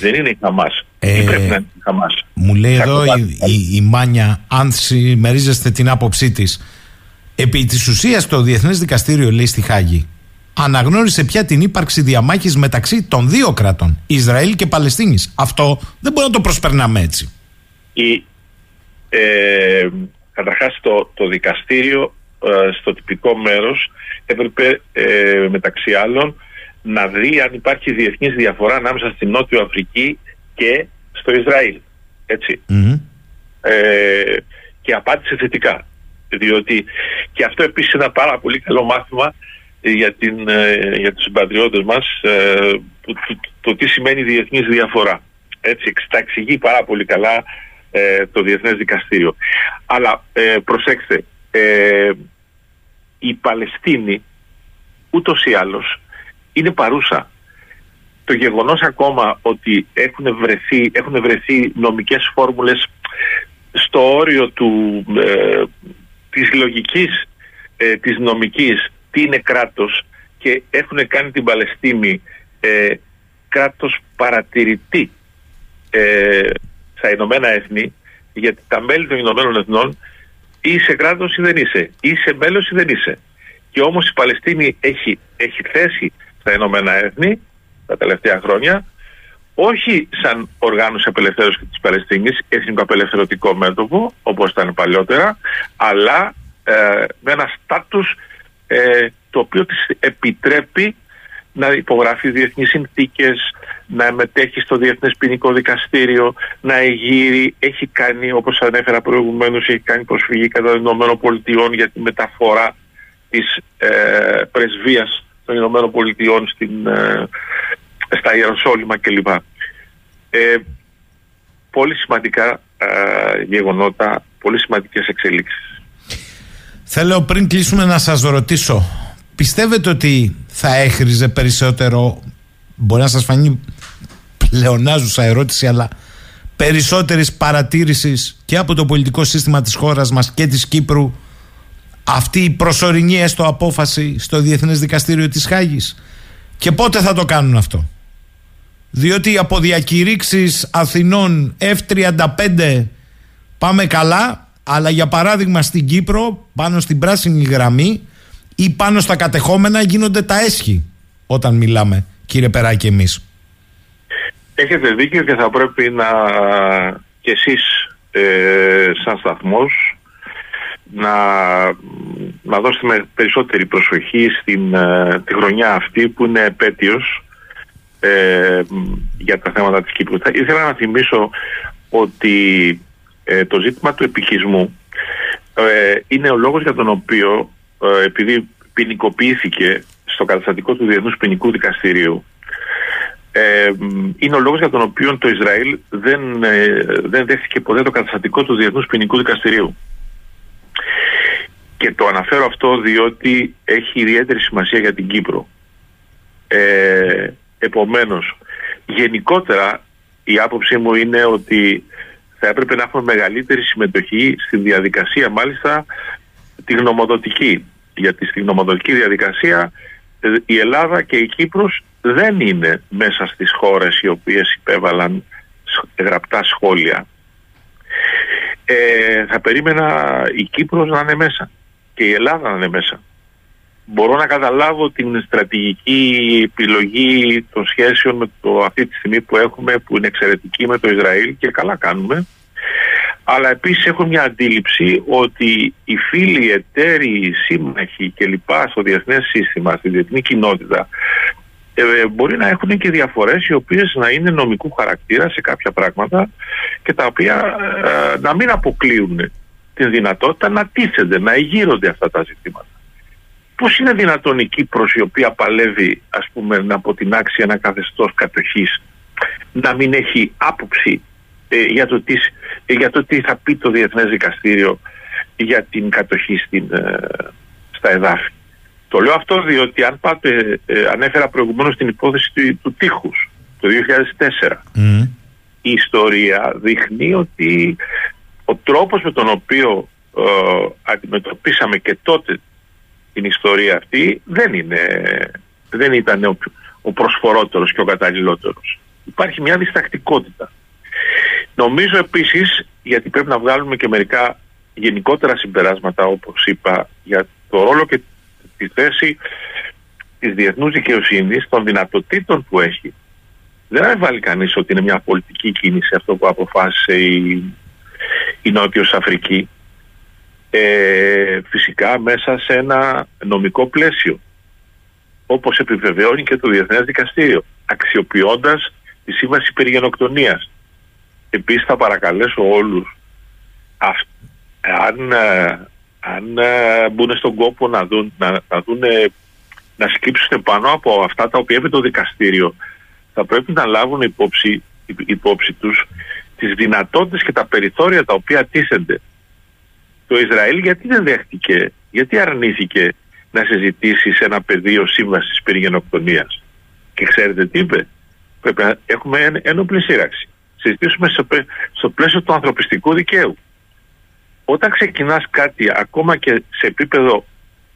[SPEAKER 8] Δεν είναι η Χαμάς.
[SPEAKER 2] Ε,
[SPEAKER 8] Ή πρέπει να είναι η Χαμάς;
[SPEAKER 2] Μου λέει
[SPEAKER 8] Θα
[SPEAKER 2] εδώ
[SPEAKER 8] κομμάτι.
[SPEAKER 2] η, η, η Μάνια, αν συμμερίζεστε την άποψή της, επί της ουσίας το Διεθνές Δικαστήριο λέει στη Χάγη, αναγνώρισε πια την ύπαρξη διαμάχης μεταξύ των δύο κρατών, Ισραήλ και Παλαιστίνης. Αυτό δεν μπορεί να το προσπερνάμε έτσι.
[SPEAKER 8] η, ε, καταρχάς το, το δικαστήριο ε, στο τυπικό μέρος έπρεπε ε, μεταξύ άλλων να δει αν υπάρχει διεθνής διαφορά ανάμεσα στην Νότιο Αφρική και στο Ισραήλ. Έτσι. Ε, και απάντησε θετικά. Διότι και αυτό επίσης είναι ένα πάρα πολύ καλό μάθημα για, την, ε, για τους συμπατριώτες μας ε, που- το, το τι σημαίνει διεθνής διαφορά. Έτσι, εξ- τα εξηγεί πάρα πολύ καλά ε, το Διεθνές Δικαστήριο. Αλλά ε, προσέξτε, ε, η Παλαιστίνη ούτως ή άλλως είναι παρούσα. Το γεγονός ακόμα ότι έχουν βρεθεί, έχουν βρεθεί νομικές φόρμουλες στο όριο του, ε, της λογικής, ε, της νομικής, τι είναι κράτος και έχουν κάνει την Παλαιστίνη ε, κράτος παρατηρητή ε, στα Ηνωμένα Έθνη γιατί τα μέλη των Ηνωμένων Εθνών είσαι κράτος ή δεν είσαι, είσαι μέλος ή δεν είσαι. Και όμως η Παλαιστίνη έχει, έχει θέση στα Ηνωμένα Έθνη τα τελευταία χρόνια όχι σαν οργάνωση απελευθέρωσης της Παλαιστίνης, εθνικό απελευθερωτικό μέτωπο, όπως ήταν παλιότερα, αλλά ε, με ένα στάτους ε, το οποίο της επιτρέπει να υπογράφει διεθνείς συνθήκες, να μετέχει στο Διεθνές Ποινικό Δικαστήριο, να εγείρει, έχει κάνει, όπως ανέφερα προηγουμένως, έχει κάνει προσφυγή κατά των Ηνωμένων Πολιτειών για τη μεταφορά της ε, πρεσβείας των Ηνωμένων Πολιτειών στην, ε, στα Ιεροσόλυμα κλπ. Ε, πολύ σημαντικά ε, γεγονότα, πολύ σημαντικές εξελίξεις.
[SPEAKER 2] Θέλω πριν κλείσουμε να σας ρωτήσω, πιστεύετε ότι θα έχριζε περισσότερο, μπορεί να σας φανεί πλεονάζουσα ερώτηση, αλλά περισσότερης παρατήρησης και από το πολιτικό σύστημα της χώρας μας και της Κύπρου αυτή η προσωρινή έστω απόφαση στο Διεθνές Δικαστήριο της Χάγης. Και πότε θα το κάνουν αυτό; Διότι από διακηρύξεις Αθηνών F35 πάμε καλά αλλά για παράδειγμα στην Κύπρο πάνω στην πράσινη γραμμή ή πάνω στα κατεχόμενα γίνονται τα έσχη όταν μιλάμε κύριε Περάκη εμείς.
[SPEAKER 8] Έχετε δίκιο και θα πρέπει να και εσείς ε, σαν σταθμός να, να δώσετε με περισσότερη προσοχή στην ε, τη χρονιά αυτή που είναι επέτειος ε, για τα θέματα της Κύπρου. Θα ήθελα να θυμίσω ότι ε, το ζήτημα του επικισμού ε, είναι ο λόγος για τον οποίο ε, επειδή ποινικοποιήθηκε στο καταστατικό του Διεθνούς Ποινικού Δικαστηρίου ε, είναι ο λόγος για τον οποίο το Ισραήλ δεν, ε, δεν δέχθηκε ποτέ το καταστατικό του Διεθνούς Ποινικού Δικαστηρίου. Και το αναφέρω αυτό διότι έχει ιδιαίτερη σημασία για την Κύπρο. Ε, επομένως, γενικότερα η άποψή μου είναι ότι θα έπρεπε να έχουμε μεγαλύτερη συμμετοχή στη διαδικασία μάλιστα τη γνωμοδοτική. Γιατί στη γνωμοδοτική διαδικασία ε, η Ελλάδα και η Κύπρος δεν είναι μέσα στις χώρες οι οποίες υπέβαλαν γραπτά σχόλια. Ε, θα περίμενα η Κύπρος να είναι μέσα και η Ελλάδα να είναι μέσα. Μπορώ να καταλάβω την στρατηγική επιλογή των σχέσεων με το αυτή τη στιγμή που έχουμε που είναι εξαιρετική με το Ισραήλ και καλά κάνουμε αλλά επίσης έχω μια αντίληψη ότι οι φίλοι, οι εταίροι, οι σύμμαχοι κλπ. στο διεθνές σύστημα, στη διεθνή κοινότητα ε, μπορεί να έχουν και διαφορές οι οποίες να είναι νομικού χαρακτήρα σε κάποια πράγματα και τα οποία ε, να μην αποκλείουν την δυνατότητα να τίθενται, να εγείρονται αυτά τα ζητήματα. Πώς είναι δυνατόν η Κύπρος η οποία παλεύει ας πούμε να αποτινάξει ένα καθεστώς κατοχής να μην έχει άποψη ε, για, το τι, ε, για το τι θα πει το Διεθνές Δικαστήριο για την κατοχή στην, ε, στα εδάφη. Το λέω αυτό διότι αν πάτε, ανέφερα προηγουμένως την υπόθεση του, του τείχους το 2004. Η ιστορία δείχνει ότι ο τρόπος με τον οποίο αντιμετωπίσαμε και τότε την ιστορία αυτή δεν, είναι, δεν ήταν ο, ο προσφορότερος και ο καταλληλότερος. Υπάρχει μια διστακτικότητα. Νομίζω επίσης, γιατί πρέπει να βγάλουμε και μερικά γενικότερα συμπεράσματα όπως είπα για το ρόλο και τη θέση της διεθνούς δικαιοσύνης των δυνατοτήτων που έχει. Δεν θα βάλει κανείς ότι είναι μια πολιτική κίνηση αυτό που αποφάσισε η, η Νότιος Αφρική. Ε, φυσικά μέσα σε ένα νομικό πλαίσιο όπως επιβεβαιώνει και το Διεθνές Δικαστήριο αξιοποιώντας τη Σύμβαση Περιγενοκτονίας Επίσης θα παρακαλέσω όλους αν, ε, αν ε, μπουν στον κόπο να δουν, να, να, δουν, να σκύψουν πάνω από αυτά τα οποία είπε το δικαστήριο θα πρέπει να λάβουν υπόψη, υπόψη τους τις δυνατότητες και τα περιθώρια τα οποία τίθενται. Το Ισραήλ γιατί δεν δέχτηκε, γιατί αρνήθηκε να συζητήσει σε ένα πεδίο σύμβασης περί γενοκτονίας. Και ξέρετε τι είπε, πρέπει να έχουμε ένοπλη σύραξη συζητήσουμε στο πλαίσιο του ανθρωπιστικού δικαίου. Όταν ξεκινάς κάτι ακόμα και σε επίπεδο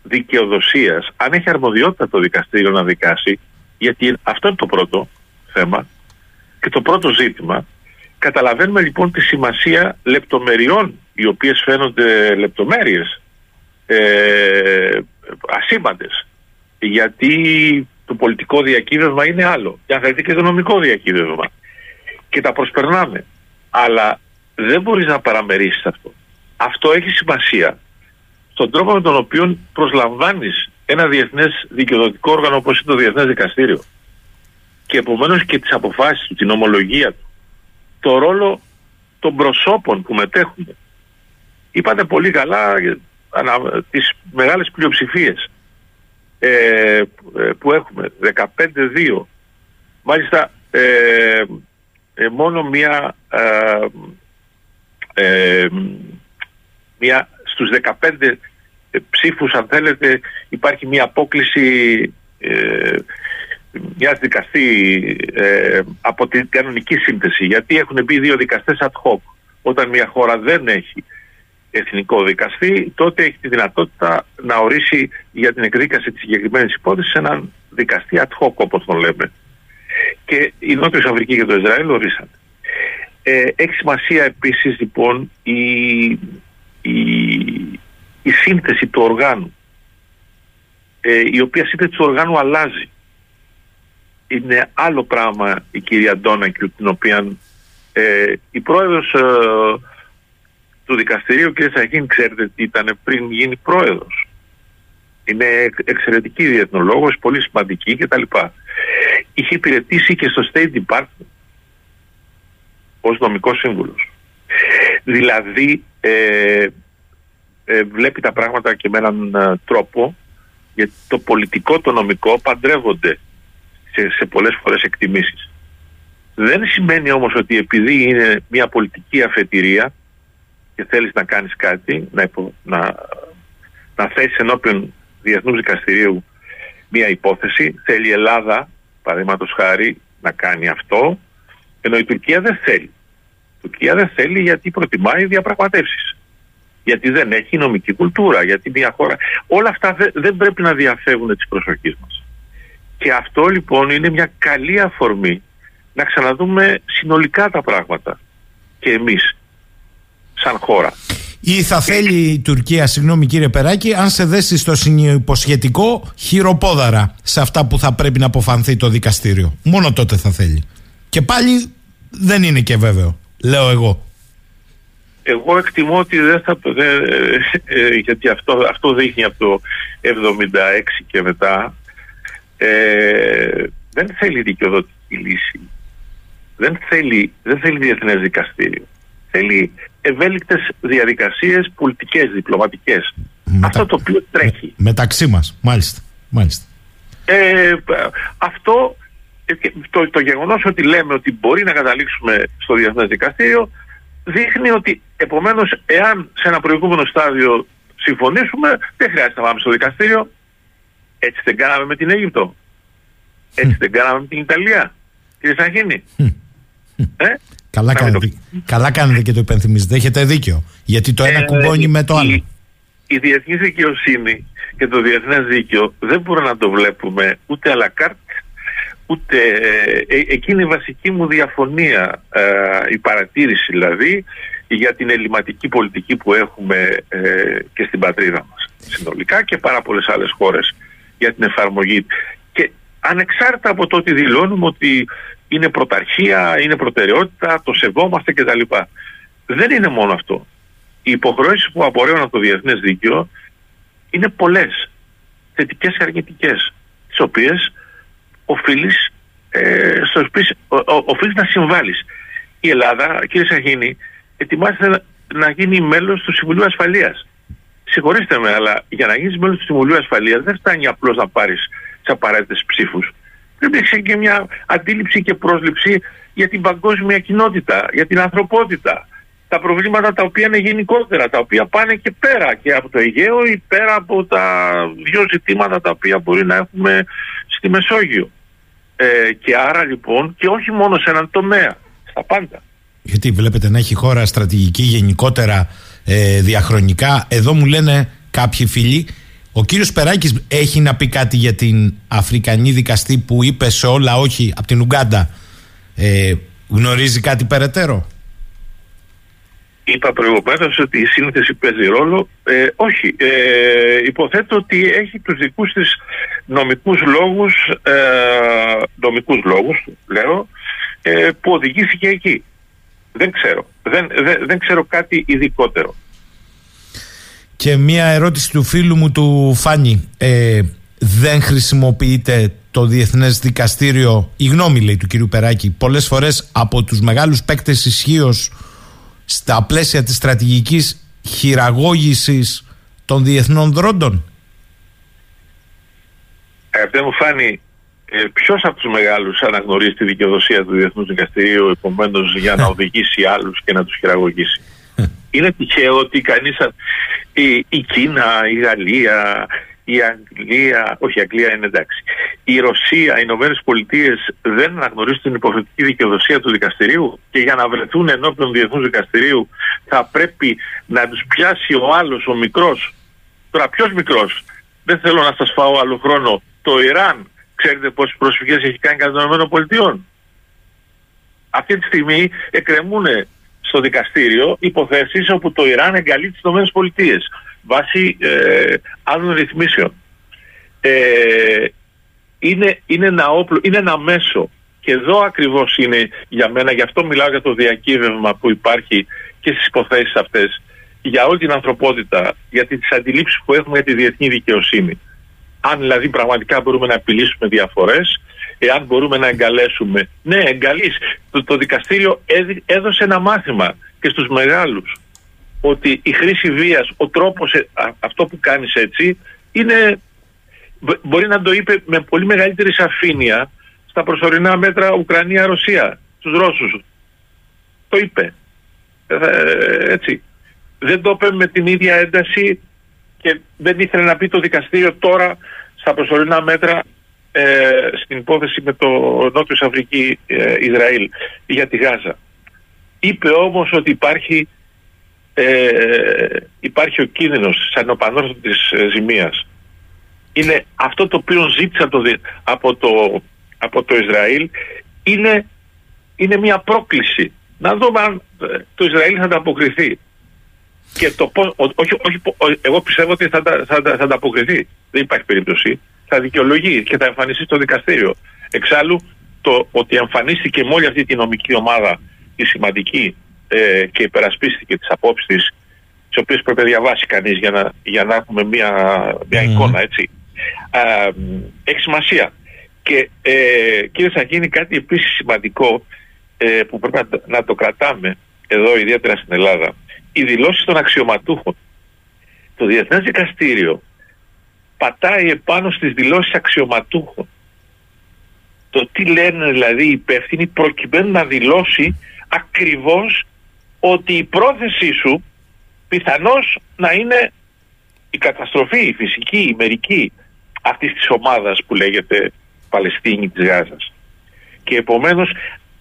[SPEAKER 8] δικαιοδοσίας, αν έχει αρμοδιότητα το δικαστήριο να δικάσει, γιατί αυτό είναι το πρώτο θέμα και το πρώτο ζήτημα, καταλαβαίνουμε λοιπόν τη σημασία λεπτομεριών, οι οποίες φαίνονται λεπτομέρειες, ε, ασήμαντες, γιατί το πολιτικό διακύβευμα είναι άλλο. Και αν θέλετε και το νομικό διακύβευμα και τα προσπερνάμε. Αλλά δεν μπορείς να παραμερίσεις αυτό. Αυτό έχει σημασία στον τρόπο με τον οποίο προσλαμβάνεις ένα διεθνές δικαιοδοτικό όργανο όπως είναι το Διεθνές Δικαστήριο και επομένως και τις αποφάσεις του, την ομολογία του, το ρόλο των προσώπων που μετέχουν. Είπατε πολύ καλά τις μεγάλες πλειοψηφίες ε, ε που έχουμε, 15-2. Μάλιστα ε, ε, μόνο μία, ε, ε, μία στους 15 ψήφους αν θέλετε υπάρχει μία απόκληση ε, μια δικαστή ε, από την κανονική σύνθεση γιατί έχουν μπει δύο δικαστές ad hoc όταν μια χώρα δεν έχει εθνικό δικαστή τότε έχει τη δυνατότητα να ορίσει για την εκδίκαση της συγκεκριμένης υπόθεσης έναν δικαστή ad hoc όπως τον λέμε και η Νότιος Αφρική και το Ισραήλ ορίσαν. Ε, έχει σημασία επίσης λοιπόν η, η, η σύνθεση του οργάνου ε, η οποία σύνθεση του οργάνου αλλάζει. Είναι άλλο πράγμα η κυρία Ντόνακη την οποία ε, η πρόεδρος ε, του δικαστηρίου κ. Σαχίν ξέρετε τι ήταν πριν γίνει πρόεδρος. Είναι εξαιρετική διεθνολόγος, πολύ σημαντική κτλ είχε υπηρετήσει και στο State Department ως νομικός σύμβουλος. Δηλαδή ε, ε, βλέπει τα πράγματα και με έναν ε, τρόπο γιατί το πολιτικό, το νομικό παντρεύονται σε, σε πολλές φορές εκτιμήσεις. Δεν σημαίνει όμως ότι επειδή είναι μια πολιτική αφετηρία και θέλεις να κάνεις κάτι, να, υπο, να, να θέσεις ενώπιον διεθνούς δικαστηρίου μια υπόθεση, θέλει η Ελλάδα παραδείγματος χάρη να κάνει αυτό, ενώ η Τουρκία δεν θέλει. Η Τουρκία δεν θέλει γιατί προτιμάει διαπραγματεύσεις. Γιατί δεν έχει νομική κουλτούρα, γιατί μια χώρα... Όλα αυτά δεν πρέπει να διαφεύγουν της προσοχής μας. Και αυτό λοιπόν είναι μια καλή αφορμή να ξαναδούμε συνολικά τα πράγματα και εμείς σαν χώρα.
[SPEAKER 2] Ή θα θέλει η Τουρκία, συγγνώμη κύριε Περάκη, αν σε δέσει στο συνυποσχετικό χειροπόδαρα σε αυτά που θα πρέπει να αποφανθεί το δικαστήριο. Μόνο τότε θα θέλει. Και πάλι δεν είναι και βέβαιο, λέω εγώ.
[SPEAKER 8] Εγώ εκτιμώ ότι δεν θα. Ε, γιατί αυτό, αυτό δείχνει από το 76 και μετά. Ε, δεν θέλει δικαιοδοτική λύση. Δεν θέλει, δεν θέλει διεθνές δικαστήριο. Θέλει ευέλικτες διαδικασίες πολιτικές, διπλωματικές. Αυτό το οποίο τρέχει.
[SPEAKER 2] Μεταξύ μας, μάλιστα. μάλιστα.
[SPEAKER 8] Ε, αυτό ε, το, το γεγονός ότι λέμε ότι μπορεί να καταλήξουμε στο Διεθνές Δικαστήριο δείχνει ότι επομένως εάν σε ένα προηγούμενο στάδιο συμφωνήσουμε δεν χρειάζεται να πάμε στο δικαστήριο έτσι δεν κάναμε με την Αίγυπτο. Έτσι δεν κάναμε με την Ιταλία. Κύριε Σαχίνη.
[SPEAKER 2] Ε; Καλά κάνετε, καλά κάνετε και το υπενθυμίζετε. Έχετε δίκιο. Γιατί το ένα ε, κουμπώνει με το άλλο.
[SPEAKER 8] Η, η διεθνής δικαιοσύνη και το διεθνές δίκαιο δεν μπορούμε να το βλέπουμε ούτε αλακάρτ ούτε ε, ε, εκείνη η βασική μου διαφωνία ε, η παρατήρηση δηλαδή για την ελληματική πολιτική που έχουμε και στην πατρίδα μας συνολικά και πάρα πολλές άλλες χώρες για την εφαρμογή και ανεξάρτητα από το ότι δηλώνουμε ότι είναι πρωταρχία, είναι προτεραιότητα, το σεβόμαστε κτλ. Δεν είναι μόνο αυτό. Οι υποχρεώσεις που απορρέουν από το διεθνές δίκαιο είναι πολλές. Θετικές και αρνητικές. Τις οποίες οφείλεις ε, να συμβάλλεις. Η Ελλάδα, κύριε Σαχίνη, ετοιμάζεται να, να γίνει μέλος του Συμβουλίου Ασφαλείας. Συγχωρήστε με, αλλά για να γίνεις μέλος του Συμβουλίου Ασφαλείας δεν φτάνει απλώς να πάρεις τις απαραίτητες ψήφους. Πρέπει να έχεις και μια αντίληψη και πρόσληψη για την παγκόσμια κοινότητα, για την ανθρωπότητα. Τα προβλήματα τα οποία είναι γενικότερα, τα οποία πάνε και πέρα και από το Αιγαίο ή πέρα από τα δύο ζητήματα τα οποία μπορεί να έχουμε στη Μεσόγειο. Ε, και άρα λοιπόν και όχι μόνο σε έναν τομέα, στα πάντα.
[SPEAKER 2] Γιατί βλέπετε να έχει χώρα στρατηγική γενικότερα ε, διαχρονικά. Εδώ μου λένε κάποιοι φίλοι, ο κύριος Περάκης έχει να πει κάτι για την Αφρικανή δικαστή που είπε σε όλα όχι από την Ουγκάντα. Ε, γνωρίζει κάτι περαιτέρω;
[SPEAKER 8] Είπα προηγουμένως ότι η σύνθεση παίζει ρόλο. Ε, όχι. Ε, υποθέτω ότι έχει τους δικούς της νομικούς λόγους, ε, νομικούς λόγους, λέω, ε, που οδηγήθηκε εκεί. Δεν ξέρω. Δεν, δεν, δεν ξέρω κάτι ειδικότερο.
[SPEAKER 2] Και μία ερώτηση του φίλου μου του Φάνη. Ε, δεν χρησιμοποιείται το Διεθνές Δικαστήριο, η γνώμη λέει του κυρίου Περάκη, πολλές φορές από τους μεγάλους παίκτες ισχύω στα πλαίσια της στρατηγικής χειραγώγησης των διεθνών δρόντων;
[SPEAKER 8] Αγαπητέ μου φάνει, ε, ποιος από τους μεγάλους αναγνωρίζει τη δικαιοδοσία του Διεθνούς Δικαστηρίου, επομένως για να οδηγήσει άλλους και να τους χειραγωγήσει; Είναι τυχαίο ότι κανείς. Η, η Κίνα, η Γαλλία, η Αγγλία, όχι η Αγγλία είναι εντάξει, η Ρωσία, οι Ηνωμένες Πολιτείες δεν αναγνωρίζουν την υποχρεωτική δικαιοδοσία του δικαστηρίου και για να βρεθούν ενώπιον διεθνούς δικαστηρίου θα πρέπει να τους πιάσει ο άλλος, ο μικρός. Τώρα, ποιος μικρός, δεν θέλω να σας φάω άλλο χρόνο. Το Ιράν, ξέρετε πόσες προσφυγές έχει κάνει κατά των ΗΠΑ. Αυτή τη στιγμή εκκρεμούν στο δικαστήριο υποθέσεις όπου το Ιράν εγκαλεί τις ΗΠΑ βάσει ε, άλλων ρυθμίσεων. Ε, είναι, είναι ένα όπλο, είναι ένα μέσο. Και εδώ ακριβώς είναι για μένα, γι' αυτό μιλάω για το διακύβευμα που υπάρχει και στις υποθέσεις αυτές, για όλη την ανθρωπότητα, για τις αντιλήψεις που έχουμε για τη διεθνή δικαιοσύνη. Αν δηλαδή πραγματικά μπορούμε να επιλύσουμε διαφορές, εάν μπορούμε να εγκαλέσουμε. Ναι, εγκαλείς. Το, το δικαστήριο έδωσε ένα μάθημα και στους μεγάλους ότι η χρήση βίας, ο τρόπος, ε, αυτό που κάνεις έτσι, είναι, μπορεί να το είπε με πολύ μεγαλύτερη σαφήνεια στα προσωρινά μέτρα Ουκρανία-Ρωσία, τους Ρώσους. Το είπε. Ε, ε, έτσι. Δεν το είπε με την ίδια ένταση και δεν ήθελε να πει το δικαστήριο τώρα στα προσωρινά μέτρα ε, στην υπόθεση με το Νότιο Αφρική ε, Ισραήλ για τη Γάζα. Είπε όμως ότι υπάρχει, ε, υπάρχει ο κίνδυνος σαν ο της ε, ζημίας. Είναι αυτό το οποίο ζήτησε από το, από το, από το Ισραήλ είναι, είναι μια πρόκληση. Να δούμε αν ε, το Ισραήλ θα ανταποκριθεί. Και το πώς, όχι, όχι, εγώ πιστεύω ότι θα, θα, θα, θα ανταποκριθεί. Δεν υπάρχει περίπτωση. Θα δικαιολογεί και θα εμφανιστεί στο δικαστήριο. Εξάλλου, το ότι εμφανίστηκε με όλη αυτή τη νομική ομάδα τη σημαντική ε, και υπερασπίστηκε τις απόψεις της, τις οποίες πρέπει να διαβάσει κανείς για να, για να έχουμε μια, μια εικόνα, έτσι. Α, έχει σημασία. Και ε, κύριε Σακίνη, κάτι επίσης σημαντικό ε, που πρέπει να, να το κρατάμε εδώ, ιδιαίτερα στην Ελλάδα οι δηλώσεις των αξιωματούχων. Το Διεθνές Δικαστήριο πατάει επάνω στις δηλώσεις αξιωματούχων. Το τι λένε δηλαδή οι υπεύθυνοι προκειμένου να δηλώσει ακριβώς ότι η πρόθεσή σου πιθανώς να είναι η καταστροφή, η φυσική, η μερική αυτής της ομάδας που λέγεται Παλαιστίνη της Γάζας. Και επομένως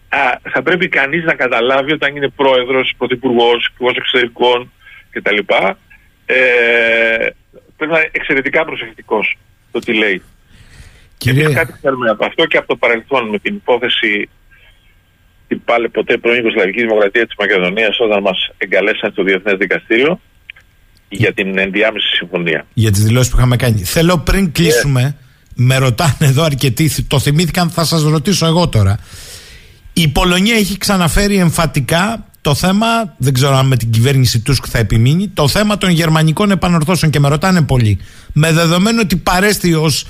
[SPEAKER 8] α, θα πρέπει κανείς να καταλάβει όταν είναι πρόεδρος, πρωθυπουργός, υπουργός εξωτερικών κτλ. Ε, πρέπει να είναι εξαιρετικά προσεκτικός το τι λέει. Κύριε... Και κάτι ξέρουμε από αυτό και από το παρελθόν με την υπόθεση την πάλι ποτέ πρώην Ιουγκοσλαβική Δημοκρατία της Μακεδονίας όταν μας εγκαλέσαν στο Διεθνές Δικαστήριο για την ενδιάμεση συμφωνία.
[SPEAKER 2] Για τις δηλώσεις που είχαμε κάνει. Θέλω πριν κλείσουμε, yeah. με ρωτάνε εδώ αρκετοί, το θυμήθηκαν θα σας ρωτήσω εγώ τώρα. Η Πολωνία έχει ξαναφέρει εμφατικά το θέμα, δεν ξέρω αν με την κυβέρνηση Τούσκ θα επιμείνει, το θέμα των γερμανικών επανορθώσεων και με ρωτάνε πολύ. Με δεδομένο ότι παρέστη ως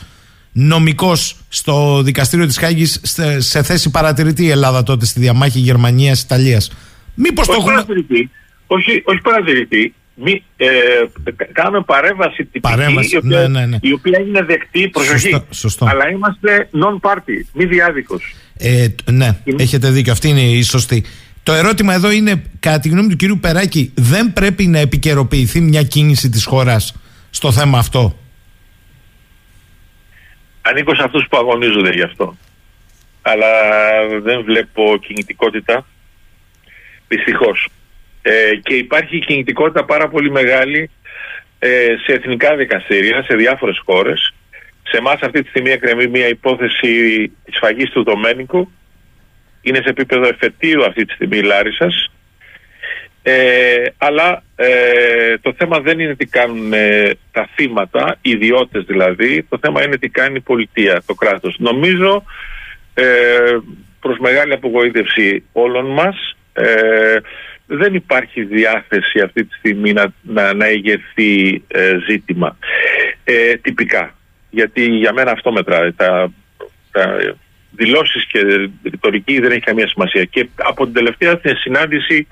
[SPEAKER 2] νομικός στο δικαστήριο της Χάγης σε θέση παρατηρητή η Ελλάδα τότε στη διαμάχη Γερμανία-Ιταλία. Μήπως το έχουμε.
[SPEAKER 8] Παρατηρητή, όχι, όχι παρατηρητή. Μη, ε, κάνουμε παρέμβαση τυπική
[SPEAKER 2] παρέμβαση,
[SPEAKER 8] η, οποία,
[SPEAKER 2] ναι, ναι, ναι.
[SPEAKER 8] η οποία είναι δεκτή προσοχή.
[SPEAKER 2] Σωστό,
[SPEAKER 8] Αλλά είμαστε non-party, μη διάδικος.
[SPEAKER 2] Ε, ναι, έχετε δίκιο. Αυτή είναι η σωστή. Το ερώτημα εδώ είναι, κατά τη γνώμη του κυρίου Περάκη, δεν πρέπει να επικαιροποιηθεί μια κίνηση της χώρας στο θέμα αυτό;
[SPEAKER 8] Ανήκω σε αυτούς που αγωνίζονται γι' αυτό. Αλλά δεν βλέπω κινητικότητα, δυστυχώς. Ε, και υπάρχει κινητικότητα πάρα πολύ μεγάλη ε, σε εθνικά δικαστήρια, σε διάφορες χώρες. Σε εμάς αυτή τη στιγμή εκκρεμεί μια υπόθεση τη σφαγή του Δομένικου. Είναι σε επίπεδο εφετείου αυτή τη στιγμή η Λάρισας. Ε, αλλά ε, το θέμα δεν είναι τι κάνουν ε, τα θύματα, οι ιδιώτες δηλαδή. Το θέμα είναι τι κάνει η πολιτεία, το κράτος. Νομίζω ε, προς μεγάλη απογοήτευση όλων μας ε, δεν υπάρχει διάθεση αυτή τη στιγμή να, να, να ηγερθεί ε, ζήτημα ε, τυπικά γιατί για μένα αυτό μετράει. Τα, τα δηλώσεις και ρητορική δεν έχει καμία σημασία. Και από την τελευταία συνάντηση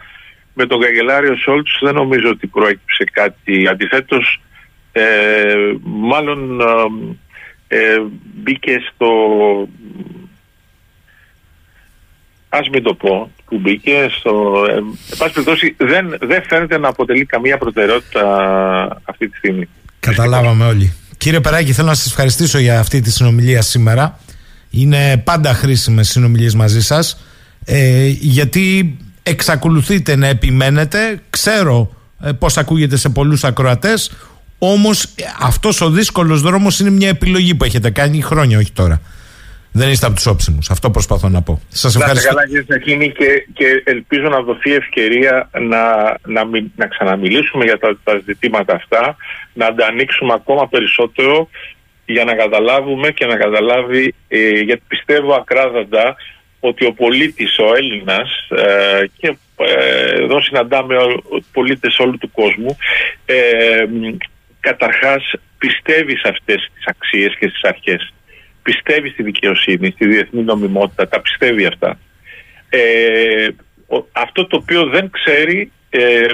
[SPEAKER 8] με τον καγκελάριο Σόλτς δεν νομίζω ότι προέκυψε κάτι. Αντιθέτως, ε, μάλλον ε, ε, μπήκε στο... Ας μην το πω, που μπήκε στο... Ε, πάση περιπτώσει, δεν, δεν φαίνεται να αποτελεί καμία προτεραιότητα αυτή τη στιγμή.
[SPEAKER 2] Καταλάβαμε όλοι. Κύριε Περάκη, θέλω να σας ευχαριστήσω για αυτή τη συνομιλία σήμερα. Είναι πάντα χρήσιμες συνομιλίες μαζί σας. Ε, γιατί εξακολουθείτε να επιμένετε. Ξέρω ε, πώς ακούγεται σε πολλούς ακροατές. Όμως αυτός ο δύσκολος δρόμος είναι μια επιλογή που έχετε κάνει χρόνια, όχι τώρα. Δεν είστε από τους όψιμους. Αυτό προσπαθώ να πω. Σας ευχαριστώ.
[SPEAKER 8] Καλά, κύριε Σαχίνη, και, και ελπίζω να δοθεί ευκαιρία να, να, να ξαναμιλήσουμε για τα, τα ζητήματα αυτά, να τα ανοίξουμε ακόμα περισσότερο για να καταλάβουμε και να καταλάβει, ε, γιατί πιστεύω ακράδαντα ότι ο πολίτης, ο Έλληνας ε, και ε, εδώ συναντάμε πολίτες όλου του κόσμου ε, καταρχάς πιστεύει σε αυτές τις αξίες και στις αρχές πιστεύει στη δικαιοσύνη, στη διεθνή νομιμότητα, τα πιστεύει αυτά. Ε, αυτό το οποίο δεν ξέρει ε,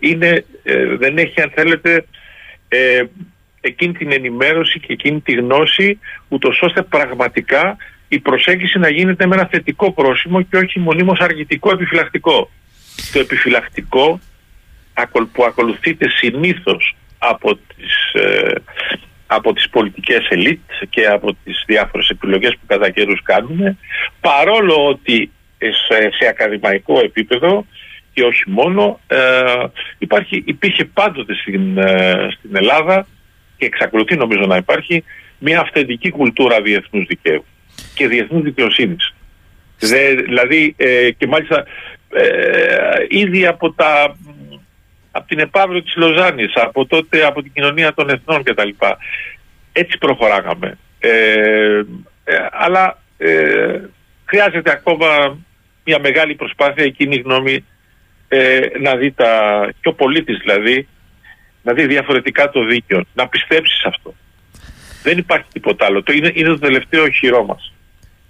[SPEAKER 8] είναι, ε, δεν έχει αν θέλετε ε, εκείνη την ενημέρωση και εκείνη τη γνώση ούτως ώστε πραγματικά η προσέγγιση να γίνεται με ένα θετικό πρόσημο και όχι μονίμως αργητικό επιφυλακτικό. Το επιφυλακτικό που ακολουθείται συνήθως από τις από τις πολιτικές ελίτ και από τις διάφορες επιλογές που κατά καιρούς κάνουμε παρόλο ότι σε, σε ακαδημαϊκό επίπεδο και όχι μόνο ε, υπάρχει, υπήρχε πάντοτε στην, ε, στην Ελλάδα και εξακολουθεί νομίζω να υπάρχει μια αυθεντική κουλτούρα διεθνούς δικαίου και διεθνούς δικαιοσύνης. δηλαδή ε, και μάλιστα ήδη από τα από την επαύριο της Λοζάνης, από τότε από την κοινωνία των εθνών κτλ. Έτσι προχωράγαμε. Ε, ε, αλλά ε, χρειάζεται ακόμα μια μεγάλη προσπάθεια η κοινή γνώμη ε, να δει τα, και ο πολίτης δηλαδή, να δει διαφορετικά το δίκαιο, να πιστέψει σε αυτό. Δεν υπάρχει τίποτα άλλο. Το είναι, είναι το τελευταίο χειρό μας.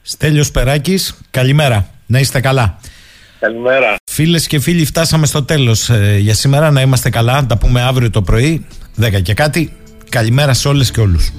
[SPEAKER 2] Στέλιος Περάκης, καλημέρα. Να είστε καλά.
[SPEAKER 8] Καλημέρα.
[SPEAKER 2] Φίλες και φίλοι, φτάσαμε στο τέλος ε, για σήμερα. Να είμαστε καλά. Τα πούμε αύριο το πρωί, 10 και κάτι. Καλημέρα σε όλες και όλους.